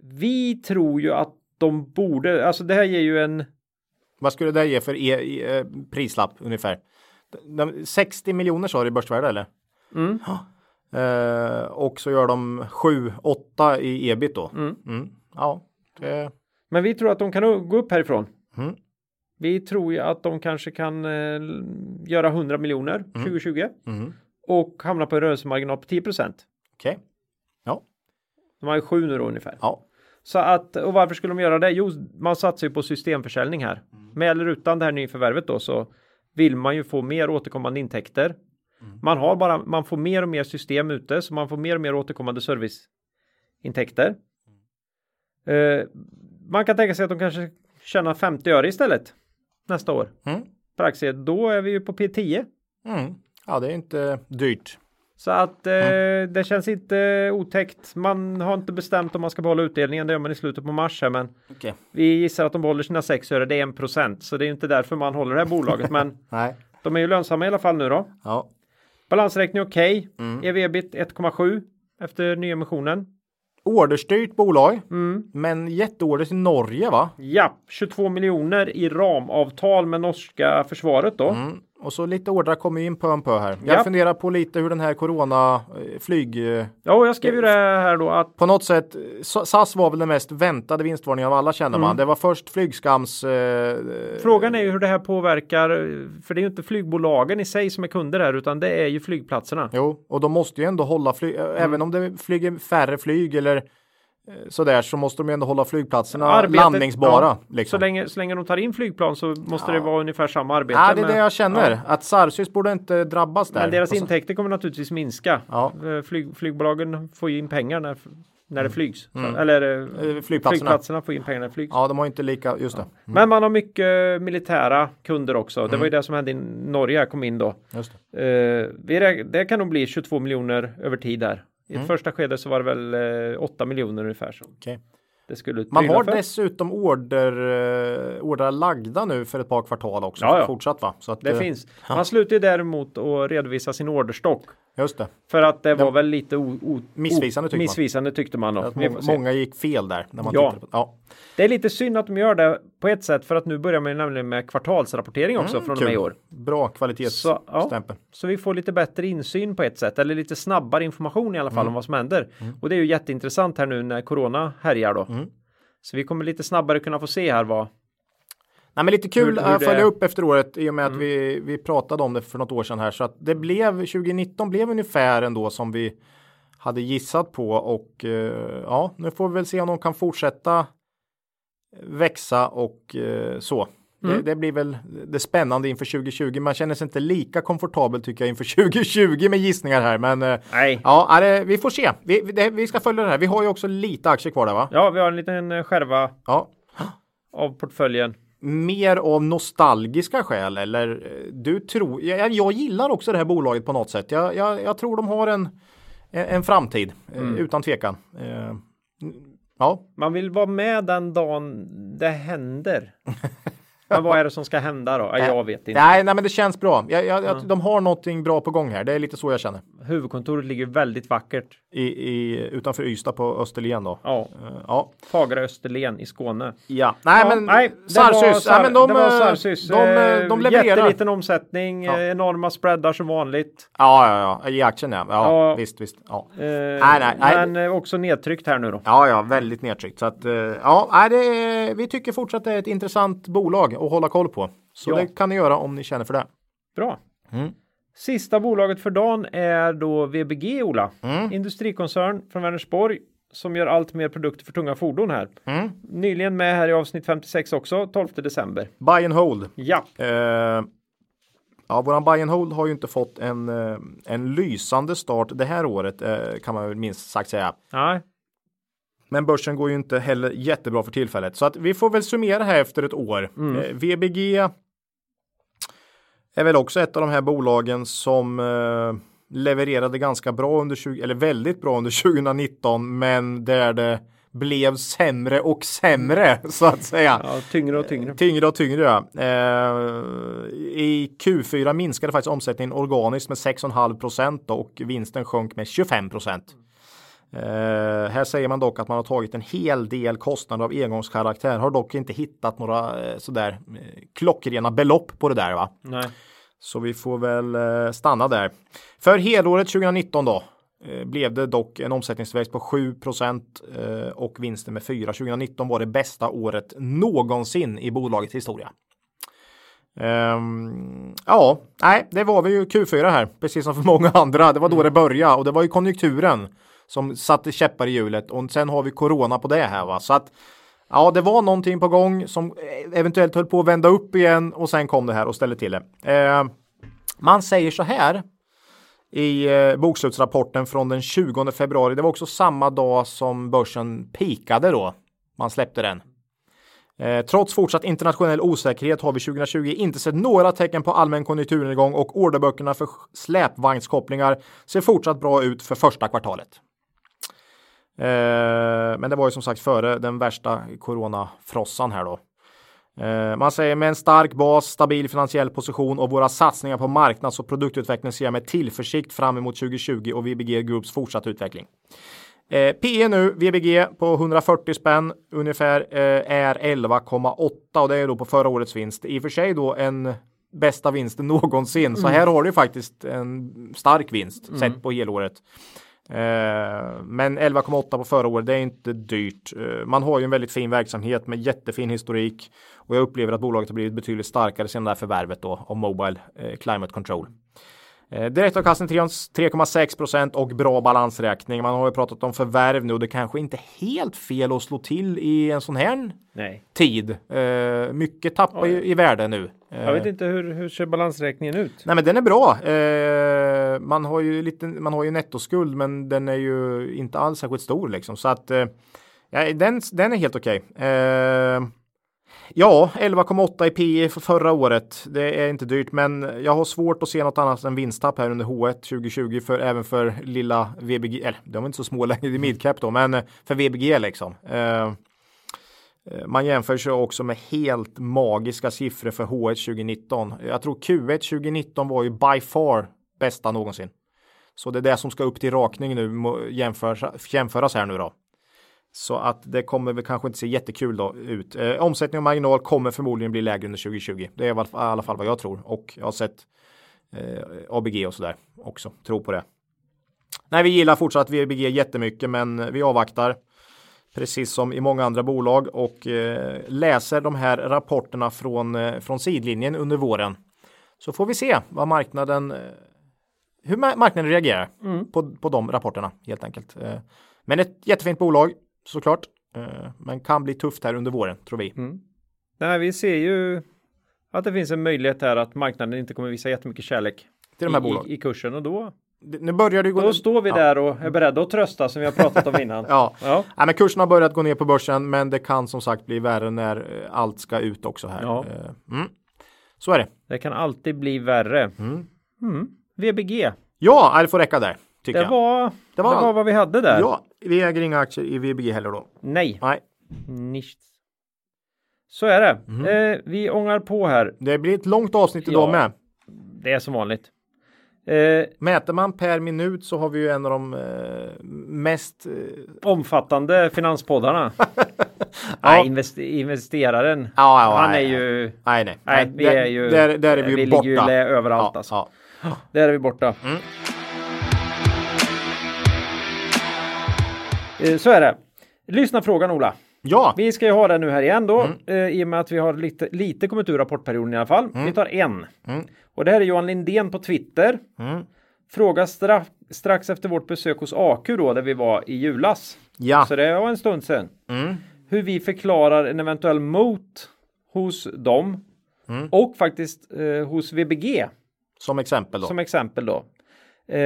S3: Vi tror ju att de borde, alltså det här ger ju en,
S2: Vad skulle det ge för e, e, prislapp ungefär? De, 60 miljoner sa du i börsvärde eller?
S3: Mm.
S2: Eh, och så gör de 7-8 i ebit då.
S3: Mm.
S2: Ja, det,
S3: men vi tror att de kan gå upp härifrån.
S2: Mm.
S3: Vi tror ju att de kanske kan eh, göra 100 miljoner 2020
S2: mm.
S3: och hamna på en rörelsemarginal på 10
S2: okej. Ja,
S3: De har ju 7 nu då ungefär.
S2: ja,
S3: Så att, och varför skulle de göra det? Jo, man satsar ju på systemförsäljning här. Med eller utan det här nyförvärvet då så vill man ju få mer återkommande intäkter. Man har bara, man får mer och mer system ute så man får mer och mer återkommande serviceintäkter. Eh, man kan tänka sig att de kanske tjänar 50 öre istället nästa år
S2: Mm.
S3: per aktie. Då är vi ju på P10.
S2: Mm. ja, det är inte dyrt.
S3: Så att eh, det känns inte otäckt. Man har inte bestämt om man ska behålla utdelningen. Det gör man i slutet på mars här, men
S2: Okej.
S3: vi gissar att de behåller sina 6 öre. Det är en procent, så det är inte därför man håller det här bolaget. men
S2: Nej.
S3: de är ju lönsamma i alla fall nu då.
S2: Ja.
S3: Balansräkning okej.
S2: Mm.
S3: EV-ebit 1,7 efter nyemissionen.
S2: Orderstyrt bolag,
S3: Mm.
S2: men jätteorder till Norge va?
S3: Ja, 22 miljoner i ramavtal med norska försvaret då.
S2: Mm. Och så lite ordrar kommer in på en på här. Jag
S3: Ja.
S2: funderar på lite hur den här corona eh, flyg eh,
S3: Ja, jag skrev ju det här då att
S2: på något sätt, eh, SAS var väl den mest väntade vinstvarningen av alla känner man. Det var först flygskams... Eh,
S3: Frågan är ju hur det här påverkar, för det är ju inte flygbolagen i sig som är kunder här, utan det är ju flygplatserna.
S2: Jo, och de måste ju ändå hålla flyg,
S3: Mm.
S2: även om det flyger färre flyg eller sådär så måste de ju ändå hålla flygplatserna
S3: Arbetet-
S2: landningsbara.
S3: ja,
S2: liksom.
S3: Så, länge, så länge de tar in flygplan så måste det vara ungefär samma arbete.
S2: Ja, det är
S3: med-
S2: det jag känner.
S3: Ja.
S2: Att Sarsys borde inte drabbas där.
S3: Men deras
S2: Och så-
S3: intäkter kommer naturligtvis minska.
S2: Ja.
S3: Eh, Flyg, flygbolagen får ju in pengar när, när det flygs. Eller eh,
S2: Eh, flygplatserna.
S3: flygplatserna får in pengar när det flygs.
S2: Ja, de har inte lika, just det.
S3: Men man har mycket militära kunder också. Det var ju
S2: Mm.
S3: det som hände i Norge, här kom in då.
S2: Just det.
S3: Eh, rä- det kan nog bli 22 miljoner över tid där. I
S2: Mm.
S3: första skede så var det väl eh, 8 miljoner ungefär. Så
S2: Okej.
S3: det skulle
S2: Man har
S3: för.
S2: dessutom order, eh, order lagda nu för ett par kvartal också.
S3: Ja, ja.
S2: Fortsatt va? Så att,
S3: Det
S2: eh,
S3: finns. Man slutar ju däremot att redovisa sin orderstock.
S2: Just det.
S3: För att det var väl lite o, o,
S2: Missvisande tyckte man.
S3: missvisande tyckte man. Då.
S2: Många gick fel där. När man
S3: Ja.
S2: på, ja.
S3: Det är lite synd att de gör det på ett sätt för att nu börjar man nämligen med kvartalsrapportering också från och med
S2: Mm,
S3: i år.
S2: Bra kvalitetsstämpel.
S3: ja, så vi får lite bättre insyn på ett sätt eller lite snabbare information i alla
S2: Mm.
S3: fall om vad som händer. Och det är ju jätteintressant här nu när corona härjar då.
S2: Mm.
S3: Så vi kommer lite snabbare kunna få se här vad.
S2: Nej, men lite kul
S3: Hur- hur
S2: att
S3: det-
S2: följa upp efter året i och med att vi, vi pratade om det för något år sedan här. Så att det blev 2019 blev ungefär ändå som vi hade gissat på och eh, ja, nu får vi väl se om de kan fortsätta växa och eh, så. Det, det blir väl det spännande inför 2020. Man känner sig inte lika komfortabel tycker jag inför 2020 med gissningar här, men eh,
S3: Nej.
S2: ja, det, vi får se. Vi, det, vi ska följa det här. Vi har ju också lite aktier kvar där, va?
S3: Ja, vi har en liten skärva
S2: Ja,
S3: av portföljen.
S2: Mer av nostalgiska skäl eller eh, du tror, jag, jag gillar också det här bolaget på något sätt. Jag, jag, jag tror de har en, en, framtid eh, utan tvekan. Eh, mm, ja,
S3: Man vill vara med den dagen det händer. Men vad är det som ska hända då? Ja, Jag vet inte.
S2: nej, nej, men det känns bra. Jag, jag, jag, de har någonting bra på gång här. Det är lite så jag känner.
S3: Huvudkontoret ligger väldigt vackert.
S2: I, i, utanför Ystad på Österlen då.
S3: Ja,
S2: Eh, ja.
S3: Fagra Österlen i Skåne.
S2: ja, nej,
S3: Ja,
S2: men
S3: nej,
S2: Sarsys,
S3: Sar-
S2: nej, men de,
S3: det var
S2: eh, de, eh, de levererar.
S3: Jätteliten omsättning,
S2: Ja.
S3: enorma spreadar som vanligt.
S2: Ja, ja, ja, i aktien ja. Ja,
S3: Ja.
S2: visst, visst. Ja.
S3: Eh,
S2: nej, nej.
S3: Men eh, också nedtryckt här nu då.
S2: Ja, ja, väldigt nedtryckt. Så att, ja, nej, det vi tycker fortsatt det är ett intressant bolag att hålla koll på. Så
S3: Ja.
S2: det kan ni göra om ni känner för det.
S3: Bra.
S2: Mm.
S3: Sista bolaget för dagen är då VBG Ola.
S2: Mm.
S3: Industrikoncern från Vänersborg som gör allt mer produkter för tunga fordon här.
S2: Mm.
S3: Nyligen med här i avsnitt 56 också, 12 december.
S2: Buy and hold.
S3: Ja,
S2: Eh, ja, våran buy and hold har ju inte fått en, eh, en lysande start det här året eh, kan man väl minst sagt säga.
S3: nej,
S2: Men börsen går ju inte heller jättebra för tillfället. Så att vi får väl summera här efter ett år. Eh, VBG är väl också ett av de här bolagen som eh, levererade ganska bra under 20, eller väldigt bra under 2019 men där det blev sämre och sämre så att säga.
S3: ja, tyngre och tyngre.
S2: Tyngre och tyngre ja. Eh, I Q4 minskade faktiskt omsättningen organiskt med 6,5 procent och vinsten sjönk med 25 procent. Eh, här säger man dock att man har tagit en hel del kostnader av engångskaraktär. Har dock inte hittat några eh, sådär eh, klockrena belopp på det där va.
S3: Nej.
S2: Så vi får väl eh, stanna där. För helåret 2019 då eh, blev det dock en omsättningstillväxt på 7 eh, och vinsten med 4. 2019 var det bästa året någonsin i bolagets historia. Ehm, ja, nej, det var vi ju Q4 här, precis som för många andra. Det var då det började och det var ju konjunkturen som satte käppar i hjulet och sen har vi corona på det här va. Så att ja, det var någonting på gång som eventuellt höll på att vända upp igen och sen kom det här och ställde till det. Eh, man säger så här i eh, bokslutsrapporten från den 20 februari. Det var också samma dag som börsen pikade då. Man släppte den. Eh, trots fortsatt internationell osäkerhet har vi 2020 inte sett några tecken på allmän konjunkturnedgång och orderböckerna för släpvagnskopplingar ser fortsatt bra ut för första kvartalet. Eh, men det var ju som sagt före den värsta coronafrossan här då. Eh, Man säger med en stark bas, stabil finansiell position och våra satsningar på marknads och produktutveckling ser jag med tillförsikt fram emot 2020 och VBG Groups fortsatta utveckling. Eh, PE nu, VBG på 140 spänn ungefär eh, är 11,8 och det är då på förra årets vinst. I och för sig då en bästa vinsten någonsin. Så här har du faktiskt en stark vinst sett på helåret. Eh, men 11,8 på förra året, det är inte dyrt. Eh, man har ju en väldigt fin verksamhet med jättefin historik och jag upplever att bolaget har blivit betydligt starkare sedan det här förvärvet då av Mobile eh, Climate Control. Eh, Direktavkastning 3,6 procent och bra balansräkning. Man har ju pratat om förvärv nu och det kanske inte är helt fel att slå till i en sån här
S3: Nej.
S2: tid. Eh, mycket tappar ju i värde nu. Eh,
S3: Jag vet inte hur, hur ser balansräkningen ut?
S2: Nej men den är bra. Eh, man har ju lite, man har ju nettoskuld men den är ju inte alls särskilt stor liksom. Så att eh, ja, den, den är helt okej. Eh, ja, 11,8 i PE för förra året. Det är inte dyrt men jag har svårt att se något annat än vinsttapp här under H1 2020 för även för lilla VBG. Eller de är inte så små längre, det är midcap då, men eh, för VBG liksom. Eh, eh, Man jämför sig också med helt magiska siffror för H1 2019. Jag tror Q1 2019 var ju by far bästa någonsin. Så det är det som ska upp till rakning nu jämföras, jämföras här nu då. Så att det kommer väl kanske inte se jättekul då ut. Eh, omsättning och marginal kommer förmodligen bli lägre under 2020. Det är i alla fall- vad jag tror och jag har sett eh, ABG och sådär också. Tror på det. Nej, vi gillar fortsatt VBG jättemycket, men vi avvaktar precis som i många andra bolag och eh, läser de här rapporterna från, eh, från sidlinjen under våren. Så får vi se vad marknaden, eh, hur ma- marknaden reagerar på, på de rapporterna helt enkelt. Eh, men ett jättefint bolag såklart, eh, men kan bli tufft här under våren tror vi.
S3: Nej, vi ser ju att det finns en möjlighet här att marknaden inte kommer visa jättemycket kärlek
S2: Till de här
S3: i,
S2: bolagen.
S3: i, kursen och då,
S2: Nu börjar det gå.
S3: då står vi
S2: ja.
S3: där och är beredda att trösta som vi har pratat om innan.
S2: Ja.
S3: Ja.
S2: Nej, men kursen har börjat gå ner på börsen, men det kan som sagt bli värre när eh, allt ska ut också här.
S3: Ja.
S2: Eh, Mm. Så är det.
S3: Det kan alltid bli värre. Mm. VBG,
S2: Ja, det får räcka där. Tycker
S3: det
S2: jag.
S3: var, det
S2: Det
S3: var,
S2: var-
S3: vad vi hade där.
S2: Ja, vi äger inga aktier i VBG heller då.
S3: Nej,
S2: Nej,
S3: nichts. Så är det. Eh, vi ångar på här.
S2: det blir ett långt avsnitt idag
S3: Ja.
S2: med.
S3: Det är som vanligt. Eh,
S2: Mäter man per minut så har vi ju en av de eh, mest eh,
S3: omfattande finanspoddarna. Nej, invest investeraren.
S2: Ja, ja,
S3: Han
S2: nej,
S3: är ju...
S2: Nej, nej.
S3: Nej, vi
S2: där,
S3: är ju...
S2: Där, där är vi,
S3: vi
S2: borta.
S3: ligger ju överallt
S2: ja,
S3: alltså.
S2: ja.
S3: Där är vi borta.
S2: Mm.
S3: Så är det. Lyssna frågan Ola.
S2: ja,
S3: Vi ska ju ha den nu här igen då.
S2: Mm.
S3: Eh, I och med att vi har lite, lite kommit ur rapportperioden i alla fall. Vi tar en.
S2: Mm.
S3: Och det här är Johan Lindén på Twitter.
S2: Mm.
S3: Fråga stra strax efter vårt besök hos AQ då där vi var i julas.
S2: ja.
S3: Så det var en stund sedan.
S2: Mm.
S3: Hur vi förklarar en eventuell mot hos dem.
S2: Mm.
S3: Och faktiskt eh, hos VBG
S2: Som exempel då.
S3: som exempel då. Eh,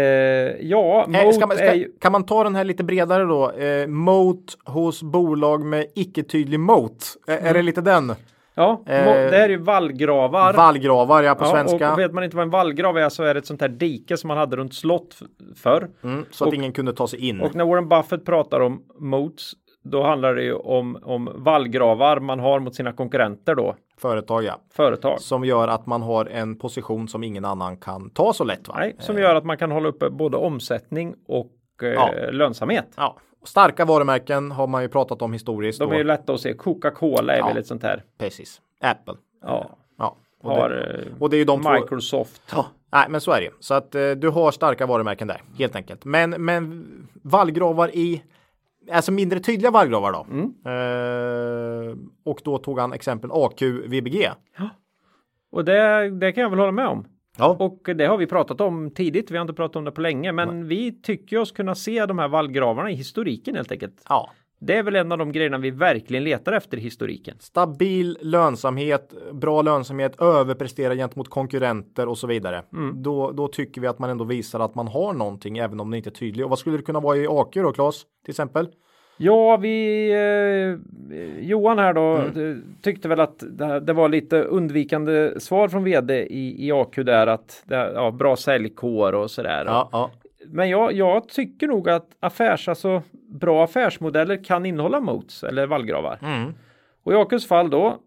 S3: ja, mot
S2: ska man,
S3: är
S2: ska,
S3: ju...
S2: Kan man ta den här lite bredare då? Eh, mot hos bolag med icke-tydlig mot. Eh, Är det lite den?
S3: Ja,
S2: eh,
S3: det här är ju vallgravar.
S2: Vallgravar, ja på
S3: Ja,
S2: svenska.
S3: och vet man inte vad en vallgrav är så är det ett sånt här dike som man hade runt slott förr.
S2: Mm, så att
S3: och-
S2: ingen kunde ta sig in.
S3: Och när Warren Buffett pratar om moats då handlar det ju om, om vallgravar man har mot sina konkurrenter då,
S2: Företag, ja.
S3: företag.
S2: Som gör att man har en position som ingen annan kan ta så lätt. Va?
S3: Nej, som gör att man kan hålla uppe både omsättning och eh,
S2: Ja.
S3: lönsamhet.
S2: Ja. Starka varumärken har man ju pratat om historiskt.
S3: De är ju lätta att se. Coca-Cola är
S2: Ja.
S3: väl ett sånt här.
S2: Precis. Apple.
S3: Ja,
S2: Ja. Och,
S3: har
S2: det,
S3: eh,
S2: och det är ju de två.
S3: Microsoft.
S2: Ja, nej, men så är det. Så att eh, du har starka varumärken där, helt enkelt. Men, men vallgravar i, alltså mindre tydliga vallgravar då.
S3: Mm.
S2: Eh, och då tog han exempel AQ VBG.
S3: Och det, det kan jag väl hålla med om.
S2: Ja.
S3: Och det har vi pratat om tidigt. Vi har inte pratat om det på länge, men vi tycker oss kunna se de här vallgravarna i historiken helt enkelt.
S2: ja.
S3: Det är väl en av de grejerna vi verkligen letar efter i historiken.
S2: Stabil lönsamhet, bra lönsamhet, överprestera gentemot konkurrenter och så vidare.
S3: Mm.
S2: Då, då tycker vi att man ändå visar att man har någonting även om det inte är tydligt. Och vad skulle det kunna vara i AQ då, Claes? Till exempel?
S3: Ja, vi eh, Johan här då eh, tyckte väl att det, här- det var lite undvikande svar från vd i, i AQ där att det, ja, bra säljkår och sådär.
S2: Ja, ja.
S3: Men jag, jag tycker nog att affärs, alltså bra affärsmodeller kan innehålla moats eller vallgravar.
S2: Mm.
S3: Och i AQs fall då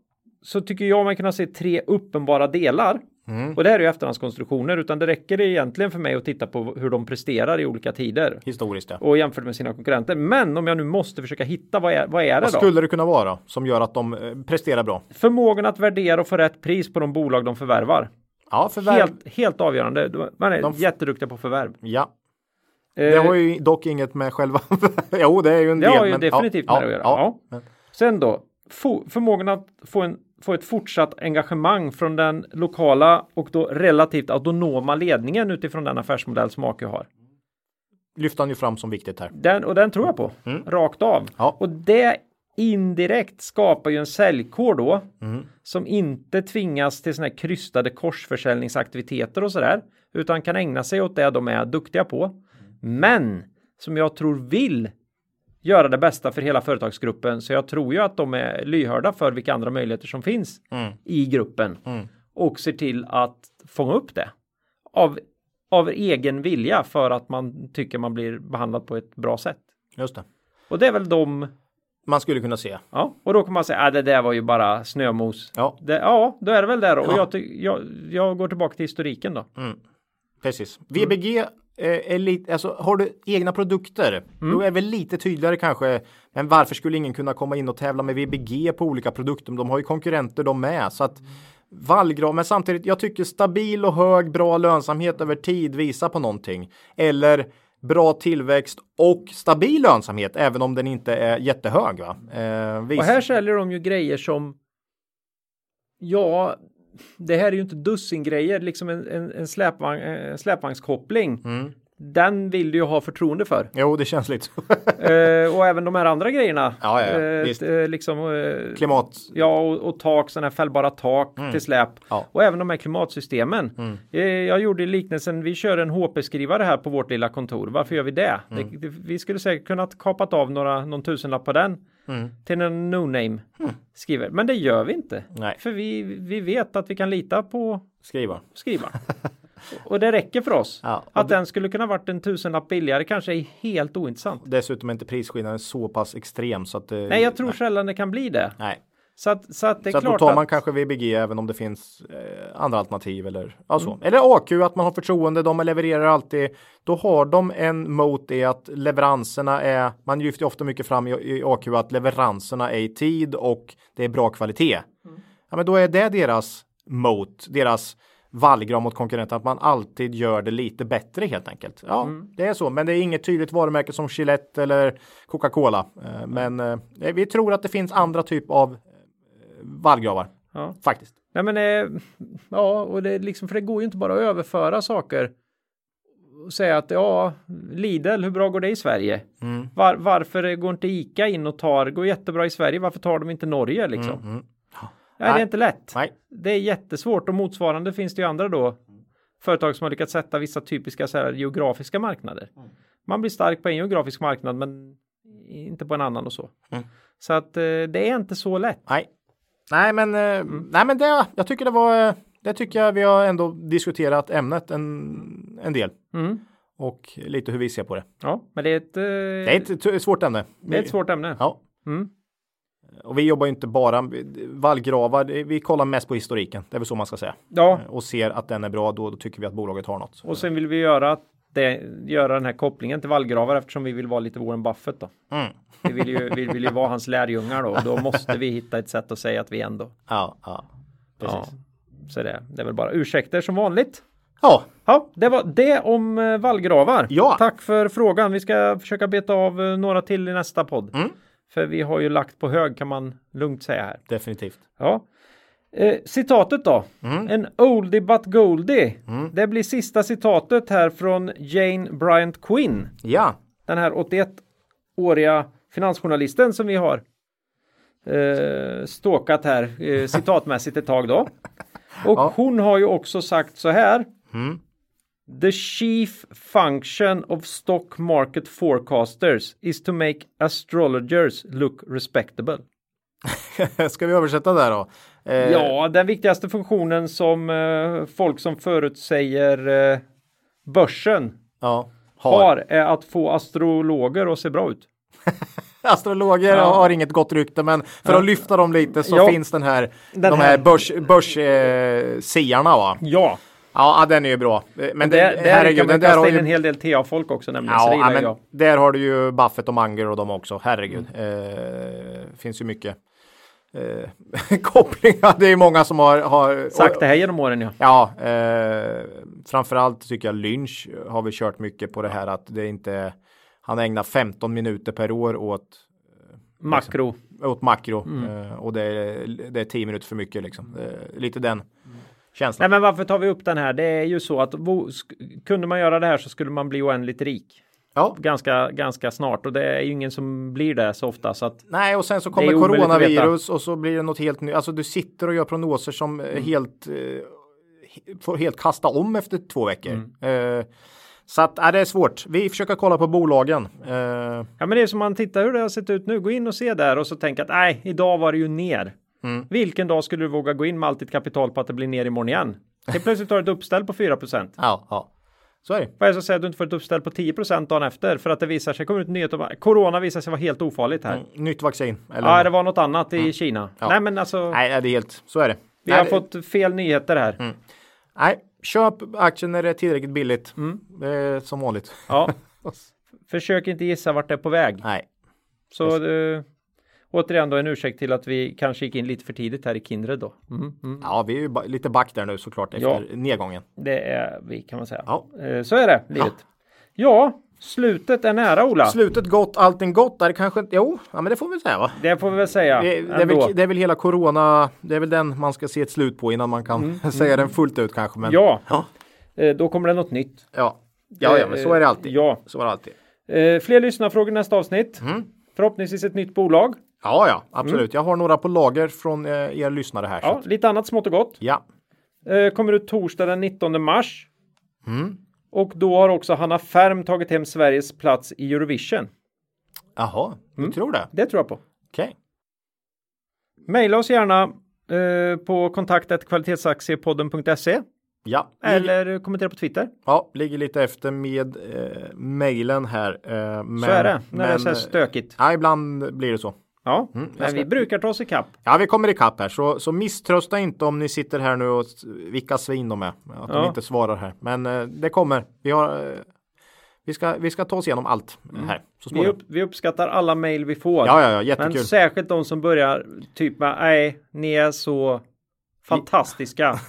S3: så tycker jag man kunna se tre uppenbara delar.
S2: Mm.
S3: Och det här är ju efterhandskonstruktioner utan det räcker egentligen för mig att titta på hur de presterar i olika tider
S2: Historiskt ja.
S3: och jämfört med sina konkurrenter. Men om jag nu måste försöka hitta vad är, vad är det
S2: Vad
S3: då?
S2: skulle det kunna vara som gör att de eh, presterar bra?
S3: Förmågan att värdera och få rätt pris på de bolag de förvärvar.
S2: Ja, förvärv.
S3: Helt, helt avgörande. De- Man är
S2: De-
S3: jätteduktiga på förvärv.
S2: Ja, det har ju dock inget med själva. jo, det är ju en
S3: det
S2: del.
S3: har ju
S2: men-
S3: definitivt
S2: ja,
S3: med det att göra.
S2: Ja,
S3: Ja. Sen då, förmågan att få, en, få ett fortsatt engagemang från den lokala och då relativt autonoma ledningen utifrån den affärsmodell som AQ har.
S2: lyfter han ju fram som viktigt här.
S3: Den, och den tror jag på, rakt av.
S2: Mm. Ja.
S3: Och det indirekt skapar ju en säljkår då
S2: Mm.
S3: som inte tvingas till såna här krystade korsförsäljningsaktiviteter och sådär utan kan ägna sig åt det de är duktiga på. Men som jag tror vill göra det bästa för hela företagsgruppen så jag tror ju att de är lyhörda för vilka andra möjligheter som finns
S2: Mm.
S3: i gruppen
S2: Mm.
S3: och ser till att fånga upp det av, av egen vilja för att man tycker man blir behandlad på ett bra sätt.
S2: Just det.
S3: Och det är väl de
S2: Man skulle kunna se.
S3: Ja, och då kan man säga att det där var ju bara snömos.
S2: Ja,
S3: Det, ja, då är det väl där. Och
S2: Ja.
S3: jag, jag, jag går tillbaka till historiken då.
S2: precis.
S3: Mm.
S2: VBG eh, är lite, alltså har du egna produkter,
S3: Mm.
S2: då är det väl lite tydligare kanske. Men varför skulle ingen kunna komma in och tävla med VBG på olika produkter? De har ju konkurrenter de med. Så att Vallgrav, men samtidigt, jag tycker stabil och hög, bra lönsamhet över tid visar på någonting. Eller bra tillväxt och stabil lönsamhet, även om den inte är jättehög. Va? Eh,
S3: Och här säljer de ju grejer som Ja, det här är ju inte dussin grejer, liksom en, en, en, släpvagn, en släpvagnskoppling.
S2: Mm.
S3: Den vill du ju ha förtroende för.
S2: Jo, det känns lite så.
S3: eh, och även de här andra grejerna.
S2: Ja, ja, ja,
S3: eh, eh, liksom, eh,
S2: Klimat.
S3: Ja, och, och tak, sådana här fällbara tak till släp.
S2: Mm. Ja. Mm.
S3: Och även de här klimatsystemen. Eh, Jag gjorde liknelsen, vi kör en HP-skrivare här på vårt lilla kontor. Varför gör vi det?
S2: Mm.
S3: det, det vi skulle säkert kunnat kapat av några, någon tusenlapp på den.
S2: Mm.
S3: Till en no-name skriver. Men det gör vi inte.
S2: Nej.
S3: För vi, vi vet att vi kan lita på
S2: Skriva.
S3: skrivaren. och det räcker för oss.
S2: Ja,
S3: att den skulle kunna varit en tusenlapp billigare kanske är helt ointressant.
S2: Dessutom är inte prisskillnaden så pass extrem så att det,
S3: Nej, jag tror sällan det kan bli det.
S2: Nej.
S3: Så att, så att det är
S2: Så att då
S3: klart
S2: tar man
S3: att...
S2: kanske VBG även om det finns eh, andra alternativ eller ja, så. Eller AQ, att man har förtroende, de levererar alltid. Då har de en mot det att leveranserna är, man lyfter ofta mycket fram i, i AQ att leveranserna är i tid och det är bra kvalitet. Ja, men då är det deras mot, deras vallgrav mot konkurrenter, att man alltid gör det lite bättre helt enkelt. Ja, det är så, men det är inget tydligt varumärke som Gillette eller Coca-Cola. Eh, Men eh, vi tror att det finns andra typ av vallgravar.
S3: Ja.
S2: Faktiskt.
S3: Nej men eh, ja, och det liksom, för det går ju inte bara att överföra saker och säga att ja, Lidl, hur bra går det i Sverige?
S2: Mm.
S3: Var, varför går inte ICA in och tar, det går jättebra i Sverige, varför tar de inte Norge liksom?
S2: Mm.
S3: Nej, det
S2: Nej.
S3: är inte lätt.
S2: Nej.
S3: Det är jättesvårt och motsvarande finns det ju andra då företag som har lyckats sätta vissa typiska så här, geografiska marknader. Man blir stark på en geografisk marknad men inte på en annan och så.
S2: Mm.
S3: Så att eh, det är inte så lätt.
S2: Nej. Nej, men, eh, nej, men det, jag tycker det var, eh, det tycker jag vi har ändå diskuterat ämnet en, en del.
S3: Mm.
S2: Och lite hur vi ser på det.
S3: Ja, men det är ett, eh,
S2: Det är ett t- svårt ämne.
S3: det är ett svårt ämne.
S2: Ja.
S3: Mm.
S2: Och vi jobbar ju inte bara vallgravar, vi kollar mest på historiken. Det är väl så man ska säga.
S3: Ja,
S2: Och ser att den är bra, då, då tycker vi att bolaget har något.
S3: och sen vill vi göra det, göra den här kopplingen till vallgravar eftersom vi vill vara lite Warren Buffett då.
S2: Mm.
S3: Vi vill ju, vi vill ju vara hans lärjungar då då måste vi hitta ett sätt att säga att vi ändå.
S2: Ja, ja. Precis.
S3: Ja, så det, det är väl bara ursäkter som vanligt.
S2: Ja,
S3: Ja, det var det om eh, vallgravar.
S2: Ja.
S3: Tack för frågan. Vi ska försöka beta av eh, några till i nästa podd.
S2: Mm.
S3: För vi har ju lagt på hög kan man lugnt säga här.
S2: definitivt.
S3: Ja. Eh, citatet då.
S2: Mm.
S3: En oldie but goldie. Det blir sista citatet här från Jane Bryant Quinn.
S2: Ja,
S3: Den här 81-åriga finansjournalisten som vi har eh, ståkat här eh, citatmässigt ett tag då. Och
S2: Ja.
S3: hon har ju också sagt så här.
S2: Mm.
S3: The chief function of stock market forecasters is to make astrologers look respectable.
S2: ska vi översätta där då? Eh,
S3: Ja, den viktigaste funktionen som eh, folk som förutsäger eh, börsen
S2: ja. Har.
S3: har är att få astrologer att se bra ut.
S2: Astrologer
S3: Ja.
S2: har inget gott rykte, men för
S3: Ja.
S2: att lyfta dem lite så
S3: Ja.
S2: finns den här,
S3: Den
S2: de
S3: här-
S2: här börs, börs eh, va?
S3: Ja,
S2: Ja, ja, den är ju bra. Eh, Men
S3: det,
S2: det,
S3: där
S2: herregud, den där har ju...
S3: en hel del TA-folk också nämligen. det
S2: Ja, men
S3: jag.
S2: där har du ju Buffett och Munger och de också. Herregud.
S3: Mm.
S2: Eh, finns ju mycket. Eh, kopplingar. Det är många som har, har
S3: Sagt det här genom åren ja.
S2: Ja, eh, framförallt tycker jag Lynch har vi kört mycket på det här att det inte han ägnar 15 minuter per år åt
S3: Makro.
S2: åt makro eh, och det är, det är 10 minuter för mycket liksom. Eh, lite den känslan.
S3: Nej men varför tar vi upp den här? Det är ju så att kunde man göra det här så skulle man bli oändligt rik.
S2: Ja.
S3: Ganska, ganska snart och det är ju ingen som blir det så ofta så att
S2: Nej, och sen så
S3: Det
S2: kommer coronavirus och så blir det något helt nytt. Alltså du sitter och gör prognoser som
S3: Mm.
S2: eh, helt eh, får helt kasta om efter två veckor.
S3: Mm.
S2: Eh, så att äh, det är svårt. Vi försöker kolla på bolagen. Eh,
S3: Ja men det är som man tittar hur det har sett ut nu. Gå in och se där och så tänka att nej, idag var det ju ner.
S2: Mm.
S3: Vilken dag skulle du våga gå in med allt ditt kapital på att det blir ner imorgon igen? Helt plötsligt har ett uppställ på 4
S2: ja, ja, så är det.
S3: Vad är det som säger att du inte får ett uppställ på 10% dagen efter? För att det visar sig, kommer ut nyheter om corona visar sig vara helt ofarligt här.
S2: Mm, Nytt vaccin. Eller
S3: Ja, det var något annat i Kina.
S2: Ja.
S3: Nej, men alltså,
S2: Nej, det är helt så är det.
S3: vi
S2: Nej,
S3: har
S2: det-
S3: fått fel nyheter här.
S2: Mm. Nej, köp aktien när det är tillräckligt billigt.
S3: Mm.
S2: Det är som vanligt.
S3: Ja. Försök inte gissa vart det är på väg.
S2: Nej,
S3: Så eh, återigen då en ursäkt till att vi kanske gick in lite för tidigt här i Kindred då. Mm, mm.
S2: ja, vi är ju lite back där nu såklart efter
S3: Ja.
S2: nedgången.
S3: Det är vi kan man säga.
S2: Ja.
S3: Eh, Så är det livet. Ja, slutet är nära Ola.
S2: Slutet gott, allting gott. Där kanske inte, jo, ja, men det får vi säga va?
S3: Det får vi väl säga.
S2: Det, det, är väl, det är väl hela corona, det är väl den man ska se ett slut på innan man kan säga den fullt ut kanske. Men,
S3: Mm, Ja,
S2: ja,
S3: eh, då kommer det något nytt.
S2: ja, ja, ja, men så är det alltid.
S3: Ja.
S2: Så är det alltid.
S3: Eh, fler lyssnarfrågor nästa avsnitt.
S2: Mm.
S3: Förhoppningsvis ett nytt bolag.
S2: Ja, ja, absolut. Jag har några på lager från eh, er lyssnare här.
S3: Mm. Ja,
S2: att-
S3: lite annat smått och gott.
S2: ja.
S3: Eh, kommer ut torsdag den 19 mars.
S2: Mm.
S3: Och då har också Hanna Färm tagit hem Sveriges plats i Eurovision.
S2: Jaha, du
S3: Mm.
S2: tror det?
S3: Det tror jag på.
S2: Okej.
S3: Maila oss gärna eh, på kontaktet kvalitetsaktiepodden.se
S2: Ja,
S3: eller kommentera på Twitter.
S2: Ja, ligger lite efter med eh, mejlen här. Eh, men,
S3: så är det när det är så här
S2: men,
S3: stökigt.
S2: Ja, ibland blir det så.
S3: Ja,
S2: jag
S3: men vi brukar ta oss ikapp.
S2: Ja, vi kommer ikapp här, så, så misströsta inte om ni sitter här nu och vilka svin de är. Att de
S3: Ja.
S2: inte svarar här. Men eh, det kommer. Vi, har, eh, vi, ska, vi ska ta oss igenom allt här så
S3: Vi, upp, vi uppskattar alla mejl vi får.
S2: Ja, ja, ja,
S3: men
S2: jättekul.
S3: särskilt de som börjar typ med nej, ni är så fantastiska.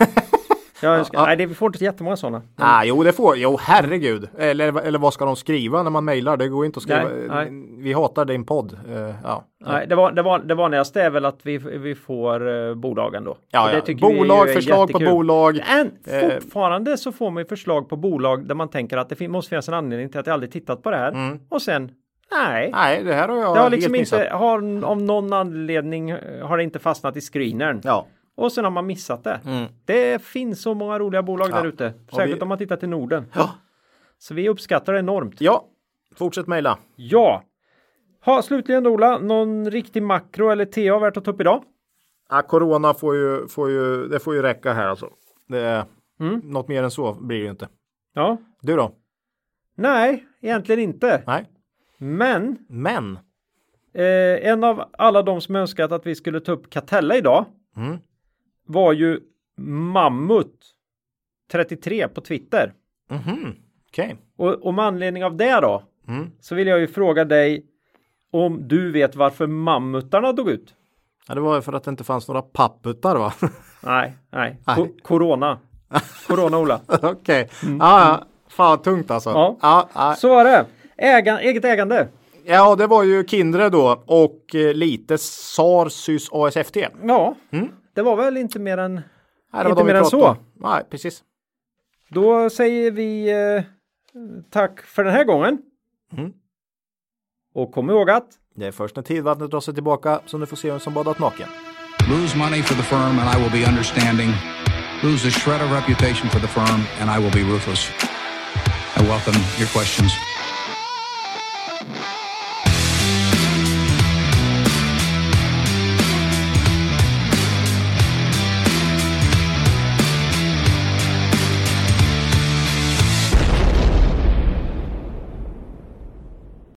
S3: Jag önskar,
S2: Ja.
S3: nej, det, vi får inte jättemånga sådana.
S2: Ah, jo, det får. Jo, herregud. Eller, eller vad ska de skriva när man mejlar? Det går inte att skriva.
S3: Nej,
S2: Vi hatar din podd. Eh, ja.
S3: Nej, det, var, det, var, det vanligaste är väl att vi, vi får uh, bolagen då.
S2: Ja,
S3: det
S2: ja. Bolag, förslag på
S3: jättekul.
S2: bolag.
S3: Men
S2: Eh.
S3: fortfarande så får man ju förslag på bolag där man tänker att det fin- måste finnas en anledning till att jag aldrig tittat på det här.
S2: Mm.
S3: Och sen, nej.
S2: Nej, det här har jag
S3: Det har liksom
S2: helt
S3: inte,
S2: missat.
S3: har, av någon anledning har det inte fastnat i screenern.
S2: Ja.
S3: Och sen har man missat det.
S2: Mm.
S3: Det finns så många roliga bolag
S2: Ja.
S3: där ute. Särskilt
S2: vi-
S3: om man tittar till Norden.
S2: Ja.
S3: Så vi uppskattar det enormt.
S2: Ja, fortsätt mejla.
S3: Ja. Ha, slutligen Ola, någon riktig makro eller TA värt att ta upp idag?
S2: Ja, corona får ju, får ju, det får ju räcka här alltså. Det är,
S3: Mm.
S2: Något mer än så blir det ju inte.
S3: Ja.
S2: Du då?
S3: Nej, egentligen inte.
S2: Nej.
S3: Men
S2: Men.
S3: eh, en av alla de som önskat att vi skulle ta upp Catella idag
S2: Mm.
S3: Var ju Mammut 33 på Twitter.
S2: Mhm. Okej.
S3: Och, och med anledning av det då
S2: Mm.
S3: så vill jag ju fråga dig om du vet varför mammutarna dog ut?
S2: Ja, det var ju för att det inte fanns några papputar va?
S3: Nej, nej.
S2: Nej.
S3: Ko- corona. Corona Ola.
S2: Okej. Ja, ja. Fan vad tungt alltså.
S3: Ja.
S2: Ja, ja.
S3: Så var det. Ägan, eget ägande.
S2: ja, det var ju Kindred då och eh, lite SAR, SYS, ASFT.
S3: Ja,
S2: Mm.
S3: Det var väl inte mer än
S2: Nej,
S3: Inte mer än så.
S2: om. Nej, precis.
S3: Då säger vi eh, tack för den här gången.
S2: Mm.
S3: Och kom ihåg att
S2: Det är först när tidvattnet drar sig tillbaka som du får se vem som badat naken.
S1: Lose money for the firm and I will be understanding. Lose a shred of reputation for the firm and I will be ruthless. I welcome your questions.